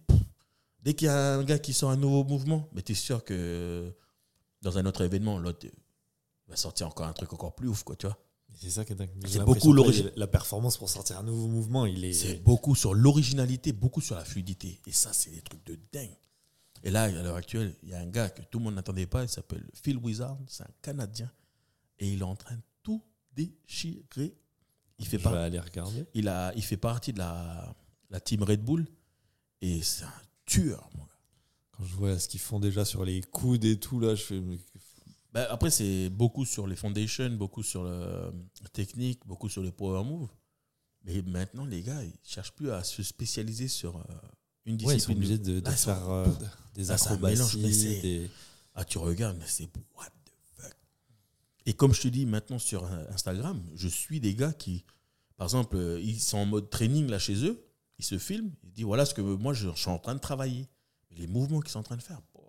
Dès qu'il y a un gars qui sort un nouveau mouvement, mais tu es sûr que dans un autre événement, l'autre euh, va sortir encore un truc encore plus ouf, quoi, tu vois. C'est ça qui est dingue. J'ai C'est beaucoup l'origine. La performance pour sortir un nouveau mouvement, il est. C'est beaucoup sur l'originalité, beaucoup sur la fluidité. Et ça, c'est des trucs de dingue. Et là, à l'heure actuelle, il y a un gars que tout le monde n'attendait pas, il s'appelle Phil Wizard, c'est un Canadien. Et il est en train de tout déchirer. Il fait, Je par- vais aller regarder. il a, il fait partie de la, la team Red Bull. Et c'est un tueur, mon gars. Quand je vois ce qu'ils font déjà sur les coudes et tout, là, je fais. mais- Ben, après, c'est beaucoup sur les foundations, beaucoup sur le technique, beaucoup sur les power moves. Mais maintenant, les gars, ils cherchent plus à se spécialiser sur euh, une Ouais, ils sont discipline. obligés de, de Là, ils sont- faire euh, des mais acrobaties. c'est- des- Ah, tu regardes, mais c'est what the fuck. Et comme je te dis maintenant sur euh, Instagram, je suis des gars qui, par exemple, euh, ils sont en mode training là chez eux, ils se filment, ils disent voilà ce que moi je, je suis en train de travailler. Les mouvements qu'ils sont en train de faire. bon.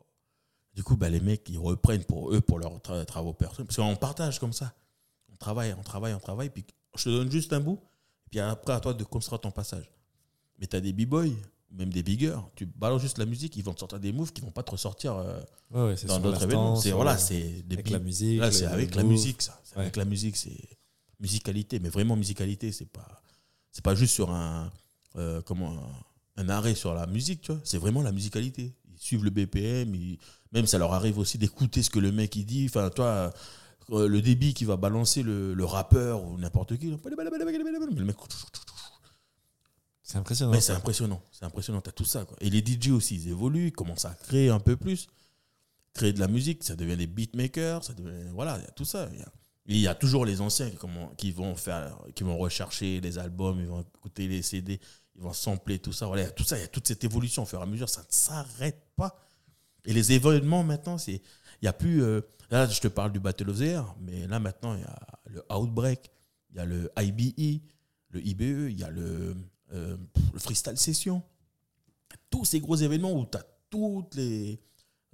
Du coup, bah, les mecs, ils reprennent pour eux, pour leurs tra- travaux personnels. Parce qu'on partage comme ça. On travaille, on travaille, on travaille. Puis je te donne juste un bout. Puis après, à toi de construire ton passage. Mais tu as des b-boys, même des biggers. Tu balances juste la musique, ils vont te sortir des moves qui vont pas te ressortir euh, Ouais, ouais, c'est dans d'autres événements. C'est voilà, c'est des avec la musique. Là, c'est avec la musique, ça. Ouais. Avec la musique, c'est musicalité, mais vraiment musicalité. C'est pas, c'est pas juste sur un, euh, comment, un, un arrêt sur la musique, tu vois. C'est vraiment la musicalité. Ils suivent le BPM, ils- même ça leur arrive aussi d'écouter ce que le mec il dit. Enfin, toi, euh, le débit qui va balancer le, le rappeur ou n'importe qui. Le mec, C'est impressionnant. mais c'est impressionnant. C'est impressionnant. T'as tout ça. Quoi. Et les DJ aussi, ils évoluent, ils commencent à créer un peu plus. Créer de la musique, ça devient des beatmakers. Ça devient, voilà, il y a tout ça. Y a, il y a toujours les anciens qui, vont faire, qui vont rechercher les albums, ils vont écouter les CD, ils vont sampler tout ça. Voilà, tout ça. Il y a toute cette évolution au fur et à mesure. Ça ne s'arrête pas. Et les événements maintenant, c'est, il y a plus. euh, là, je te parle du Battle of the Air, mais là maintenant, il y a le Outbreak, il y a le IBE, le IBE, il y a le, euh, le Freestyle Session. Tous ces gros événements où tu as toutes les.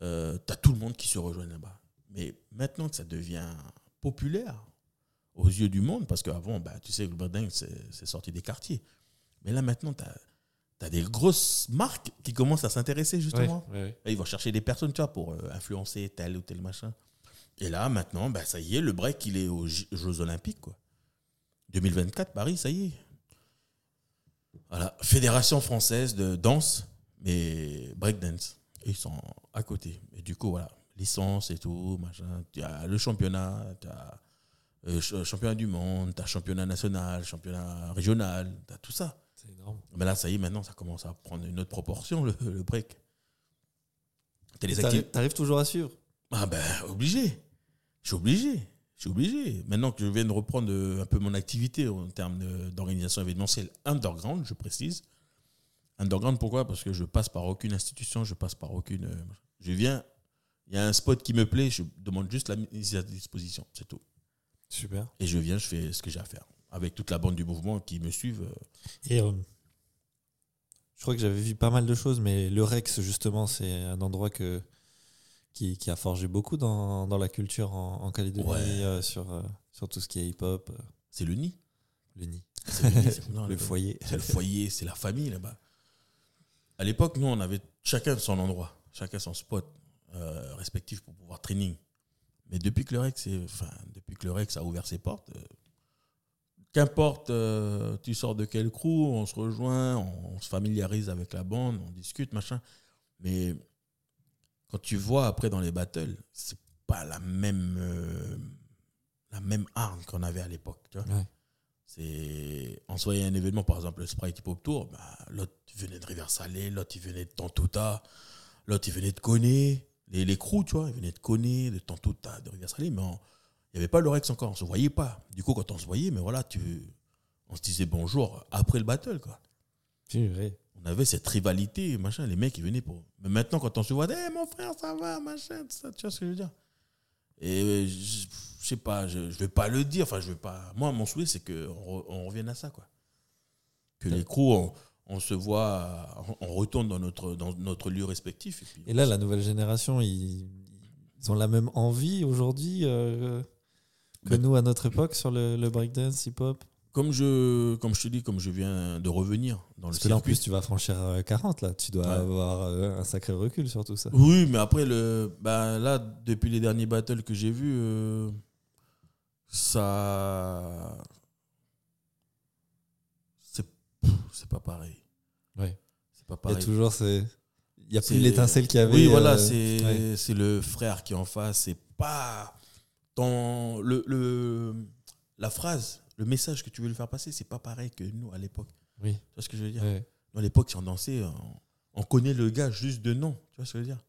euh, t'as tout le monde qui se rejoint là-bas. Mais maintenant que ça devient populaire aux yeux du monde, parce qu'avant, bah, tu sais, le breakdance, c'est sorti des quartiers. Mais là, maintenant, tu as, des grosses marques qui commencent à s'intéresser justement. ouais, ouais. Là, ils vont chercher des personnes, tu vois, pour euh, influencer tel ou tel machin. Et là, maintenant, bah, ça y est, le break, il est aux Jeux Olympiques, quoi. 2024, Paris, ça y est. Voilà, Fédération française de danse, mais breakdance. Ils sont à côté. Et du coup, voilà, licence et tout, machin. Tu as le championnat, tu as euh, ch- championnat du monde, tu as championnat national, championnat régional, tu as tout ça. C'est énorme. Mais là, ça y est, maintenant, ça commence à prendre une autre proportion, le, le break. Activités. t'arrives toujours à suivre? Ah ben, obligé. Je suis obligé. Je suis obligé. Maintenant que je viens de reprendre euh, un peu mon activité en termes d'organisation événementielle underground, je précise. Underground, pourquoi? Parce que je passe par aucune institution, je passe par aucune. euh, Je viens, il y a un spot qui me plaît, je demande juste la mise à disposition, c'est tout. Super. Et je viens, je fais ce que j'ai à faire. Avec toute la bande du mouvement qui me suivent. euh, Et euh, je crois que j'avais vu pas mal de choses, mais le Rex, justement, c'est un endroit que, qui, qui a forgé beaucoup dans, dans la culture en, en Calédonie, Ouais. euh, sur, euh, sur tout ce qui est hip-hop, C'est le nid. le nid, C'est le, nid, c'est- non, le le- foyer. C'est le foyer, c'est la famille là-bas. À l'époque, nous, on avait chacun son endroit, chacun son spot euh, respectif pour pouvoir training. Mais depuis que le Rex, est- enfin, depuis que le Rex a ouvert ses portes, euh, qu'importe, euh, tu sors de quel crew, on se rejoint, on, on se familiarise avec la bande, on discute, machin. Mais quand tu vois après dans les battles, c'est pas la même, la même arme qu'on avait à l'époque. Tu vois Ouais. c'est on se voyait à un événement par exemple le Sprite Hip Hop Tour bah, l'autre il venait de River Salé l'autre il venait de Tantouta l'autre il venait de Coné les, les crews tu vois ils venaient de Coné de Tantouta de River Salé mais il n'y avait pas le Rex encore on se voyait pas. Du coup quand on se voyait mais voilà tu on se disait bonjour après le battle quoi. Purée. on avait cette rivalité machin les mecs ils venaient pour mais maintenant quand on se voit Eh, mon frère ça va machin tout ça tu vois ce que je veux dire? Et je, je sais pas je, je vais pas le dire enfin je vais pas moi mon souhait c'est que on, re- on revienne à ça quoi. Que les crews on, on se voit on retourne dans notre dans notre lieu respectif et puis Et là, la nouvelle génération, ils, ils ont la même envie aujourd'hui euh, que Ben- nous à notre époque sur le, le breakdance, hip-hop? comme je comme je te dis comme je viens de revenir dans le Parce que là, en circuit plus, tu vas franchir euh, 40, là. Tu dois Ouais. avoir euh, un sacré recul sur tout ça. Oui, mais après, le, bah, là, depuis les derniers battles que j'ai vus, euh, ça. C'est c'est pas pareil. Ouais. C'est pas Il y a pareil. toujours ces... Il y a plus l'étincelle qu'il y avait. Oui, voilà, euh, c'est ouais. le frère qui est en face. C'est pas. Ton, le, le, la phrase, le message que tu veux lui faire passer, c'est pas pareil que nous à l'époque. Oui. Tu vois ce que je veux dire? Ouais. à l'époque, si on dansait, on, on connaît le gars juste de nom. Tu vois ce que je veux dire?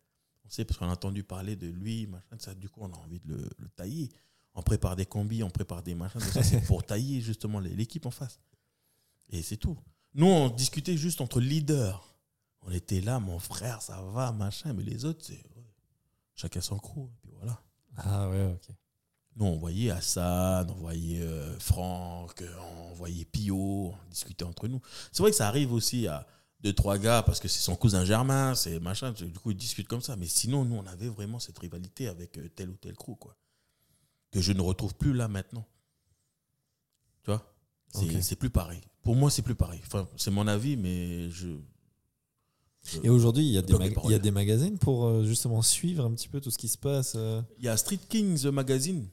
On sait parce qu'on a entendu parler de lui, machin, ça. Du coup, on a envie de le, le tailler. On prépare des combis, on prépare des machins. ça, C'est pour tailler justement l'équipe en face. Et c'est tout. Nous, on discutait juste entre leaders. On était là, mon frère, ça va, machin. Mais les autres, c'est chacun son crew. Et puis voilà. Ah ouais, ok. Nous, on voyait Hassan, on voyait euh, Franck, on voyait Pio, on discutait entre nous. C'est vrai que ça arrive aussi à deux, trois gars parce que c'est son cousin Germain, c'est machin, du coup, ils discutent comme ça. Mais sinon, nous, on avait vraiment cette rivalité avec euh, tel ou tel crew, quoi. Que je ne retrouve plus là maintenant. Tu vois? C'est Ok. c'est plus pareil. Pour moi, c'est plus pareil. Enfin, c'est mon avis, mais je. je- Et aujourd'hui, il y, a des il y a magazines pour euh, justement suivre un petit peu tout ce qui se passe. euh. Il y a Street Kings Magazine,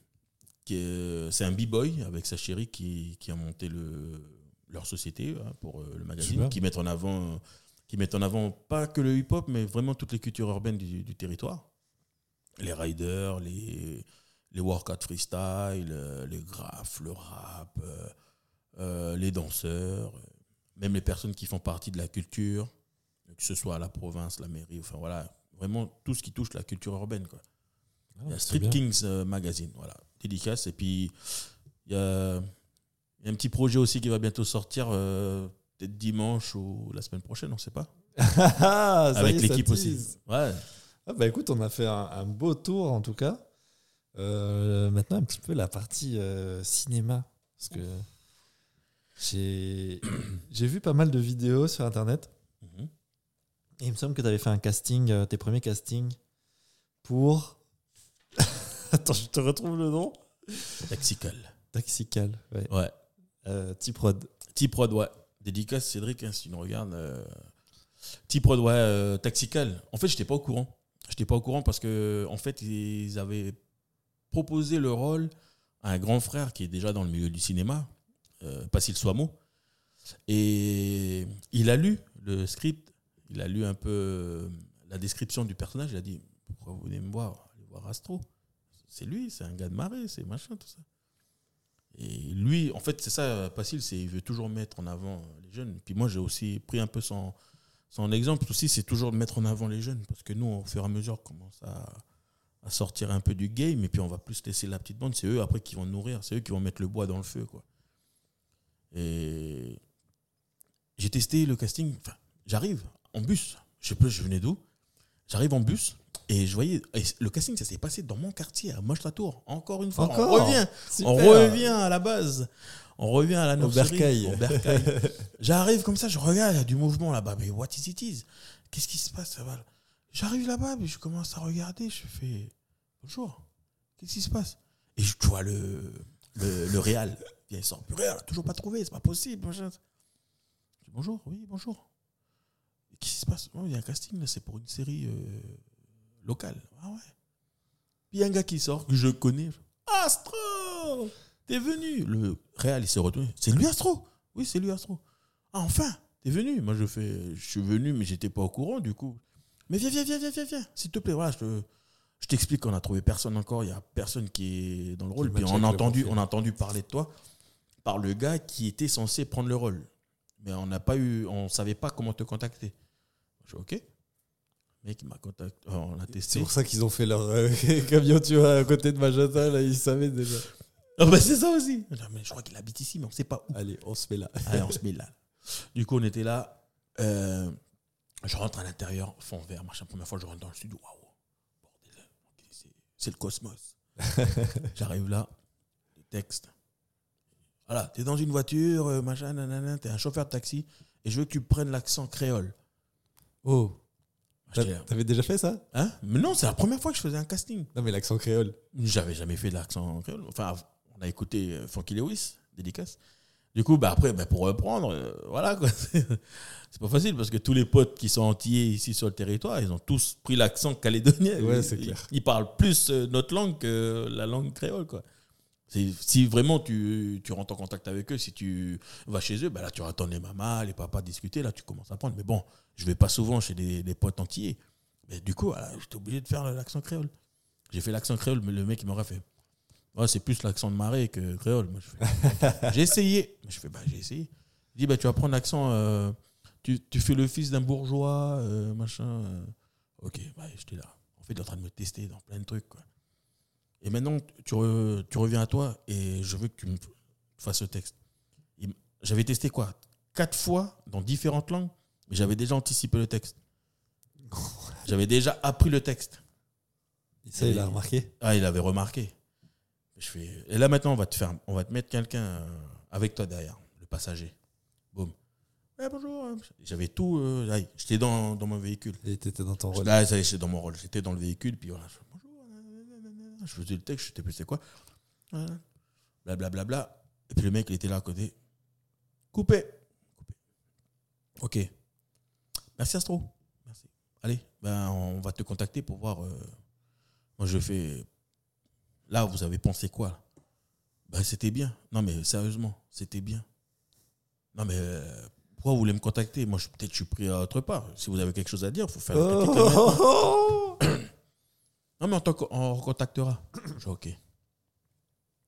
qui est, c'est un b-boy avec sa chérie qui, qui a monté le, leur société hein, pour euh, le magazine, Super. qui mettent en avant, qui mettent en avant pas que le hip-hop, mais vraiment toutes les cultures urbaines du, du territoire. Les riders, les, les workout freestyle, les graphes, le rap, euh, les danseurs, euh, même les personnes qui font partie de la culture, que ce soit à la province, la mairie, enfin voilà, vraiment tout ce qui touche la culture urbaine. Quoi. Il y a Street bien. Kings euh, Magazine, voilà, dédicace. Et puis, il y a, il y a un petit projet aussi qui va bientôt sortir, euh, peut-être dimanche ou la semaine prochaine, on ne sait pas. Ah, Avec l'équipe aussi. Ouais. Ah bah écoute, on a fait un, un beau tour en tout cas. Euh, maintenant, un petit peu la partie cinéma. Parce que j'ai vu pas mal de vidéos sur internet. Mhm. Et il me semble que tu avais fait un casting, euh, tes premiers castings pour. Attends, je te retrouve le nom. Taxical. Taxical, ouais. Ouais. Euh, T-Prod. T-Prod, ouais. Dédicace Cédric, hein, si tu nous regardes. Euh, T-Prod, ouais, euh, Taxical. En fait, je n'étais pas au courant. Je n'étais pas au courant parce que, en fait, ils avaient proposé le rôle à un grand frère qui est déjà dans le milieu du cinéma, euh, Passil Soamo. Et il a lu le script, il a lu un peu euh, la description du personnage. Il a dit Pourquoi vous venez me voir Allez voir Astro. C'est lui, c'est un gars de marée, c'est machin, tout ça. Et lui, en fait, c'est ça, Passil, c'est il veut toujours mettre en avant les jeunes. Puis moi, j'ai aussi pris un peu son, son exemple aussi, c'est toujours de mettre en avant les jeunes. Parce que nous, au fur et à mesure, on commence à, sortir un peu du game. Et puis, on va plus laisser la petite bande. C'est eux, après, qui vont nourrir. C'est eux qui vont mettre le bois dans le feu, quoi. Et j'ai testé le casting. Enfin, j'arrive en bus. Je sais pas, je venais d'où. J'arrive en bus. Et je voyais, et le casting, ça s'est passé dans mon quartier, à Moche-la-Tour. Encore une fois, Encore on revient. Super. On revient à la base. On revient à la bercail. J'arrive comme ça, je regarde, il y a du mouvement là-bas. Mais what is it is? Qu'est-ce qui se passe ça va? J'arrive là-bas, puis je commence à regarder, je fais bonjour, qu'est-ce qui se passe? Et je vois le, le, le Réal. Il sort, purée, elle a toujours pas trouvé, c'est pas possible. machin. Je dis, bonjour, oui, bonjour. Et Qu'est-ce qui se passe? Oh, Il y a un casting, là, c'est pour une série euh, locale. Ah ouais. Puis il y a un gars qui sort, que je connais. Astro T'es venu Le Réal, il s'est retourné. C'est lui, Astro? Oui, c'est lui, Astro. Ah, enfin T'es venu Moi, je fais, je suis venu, mais j'étais pas au courant, du coup. Mais viens, viens, viens, viens, viens, viens. S'il te plaît, voilà, je te- je t'explique qu'on a trouvé personne encore. Il y a personne qui est dans le rôle. Puis on a, entendu, on a entendu parler de toi par le gars qui était censé prendre le rôle. Mais on n'a pas eu, on savait pas comment te contacter. Je dis, ok. Le mec, il m'a contacté. On a C'est pour ça qu'ils ont fait leur euh, camion, tu vois, à côté de Magenta, là, ils savaient déjà. Ah bah, c'est ça aussi. Mais je crois qu'il habite ici, mais on sait pas où. Allez, on se met là. Allez, on se met là. Du coup, on était là. euh, je rentre à l'intérieur, fond vert, machin. Première fois, je rentre dans le studio. Waouh, bordel. C'est le cosmos. J'arrive là, le texte. Voilà, t'es dans une voiture, euh, machin, nanana, t'es un chauffeur de taxi, et je veux que tu prennes l'accent créole. Oh, là, t'avais déjà fait ça? Hein? Mais non, c'est la première fois que je faisais un casting. Non, mais l'accent créole. J'avais jamais fait l'accent créole. Enfin, on a écouté euh, Funky Lewis, dédicace. Du coup, bah après, bah pour reprendre, euh, voilà quoi. C'est pas facile parce que tous les potes qui sont entiers ici sur le territoire, ils ont tous pris l'accent calédonien. Ouais, Ils- c'est ils- clair. Ils, parlent plus notre langue que la langue créole, quoi. Si vraiment tu, tu rentres en contact avec eux, si tu vas chez eux, bah là tu entends les mamas, les papas discuter, là tu commences à apprendre. Mais bon, je vais pas souvent chez des, des potes entiers. Mais du coup, j'étais obligé de faire l'accent créole. J'ai fait l'accent créole, mais le mec il m'aurait fait. C'est plus l'accent de marée que créole. Moi, je fais, j'ai essayé. Je fais, bah, j'ai essayé. Il dit, bah, tu vas prendre l'accent. euh, tu, tu fais le fils d'un bourgeois, euh, machin. euh. Ok, bah, j'étais là. En fait, il est en train de me tester dans plein de trucs. Quoi. Et maintenant, tu, re- tu reviens à toi et je veux que tu me fasses ce texte. J'avais testé quoi? Quatre fois dans différentes langues, mais j'avais déjà anticipé le texte. J'avais déjà appris le texte. Ça, il a remarqué? Ah, il avait remarqué. Je fais, et là maintenant, on va te faire, on va te mettre quelqu'un euh, avec toi derrière, le passager. Boum. Eh, bonjour. hein. J'avais tout. euh, J'étais dans, dans mon véhicule. Et t'étais dans ton rôle. Là, j'étais dans mon rôle. J'étais dans le véhicule, puis voilà. Je. Je faisais le texte, je sais plus c'est quoi. Voilà. Blablabla. Bla, bla. Et puis le mec, il était là à côté. Coupé. Coupé. Ok. Merci Astro. Merci. Allez, ben, on va te contacter pour voir. euh, Moi, je fais. Là, vous avez pensé quoi? Ben, c'était bien. Non, mais sérieusement, c'était bien. Non, mais euh, pourquoi vous voulez me contacter? Moi, peut-être je suis pris à autre part. Si vous avez quelque chose à dire, il faut faire. Oh Non, mais on, recontactera. Je dis, ok.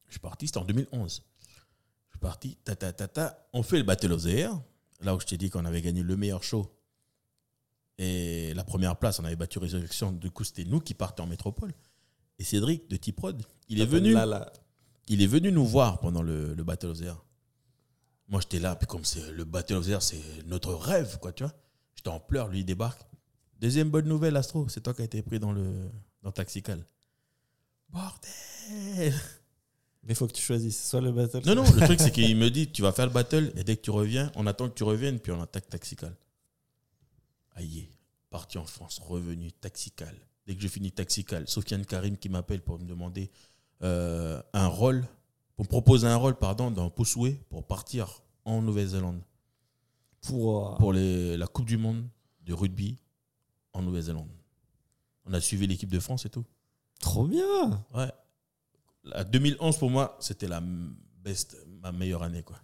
Je suis parti, c'était en 2011. Je suis parti, ta, ta, ta, ta. On fait le Battle of the Air, là où je t'ai dit qu'on avait gagné le meilleur show. Et la première place, on avait battu Résurrection. Du coup, c'était nous qui partions en métropole. Et Cédric de Tiprod, il est venu. Là, là. Il est venu nous voir pendant le, le Battle of the Air. Moi, j'étais là, puis comme c'est le Battle of the Air, c'est notre rêve, quoi, tu vois. J'étais en pleurs, lui, il débarque. Deuxième bonne nouvelle, Astro, c'est toi qui as été pris dans le dans Taxical. Bordel Mais faut que tu choisisses soit le battle. Non, non, le truc, c'est qu'il me dit, tu vas faire le battle, et dès que tu reviens, on attend que tu reviennes, puis on attaque Taxical. Aïe, parti en France, revenu, Taxical. Dès que je finis Taxical, Sofiane Karim qui m'appelle pour me demander euh, un rôle, pour me proposer un rôle, pardon, dans Poussoué pour partir en Nouvelle-Zélande Pour, pour les- la Coupe du Monde de rugby en Nouvelle-Zélande. On a suivi l'équipe de France et tout. Trop bien Ouais. La 2011 pour moi, c'était la best, ma meilleure année quoi.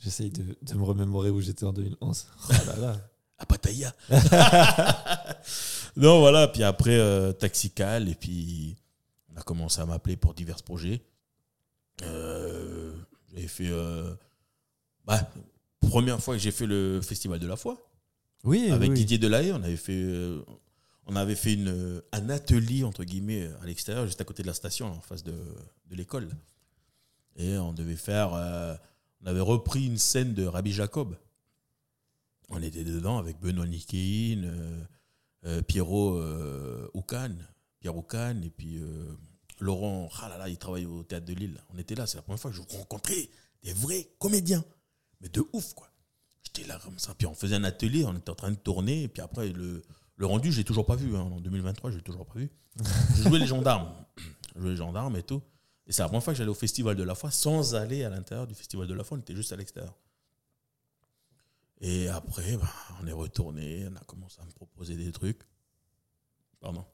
J'essaye de, de me remémorer où j'étais en 2011. Oh là là. À Pattaya. non voilà, puis après euh, Taxical et puis on a commencé à m'appeler pour divers projets. Euh, j'ai fait euh, bah, première fois que j'ai fait le festival de la foi Oui, avec oui. Didier Delahaye, on avait fait on avait fait une, euh, un atelier entre guillemets à l'extérieur, juste à côté de la station, en face de, l'école. Et on devait faire, euh, on avait repris une scène de Rabbi Jacob. On était dedans avec Benoît Nikéin, euh, euh, Pierrot euh, Oukan, Pierre Oukan, et puis euh, Laurent, ah là là, il travaille au théâtre de Lille. On était là, c'est la première fois que je rencontrais des vrais comédiens, mais de ouf quoi. J'étais là comme ça, puis on faisait un atelier, on était en train de tourner, et puis après le, Le rendu, je l'ai toujours pas vu. hein. En 2023, je l'ai toujours pas vu. je jouais les gendarmes. Je jouais les gendarmes et tout. Et c'est la première fois que j'allais au Festival de la foi sans aller à l'intérieur du Festival de la foi. On était juste à l'extérieur. Et après, bah, on est retourné. On a commencé à me proposer des trucs. Pardon.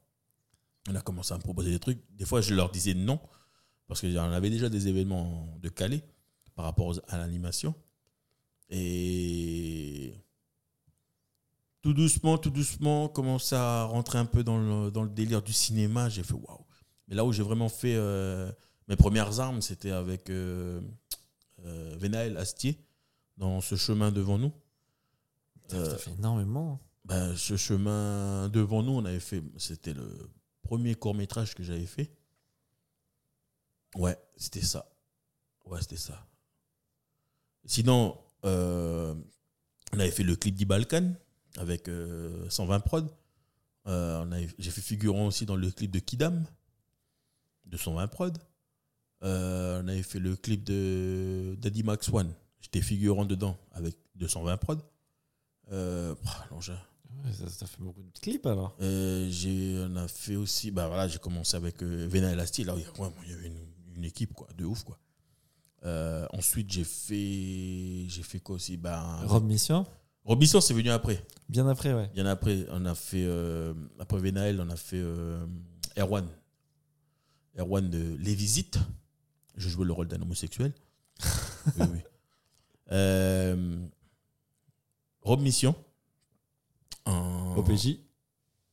On a commencé à me proposer des trucs. Des fois, je leur disais non. Parce en avait déjà des événements de Calais par rapport à l'animation. Et tout doucement, tout doucement, commence à rentrer un peu dans le, dans le délire du cinéma. J'ai fait waouh. Mais là où j'ai vraiment fait euh, mes premières armes, c'était avec euh, euh, Venael Astier, dans ce chemin devant nous. Putain, Euh, Ça fait énormément. ben, ce chemin devant nous, on avait fait. C'était le premier court métrage que j'avais fait. Ouais, c'était ça. Ouais, c'était ça. Sinon, euh, on avait fait le clip d'Ibalkan avec euh, 120 prod. Euh, on avait- J'ai fait figurant aussi dans le clip de Kidam de 120 prod. Euh, on avait fait le clip de Daddy Max One. J'étais figurant dedans avec 220 prod. Euh, ça, ça fait beaucoup de clips alors. Euh, j'ai, on a fait aussi, bah voilà, j'ai commencé avec euh, Vena Elasti. Là, il y, ouais, avait une, une équipe, quoi, de ouf, quoi. Euh, ensuite, j'ai fait, j'ai fait quoi aussi? Bah, Rob Mission, Robinson, c'est venu après. bien après, ouais. Bien après, on a fait, euh, après Venael, on a fait euh, Erwan. Erwan de Les Visites. Je jouais le rôle d'un homosexuel. oui, oui. Euh, Rob Mission. En- OPJ.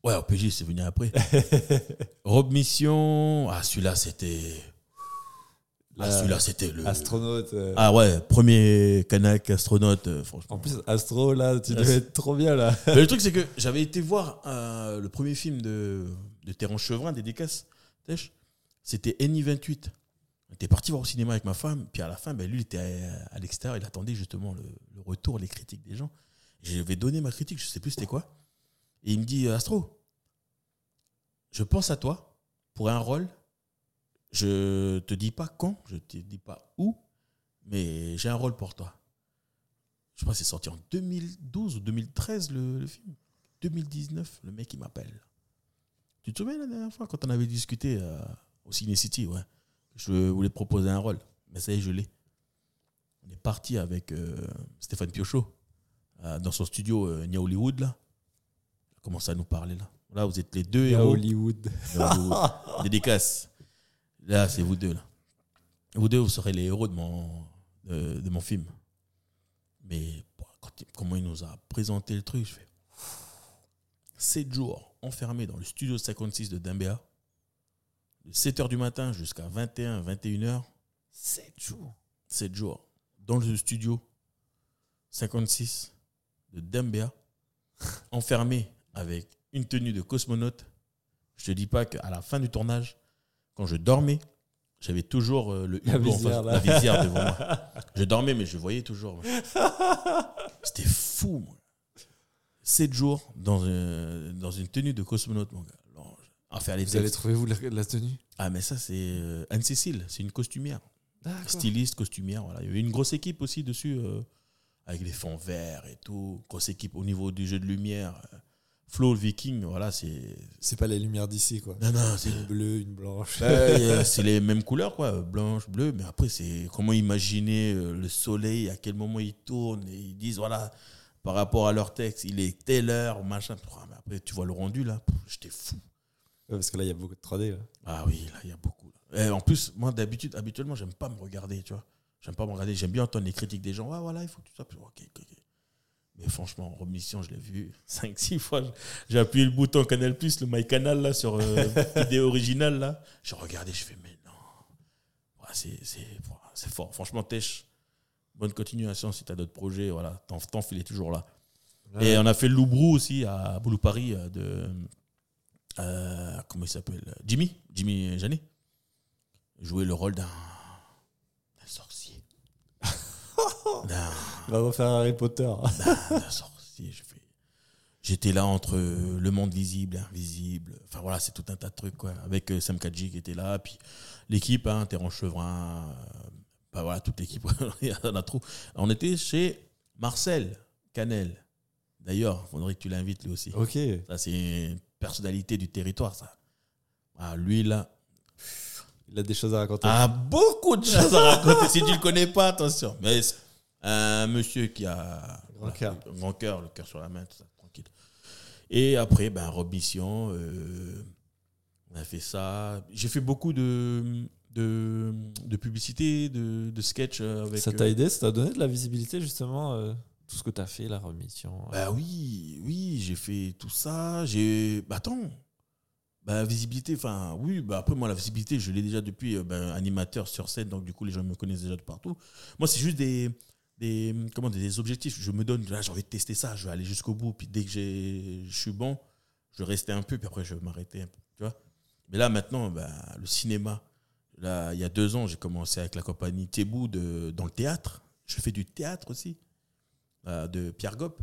Ouais, OPJ, c'est venu après. Rob Mission. Ah, celui-là, c'était. Ah, La- celui-là, c'était le. Astronaute. euh. Ah ouais, premier Kanak astronaute, euh, franchement. En plus, Astro, là, tu devais être trop bien là. Mais le truc, c'est que j'avais été voir euh, le premier film de, de Terence Chevrin, Dédicace. C'était Eni 28. On était parti voir au cinéma avec ma femme, puis à la fin, ben, lui, il était à, à l'extérieur, il attendait justement le, le retour, les critiques des gens. Je vais donner ma critique, je sais plus c'était quoi. Et il me dit Astro, je pense à toi pour un rôle. Je te dis pas quand, je te dis pas où, mais j'ai un rôle pour toi. Je crois que c'est sorti en 2012 ou 2013 le, le film. 2019, le mec il m'appelle. Tu te souviens la dernière fois quand on avait discuté euh, au Ciné City, ouais. Je voulais te proposer un rôle, mais ça y est, je l'ai. On est parti avec euh, Stéphane Piochot euh, dans son studio Nia Hollywood là. Il a commencé à nous parler là. Là, vous êtes les deux héros. Hollywood. Nia Hollywood. Dédicace. Là, c'est vous deux là. Vous deux, vous serez les héros de mon, de, de mon film. Mais quand comment il nous a présenté le truc, je fais 7 jours enfermés dans le studio 56 de Dembéa, de 7h du matin jusqu'à 21, 21h, 7 jours. 7 jours dans le studio 56 de Dembéa, enfermé avec une tenue de cosmonaute. Je te dis pas qu'à la fin du tournage, quand je dormais, j'avais toujours euh, le La hublot en visière, face- là. la visière devant moi. Je dormais, mais je voyais toujours. C'était fou, moi. 7 jours dans, un- dans une tenue de cosmonaute, mon gars. Alors, À faire les Vous avez textes. trouvé vous la, la tenue? Ah, mais ça, c'est euh, Anne-Cécile, c'est une costumière styliste, costumière. Voilà. Il y avait une grosse équipe aussi dessus, euh, avec les fonds verts et tout. Grosse équipe au niveau du jeu de lumière. Flo, le viking, voilà, c'est. C'est pas les lumières d'ici, quoi. Non, non, c'est. Une bleue, une blanche. Ouais, c'est les mêmes couleurs, quoi, blanche, bleu, mais après, c'est comment imaginer euh, le soleil, à quel moment il tourne, et ils disent, voilà, par rapport à leur texte, il est telle heure, machin. Ah, mais après, tu vois le rendu, là, j'étais fou. Ouais, parce que là, il y a beaucoup de 3D. Là. Ah oui, là, il y a beaucoup. Et en plus, moi, d'habitude, habituellement, j'aime pas me regarder, tu vois. J'aime pas me regarder. J'aime bien entendre les critiques des gens. Ouais, voilà, il faut que tu sois plus. Ok, ok, ok. Mais franchement, en remission, je l'ai vu 5-6 fois. J'ai appuyé le bouton Canal Plus, le My Canal, là, sur euh, vidéo originale, là. J'ai regardé, je fais, mais non. C'est, c'est, c'est fort. Franchement, Tèche, bonne continuation si tu as d'autres projets. Voilà, ton, fil est toujours là. Et on a fait le Loubrou aussi à Boulou Paris euh, de. euh, comment il s'appelle? Jimmy, Jimmy Janet. Jouer le rôle d'un sorcier. D'un, On va refaire Harry Potter. sorcier. Je fais- J'étais là entre le monde visible et invisible. Enfin voilà, c'est tout un tas de trucs, quoi. Avec euh, Sam Kadji qui était là, puis l'équipe, hein, Terence Chevrin, euh, bah voilà, toute l'équipe, il y en a trop. On était chez Marcel Canel, D'ailleurs, il faudrait que tu l'invites lui aussi. Ok. Ça, c'est une personnalité du territoire, ça. Ah, lui, là, Il a des choses à raconter. a beaucoup de choses à raconter. si tu le connais pas, attention. Mais un monsieur qui a Grand cœur. un grand cœur, le cœur sur la main, tout ça, tranquille. Et après, ben, Rob Mission, euh, on a fait ça. J'ai fait beaucoup de, de, de publicité, de, de sketch avec. ça t'a euh, aidé Ça t'a donné de la visibilité, justement euh, Tout ce que tu as fait, la remission euh. Bah oui, oui, j'ai fait tout ça. J'ai. Bah attends. Bah, visibilité, enfin, oui, bah après, moi, la visibilité, je l'ai déjà depuis euh, ben, animateur sur scène, donc du coup, les gens me connaissent déjà de partout. Moi, c'est juste des, des, comment, dire, des objectifs. Je me donne, là, j'ai envie de tester ça, je vais aller jusqu'au bout, puis dès que je suis bon, je restais un peu, puis après, je vais m'arrêter un peu, tu vois. Mais là, maintenant, bah, le cinéma, là, il y a deux ans, j'ai commencé avec la compagnie Thébou de, dans le théâtre. Je fais du théâtre aussi, euh, de Pierre Gop.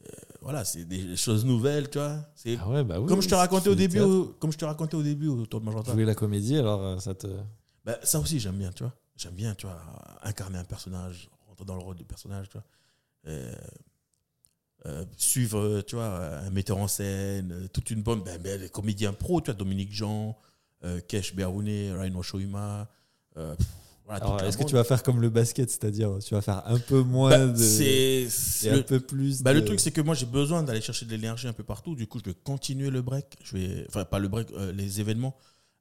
Euh, voilà, c'est des choses nouvelles, tu vois. C'est Ah ouais, bah oui. comme je te racontais au début, au- comme je te racontais au début autour de Magenta. Jouer la comédie, alors euh, ça te. Bah, ça aussi, j'aime bien, tu vois. J'aime bien, tu vois, incarner un personnage, rentrer dans le rôle du personnage, tu vois. Euh, euh, suivre, tu vois, un metteur en scène, euh, toute une bonne, ben, ben, les comédiens pros, tu vois, Dominique Jean, Kesh Beroune, Ryan Shoima. Pff, voilà, Alors, toute la est-ce que tu vas faire comme le basket, c'est-à-dire tu vas faire un peu moins Bah, de. et c'est un peu plus. bah, de- le truc, c'est que moi, j'ai besoin d'aller chercher de l'énergie un peu partout. Du coup, je vais continuer le break. Je vais, enfin, pas le break, euh, les événements,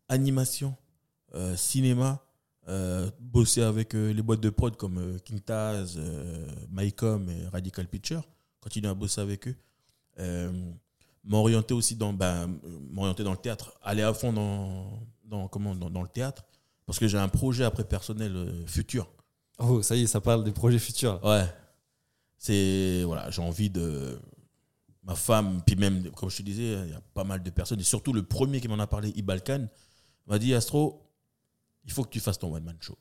animation, euh, cinéma, euh, bosser avec euh, les boîtes de prod comme euh, King Taz, euh, Mycom et Radical Picture. Continuer à bosser avec eux. M'orienter aussi dans, ben, euh, m'orienter dans le théâtre. Aller à fond dans, dans, comment, dans, dans le théâtre. Parce que j'ai un projet après personnel futur. Oh, ça y est, ça parle des projets futurs. Ouais. C'est. Voilà, j'ai envie de. Ma femme, puis même, comme je te disais, il y a pas mal de personnes, et surtout le premier qui m'en a parlé, Ibalkan, m'a dit Astro, il faut que tu fasses ton one-man show.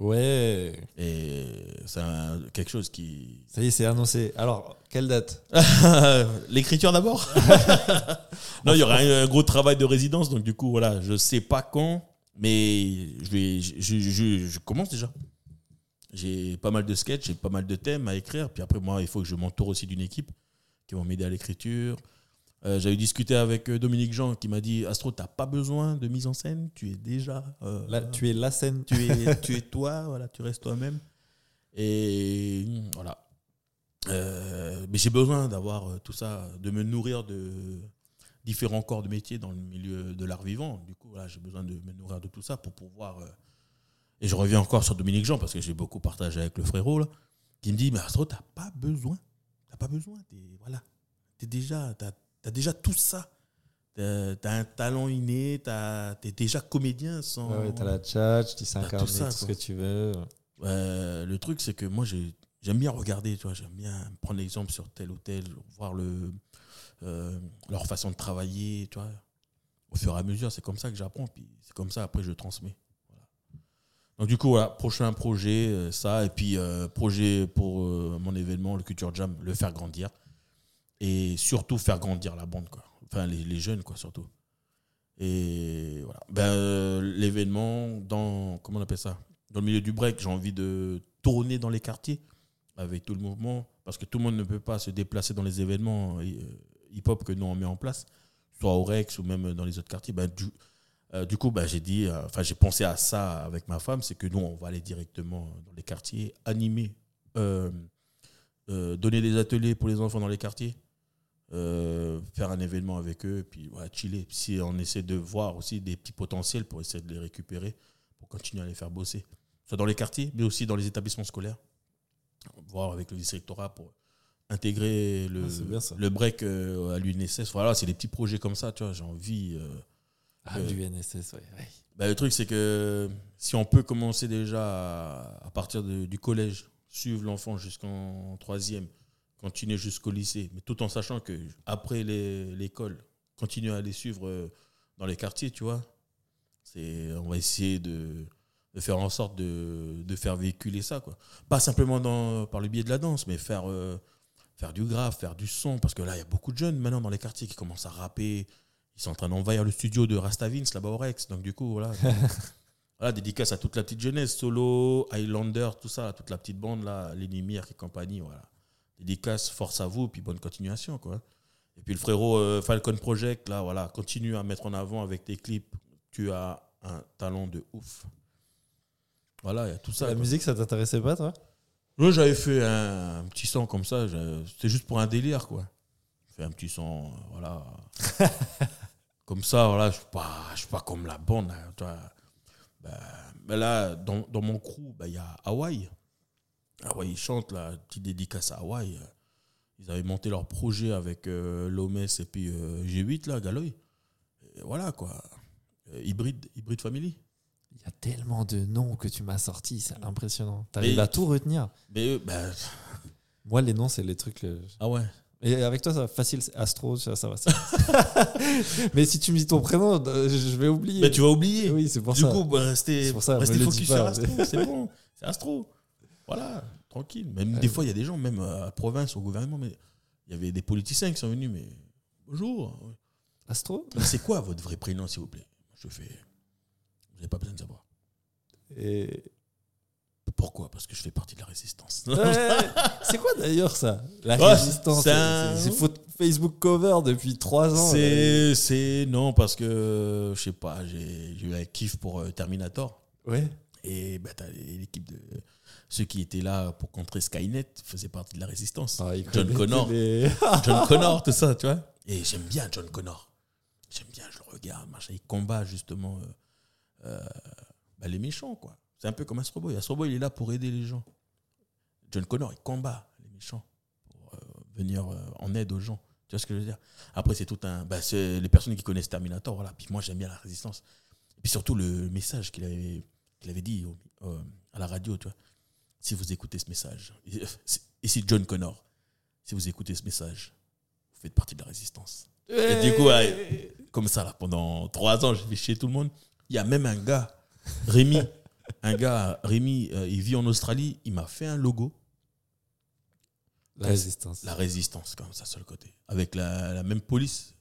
Ouais. Et c'est quelque chose qui. Ça y est, c'est annoncé. Alors, quelle date L'écriture d'abord Non, il y aura un, un gros travail de résidence, donc du coup, voilà, je sais pas quand, mais je, vais, je, je- je- je commence déjà. J'ai pas mal de sketchs, j'ai pas mal de thèmes à écrire, puis après, moi, il faut que je m'entoure aussi d'une équipe qui vont m'aider à l'écriture. Euh, J'avais discuté avec euh, Dominique Jean qui m'a dit Astro, t'as pas besoin de mise en scène, tu es déjà. euh, Là, tu es la scène. tu es, tu es toi, voilà, tu restes toi-même. Et mm, voilà. Euh, mais j'ai besoin d'avoir tout ça, de me nourrir de différents corps de métier dans le milieu de l'art vivant. Du coup, voilà, j'ai besoin de me nourrir de tout ça pour pouvoir. et je reviens encore sur Dominique Jean parce que j'ai beaucoup partagé avec le frérot là, qui me dit Mais Astro, t'as pas besoin. T'as pas besoin. T'es, voilà. T'es déjà, t'as, t'as déjà tout ça. T'as, t'as un talent inné, t'as, t'es déjà comédien sans. Ouais, ouais, t'as la tchatch, tu sais incarner tout ce que tu veux. Euh, le truc, c'est que moi, j'ai- j'aime bien regarder, tu vois, j'aime bien prendre l'exemple sur tel ou tel, voir le, euh, leur façon de travailler, tu vois. Au fur et à mesure, c'est comme ça que j'apprends, puis c'est comme ça, après, je transmets. Voilà. Donc, du coup, voilà, prochain projet, euh, ça, et puis euh, projet pour mon événement, le Culture Jam, le faire grandir. Et surtout, faire grandir la bande, quoi. Enfin, les, jeunes, quoi, surtout. Et voilà. Ben, euh, l'événement, dans, comment on appelle ça? Dans le milieu du break, j'ai envie de tourner dans les quartiers avec tout le mouvement, parce que tout le monde ne peut pas se déplacer dans les événements euh, hip-hop que nous on met en place, soit au Rex ou même dans les autres quartiers. Ben, du, euh, du coup, ben, j'ai dit, enfin, j'ai pensé à ça avec ma femme, c'est que nous, on va aller directement dans les quartiers, animer, donner des ateliers pour les enfants dans les quartiers, euh, faire un événement avec eux, puis voilà, chiller. Si on essaie de voir aussi des petits potentiels pour essayer de les récupérer, pour continuer à les faire bosser, soit dans les quartiers, mais aussi dans les établissements scolaires, voir avec le districtorat pour intégrer le, Ah, le break euh, à l'UNSS. Voilà, c'est des petits projets comme ça, tu vois, j'ai envie. euh, Ah, Euh, du NSS, ouais. ouais. bah, le truc, c'est que si on peut commencer déjà à, à partir de- du collège, suivre l'enfant jusqu'en troisième, continuer jusqu'au lycée, mais tout en sachant que après les- l'école, continuer à les suivre euh, dans les quartiers, tu vois. C'est, on va essayer de, de faire en sorte de, de faire véhiculer ça, quoi. Pas simplement dans, par le biais de la danse, mais faire, euh, faire du grave, faire du son, parce que là, il y a beaucoup de jeunes maintenant dans les quartiers qui commencent à rapper. Ils sont en train d'envahir le studio de Rastavins là-bas au Rex. Donc, du coup, voilà. voilà, dédicace à toute la petite jeunesse, Solo, Highlander, tout ça, toute la petite bande là, les Lumières et compagnie, voilà. Dédicace, force à vous, puis bonne continuation, quoi. Et puis le frérot euh, Falcon Project, là, voilà, continue à mettre en avant avec tes clips. Tu as un talent de ouf. Voilà, il y a tout ça. La quoi. musique, ça t'intéressait pas, toi? Moi, j'avais fait un, un petit son comme ça. C'était juste pour un délire, quoi. Fait un petit son, euh, voilà. comme ça, voilà. Je suis pas, je suis pas comme la bande. hein, vois. Ben, ben là, dans, dans mon crew, ben, il y a Hawaï. Hawaï, ils chantent, là. Petite dédicace à Hawaï. Ils avaient monté leur projet avec euh, et puis euh, G8, là, Galoy. Et voilà, quoi. Euh, hybride, hybride family. Il y a tellement de noms que tu m'as sortis, c'est impressionnant. T'arrives à tout retenir. Mais ben, Moi, les noms, c'est les trucs. euh, ah ouais. Et avec toi, ça va facile, Astro, ça, ça va. ça va. Mais si tu me dis ton prénom, je vais oublier. Mais tu vas oublier. Oui, c'est pour du ça. coup, bah, restez, pour ça, restez le focus sur. Astro, c'est bon. C'est Astro. Voilà, tranquille. Même des fois, il y a des gens, même à la province, au gouvernement, mais il y avait des politiciens qui sont venus, mais bonjour. Astro c'est quoi votre vrai prénom, s'il vous plaît? Je fais. Vous n'avez pas besoin de savoir. Et... Pourquoi? Parce que je fais partie de la résistance. Ouais, c'est quoi d'ailleurs ça? La résistance. c'est un- Facebook cover depuis trois ans. C'est, non parce que je sais pas, j'ai, j'ai eu un kiff pour euh, Terminator Ouais. Et bah, l'équipe de ceux qui étaient là pour contrer Skynet faisaient partie de la résistance. Ah, John Connor. les- John Connor, tout ça, tu vois. Et j'aime bien John Connor. J'aime bien, je le regarde, machin. Il combat justement euh, euh, bah, les méchants, quoi. C'est un peu comme Astro Boy. Astro Boy, il est là pour aider les gens. John Connor, il combat les méchants pour euh, venir en aide aux gens. Tu vois ce que je veux dire? Après, c'est tout un. Bah, c'est les personnes qui connaissent Terminator, voilà. Puis moi, j'aime bien la résistance. Et puis surtout, le message qu'il avait, qu'il avait dit au- euh, à la radio, tu vois. Si vous écoutez ce message, et si John Connor, si vous écoutez ce message, vous faites partie de la résistance. Et du coup, comme ça, là, pendant trois ans, j'ai fait chier tout le monde. Il y a même un gars, Rémi, un gars, Rémi, euh, il vit en Australie, il m'a fait un logo, La résistance. la résistance, comme ça, sur le côté, avec la, la même police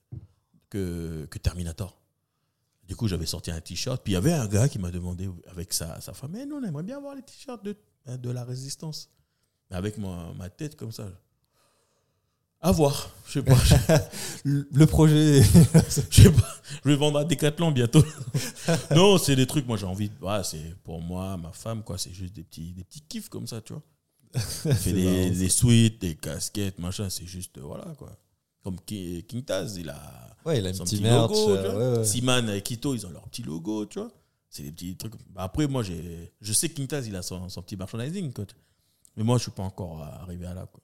que, que Terminator. Du coup, j'avais sorti un t-shirt, puis il y avait un gars qui m'a demandé avec sa, sa femme, mais nous, on aimerait bien voir les t-shirts de, de la résistance. Avec ma, ma tête comme ça. À voir, je sais pas. Le projet. Je sais pas, je vais vendre à Decathlon bientôt. non, c'est des trucs, moi j'ai envie, de- c'est pour moi, ma femme, quoi, c'est juste des petits, des petits kiffs comme ça, tu vois. Fait des, des suites, des casquettes, machin, c'est juste, euh, voilà, quoi. Comme Ki- King Taz, il a Ouais, il a son petit petit merch. logo, euh, vois. ouais, ouais. Siman et Kito, ils ont leur petit logo, tu vois. C'est des petits trucs. Bah, après, moi, je sais que King Taz, il a son, son petit merchandising, quoi. Mais moi, je suis pas encore arrivé à là, quoi.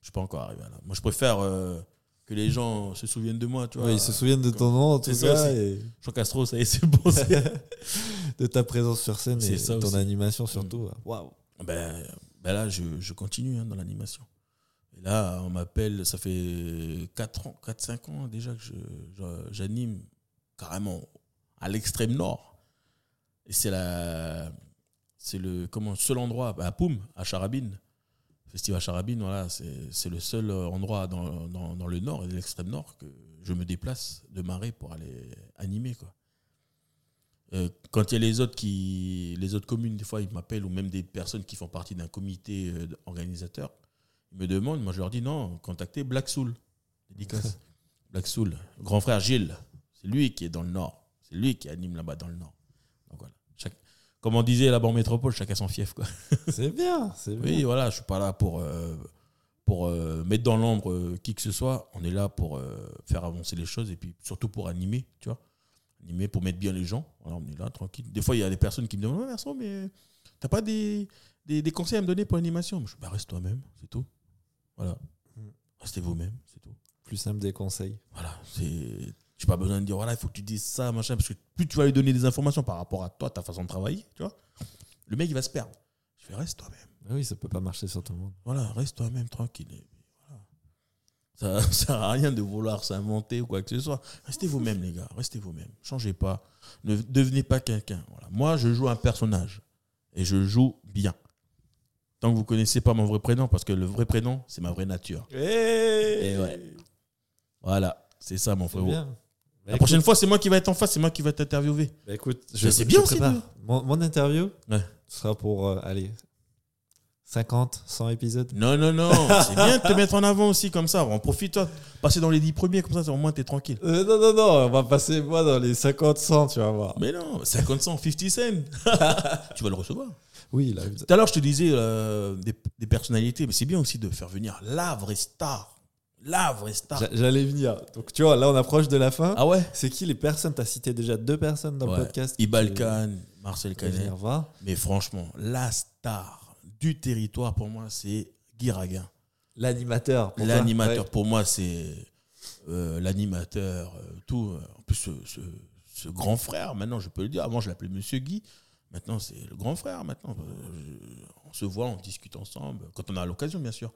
Je suis pas encore arrivé à là. Moi, je préfère euh, que les gens se souviennent de moi, tu vois. Ouais, ils se souviennent de ton nom, en tout ça, cas, c'est- et Jean Castro, ça y est, c'est bon. de ta présence sur scène C'est et ça ton aussi. animation surtout. Waouh. ben, ben là, je, je continue hein, dans l'animation. Là, on m'appelle, ça fait 4 ans, 4-5 ans déjà que j'anime carrément à l'extrême nord. Et c'est la. C'est le seul endroit, ben, à Poum, à Charabine. Festival Charabine, voilà, c'est le seul endroit dans, le nord et l'extrême nord que je me déplace de Marais pour aller animer. Quoi. Euh, quand il y a les autres, qui, les autres communes, des fois, ils m'appellent, ou même des personnes qui font partie d'un comité euh, organisateur, me demandent, moi je leur dis non, contactez Black Soul. Dédicace. Black Soul. Grand frère Gilles, c'est lui qui est dans le nord. C'est lui qui anime là-bas dans le nord. Donc voilà. Chaque- comme on disait là-bas en métropole, chacun son fief. Quoi. C'est bien, c'est bien. Oui, voilà, je suis pas là pour, euh, pour euh, mettre dans l'ombre euh, qui que ce soit. On est là pour faire avancer les choses et puis surtout pour animer, tu vois. Animer pour mettre bien les gens. Voilà, on est là, tranquille. Des fois, il y a des personnes qui me demandent, ouais, Vincent, mais t'as pas des, des, des conseils à me donner pour l'animation? Je dis, bah, reste toi-même, c'est tout. Voilà. Mm. Restez vous-même, c'est tout. Plus simple des conseils. Voilà, c'est. J'ai pas besoin de dire, voilà, il faut que tu dises ça, machin, parce que plus tu vas lui donner des informations par rapport à toi, ta façon de travailler, tu vois, le mec, il va se perdre. Je fais, reste toi-même. Ah oui, ça peut pas marcher sur tout le monde. Voilà, reste toi-même tranquille. Voilà. Ça ne sert à rien de vouloir s'inventer ou quoi que ce soit. Restez vous-même, les gars. Restez vous-même. Changez pas. Ne devenez pas quelqu'un. Voilà. Moi, je joue un personnage. Et je joue bien. Tant que vous connaissez pas mon vrai prénom, parce que le vrai prénom, c'est ma vraie nature. Et ouais. Voilà. C'est ça, mon frérot. bien. Bah, La prochaine fois, c'est moi qui va être en face, c'est moi qui va t'interviewer. Bah, écoute, je, c'est bien aussi Mon, mon interview Ouais. sera pour, euh, allez, 50, 100 épisodes. Non, non, non. C'est bien de te mettre en avant aussi comme ça. On profite, toi. Passer dans les 10 premiers, comme ça, au moins, t'es tranquille. Euh, non, non, non, on va passer moi dans les 50, 100, tu vas voir. Mais non, 50 cents, 50 cents. tu vas le recevoir. Oui, là, Tout à l'heure, je te disais euh, des, des personnalités, mais c'est bien aussi de faire venir la vraie star. La vraie star. j'a- j'allais venir. Donc, tu vois, là, on approche de la fin. Ah ouais? C'est qui les personnes? Tu as cité déjà deux personnes dans Ouais. le podcast. Ibal qui- Khan, Marcel Canet. Mais franchement, la star du territoire, pour moi, c'est Guy Raguin. L'animateur. L'animateur, Ouais. pour moi, c'est euh, l'animateur, euh, tout. En plus, ce, ce- ce grand frère, maintenant, je peux le dire. Avant, je l'appelais Monsieur Guy. Maintenant, c'est le grand frère. Maintenant, Euh, on se voit, on discute ensemble, quand on a l'occasion, bien sûr.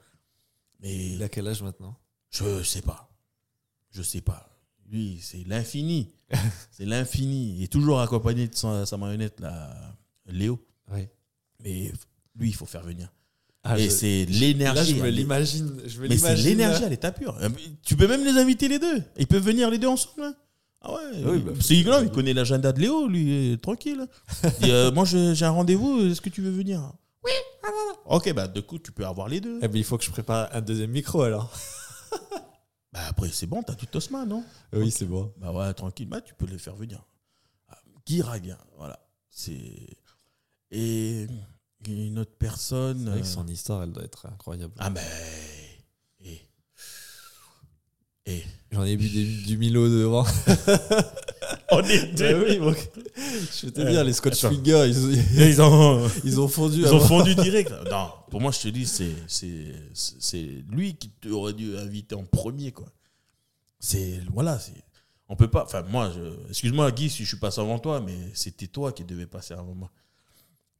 Mais Il a quel âge maintenant? Je sais pas. Je sais pas. Lui, c'est l'infini. c'est l'infini. Il est toujours accompagné de sa, sa marionnette, là, Léo. Oui. Mais lui, il faut faire venir. Ah, Et c'est Là, l'énergie. je me l'imagine. Mais c'est l'énergie là. à l'état pur. Tu peux même les inviter les deux. Ils peuvent venir les deux ensemble. hein. Ah ouais. Oui, il- bah, c'est grave, il connaît l'agenda de Léo, lui, tranquille. Il dit, euh, moi, je- j'ai un rendez-vous, est-ce que tu veux venir? Oui. Ok, bah, du coup, tu peux avoir les deux. Eh ben, il faut que je prépare un deuxième micro alors. Bah, après, c'est bon, t'as tout Tosma, non? Oui, c'est bon. Bah ouais, tranquille, bah, tu peux les faire venir. Ah, Guy Raguin, voilà. C'est. Et une autre personne. Que euh, son histoire, elle doit être incroyable. Ah, mais. Et. Et. J'en ai bu des- du Milo devant. On est Bah oui, bon. Je vais te dire, les Scotch. Fingers, ils, Ils ont, ils ont fondu. ils ont fondu direct. Non, pour moi, je te dis, c'est, c'est, c'est lui qui aurait dû inviter en premier, quoi. C'est, voilà, c'est, on peut pas, enfin, moi, je, excuse-moi, Guy, si je suis passé avant toi, mais c'était toi qui devais passer avant moi.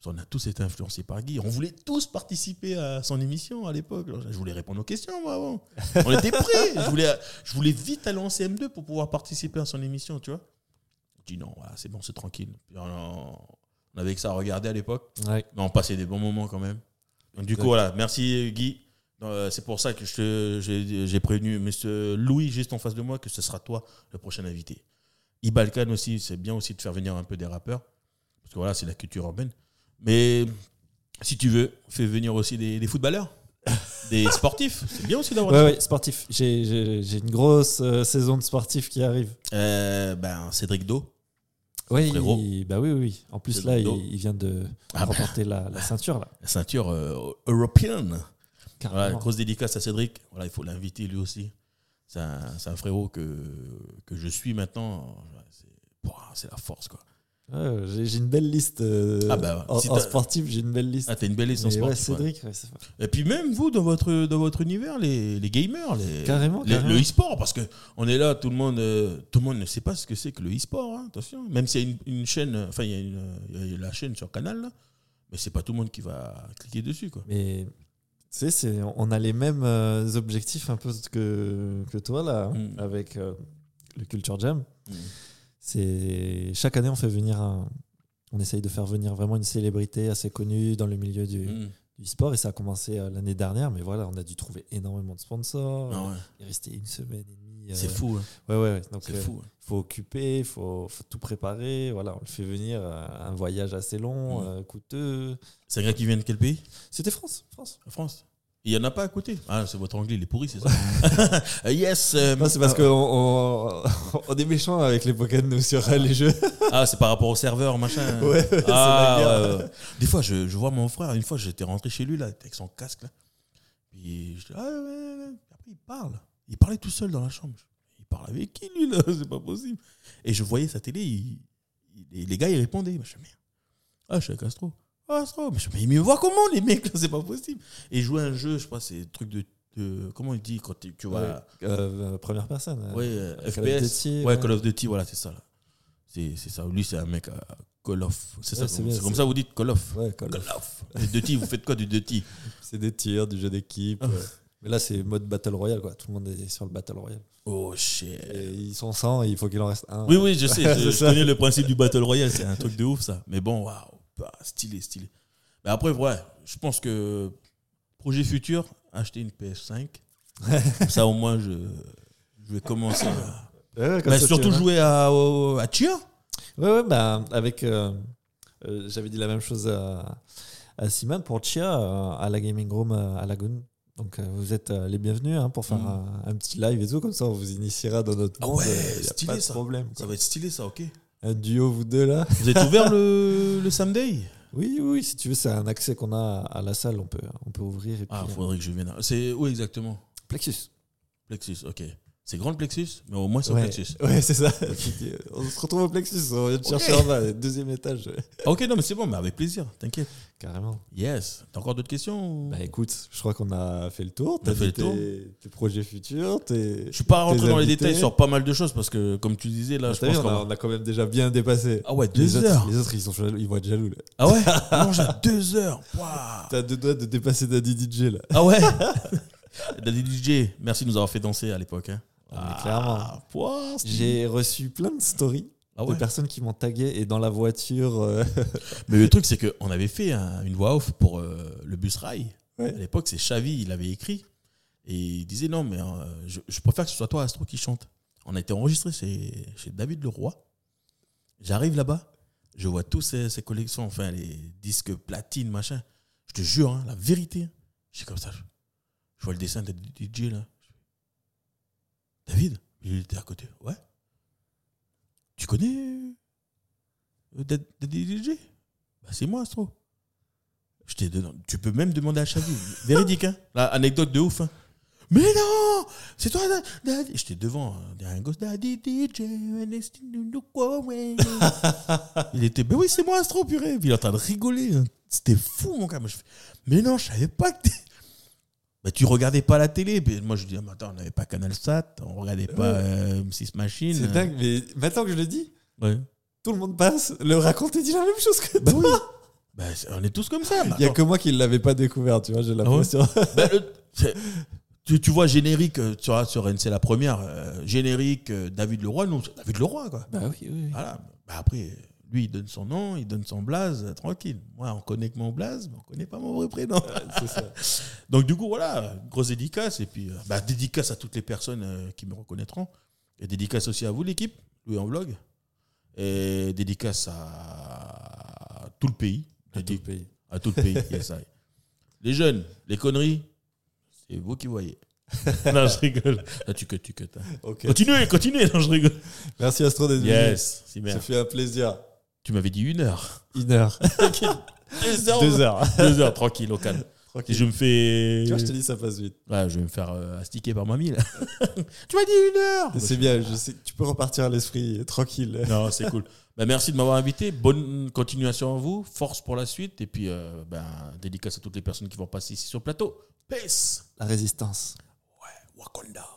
Qu'on a tous été influencés par Guy. On voulait tous participer à son émission à l'époque. Je voulais répondre aux questions, moi, avant. On était prêts. Je voulais, je voulais vite aller en CM2 pour pouvoir participer à son émission, tu vois. Je dis non, voilà, c'est bon, c'est tranquille. Puis on, on avait que ça à regarder à l'époque. Ouais. Mais on passait des bons moments quand même. Donc, du coup, voilà. Merci, Guy. Euh, c'est pour ça que j'ai prévenu Monsieur Louis juste en face de moi que ce sera toi le prochain invité. Ibalkan aussi, c'est bien aussi de faire venir un peu des rappeurs. Parce que voilà, c'est la culture urbaine. Mais si tu veux, fais venir aussi des, des footballeurs, des sportifs. C'est bien aussi d'avoir Ouais, des ouais, sportif. J'ai- une grosse euh, saison de sportif qui arrive. Euh, ben, Cédric Do. Oui, il- bah oui, oui. En plus, là, il, vient de Ah bah. remporter la, la ceinture. Là. La ceinture euh, européenne. Voilà, grosse dédicace à Cédric. Voilà, il faut l'inviter lui aussi. C'est un, un frérot que, que je suis maintenant. C'est la force, quoi. Ouais, j'ai une belle liste. euh, Ah bah, en, si en sportif, j'ai une belle liste. Ah, t'as une belle liste en Mais sport. ouais, Cédric, ouais, Et puis même vous, dans votre, dans votre univers, les, les gamers, les, Carrément, les- carrément. le e-sport, parce que on est là, tout le monde, euh, tout le monde ne sait pas ce que c'est que le e-sport. hein, attention, même s'il y a une, une chaîne, enfin il y y a la chaîne sur Canal, là, mais c'est pas tout le monde qui va cliquer dessus, quoi. Mais tu sais, c'est- on a les mêmes euh, objectifs un peu que, que toi, là, Mm. avec euh, le Culture Jam. Mm. C'est chaque année, on fait venir un. On essaye de faire venir vraiment une célébrité assez connue dans le milieu du, Mm. du sport et ça a commencé euh, l'année dernière. Mais voilà, on a dû trouver énormément de sponsors. Ah ouais, Il restait une semaine et demie. euh, C'est fou, hein. Ouais, ouais. ouais. Donc, euh, fou. hein. faut occuper, il faut, faut tout préparer. Voilà, on le fait venir euh, un voyage assez long, Mm. euh, coûteux. C'est un gars qui vient de quel pays? C'était France, France. France. Il n'y en a pas à côté. Ah, c'est votre anglais, il est pourri, c'est ça Euh, Yes. euh, Non, c'est parce qu'on on, on est méchant avec les Pokémon nous sur euh, les jeux. Ah, c'est par rapport au serveur, machin. Ouais, Ah, la guerre. ouais, ouais. Des fois, je, je vois mon frère. Une fois, j'étais rentré chez lui, là, avec son casque, là. Puis, je dis, ah, ouais, ouais, ouais. Après, il parle. Il parlait tout seul dans la chambre. Il parle avec qui, lui, là? C'est pas possible. Et je voyais sa télé. il- il- les gars, ils répondaient. Je me merde. Ah, je suis à Castro. Ah. Mais, je, mais ils me voient comment, les mecs, C'est pas possible. Et jouait un jeu, je crois, c'est truc de. de- comment il dit quand tu, vois. Ouais, euh, première personne. euh, Ouais, euh, Call of FPS. Duty, ouais, ouais. Call of Duty, voilà, c'est ça. C'est c'est ça. Lui, c'est un mec à Call of. C'est ça. C'est comme- bien, c'est comme c'est- ça vous dites Call of. Ouais, Call Call of. of. Du Duty, vous faites quoi du Duty C'est des tirs, du jeu d'équipe. Ah. Mais là, c'est mode Battle Royale, quoi. Tout le monde est sur le Battle Royale. Oh shit. Et ils sont 100 et il faut qu'il en reste un. Oui, oui, je sais. je, je connais le principe du Battle Royale. C'est un truc de ouf, ça. Mais bon, waouh. Bah, stylé, stylé. Mais après, ouais, je pense que projet futur, acheter une PS5. Comme ça, au moins, je, je vais commencer à. Ouais, comme Bah, ça, tu surtout jouer à, à Chia. Ouais, ouais, bah, avec. euh, euh, J'avais dit la même chose à, à Simone pour Chia euh, à la Gaming Room à Lagoon. Donc vous êtes les bienvenus hein, pour faire Mm. un, un petit live et tout, comme ça on vous initiera dans notre Ah ouais, stylé, pas de ça. problème. Ça va être stylé, ça, ok. Un duo, vous deux là Vous êtes ouvert le, le samedi Oui, oui, si tu veux, c'est un accès qu'on a à la salle, on peut, on peut ouvrir. Et puis, Ah, euh, faudrait que je vienne. C'est où exactement? Plexus. Plexus, ok. C'est grand le Plexus, mais au moins c'est au Plexus. ouais c'est ça. on se retrouve au Plexus, on vient Ok. chercher en bas, deuxième étage. Ah, ok, non, mais c'est bon, mais avec plaisir, t'inquiète. Carrément. Yes. T'as encore d'autres questions Bah écoute, je crois qu'on a fait le tour. T'as fait le tour. tes, projets futurs, tes. Je suis pas rentré dans les détails sur pas mal de choses parce que, comme tu disais, là, je T'as pense vu, on, a, qu'on on a quand même déjà bien dépassé. Ah ouais, les deux autres, heures. Les autres, ils, sont ils vont être jaloux. Là. Ah ouais? Non, j'ai deux heures. T'as deux doigts de dépasser Daddy DJ là. Ah ouais? Daddy DJ, merci de nous avoir fait danser à l'époque. Hein. Ah, clairement. J'ai reçu plein de stories Ah de personnes qui m'ont tagué et dans la voiture. euh, Mais le truc, c'est qu'on avait fait un- une voix off pour euh, le bus rail. Ouais. À l'époque, c'est Xavi, il avait écrit. Et il disait non, mais euh, je, je préfère que ce soit toi, Astro, qui chante. On a été enregistré chez, chez David Leroy. J'arrive là-bas, je vois tous ces, ces collections, enfin les disques platine, machin. Je te jure, hein, la vérité. Je suis comme ça. Je, je vois le dessin de DJ là. David, il était à côté. Ouais. Tu connais euh, Dad- Daddy DJ bah, C'est moi, Astro. Je t'ai donné- Tu peux même demander à Xavi. Véridique, hein La anecdote de ouf. hein. Mais non C'est toi, Dad- Daddy. J'étais devant, hein, derrière un gosse. Daddy DJ, il était, ben oui, c'est moi, Astro, purée. Puis il est en train de rigoler. hein. C'était fou, mon gars. Moi, je fais, mais non, je savais pas que t'es- bah, tu regardais pas la télé. Puis moi, je dis, ah, mais attends, on n'avait pas Canal Sat, on regardait pas euh, M6 Machine. C'est dingue, mais maintenant que je le dis, Ouais. tout le monde passe, le raconte et dit la même chose que Bah toi. oui. Bah, on est tous comme ça. Il y a que moi qui ne l'avais pas découvert, tu vois, j'ai ouais l'impression. Bah, le- tu, tu vois, générique, euh, tu vois, sur NC la première, euh, générique, euh, David Leroy, c'est David Leroy, quoi. Bah oui, oui. Voilà. Bah, après, lui, il donne son nom, il donne son blaze, tranquille. Moi, on connaît que mon blaze, mais on connaît pas mon vrai prénom. Ça. Donc, du coup, voilà, grosse dédicace. Et puis, euh, bah, dédicace à toutes les personnes euh, qui me reconnaîtront. Et dédicace aussi à vous, l'équipe, Louis en vlog. Et dédicace à tout le pays. À tout le pays. À tout le pays. yes, I. Les jeunes, les conneries, c'est vous qui voyez. non, je rigole. Ah, tu cut, tu cut. hein. Continuez, continuez. Non, je rigole. Merci Astro d'être. Yes, c'est Ça fait un plaisir. Tu m'avais dit une heure. Une heure. Deux heures. Deux heures. Deux heures, tranquille, au calme. Et Tranquille. je me fais. Tu vois, je te dis, ça passe vite. Ouais, je vais me faire euh, astiquer par mamie, là. tu m'as dit une heure C'est bien, je sais, tu peux repartir à l'esprit tranquille. Non, c'est cool. Bah, merci de m'avoir invité. Bonne continuation à vous. Force pour la suite. Et puis, euh, ben, dédicace à toutes les personnes qui vont passer ici sur le plateau. Peace La résistance. Wakanda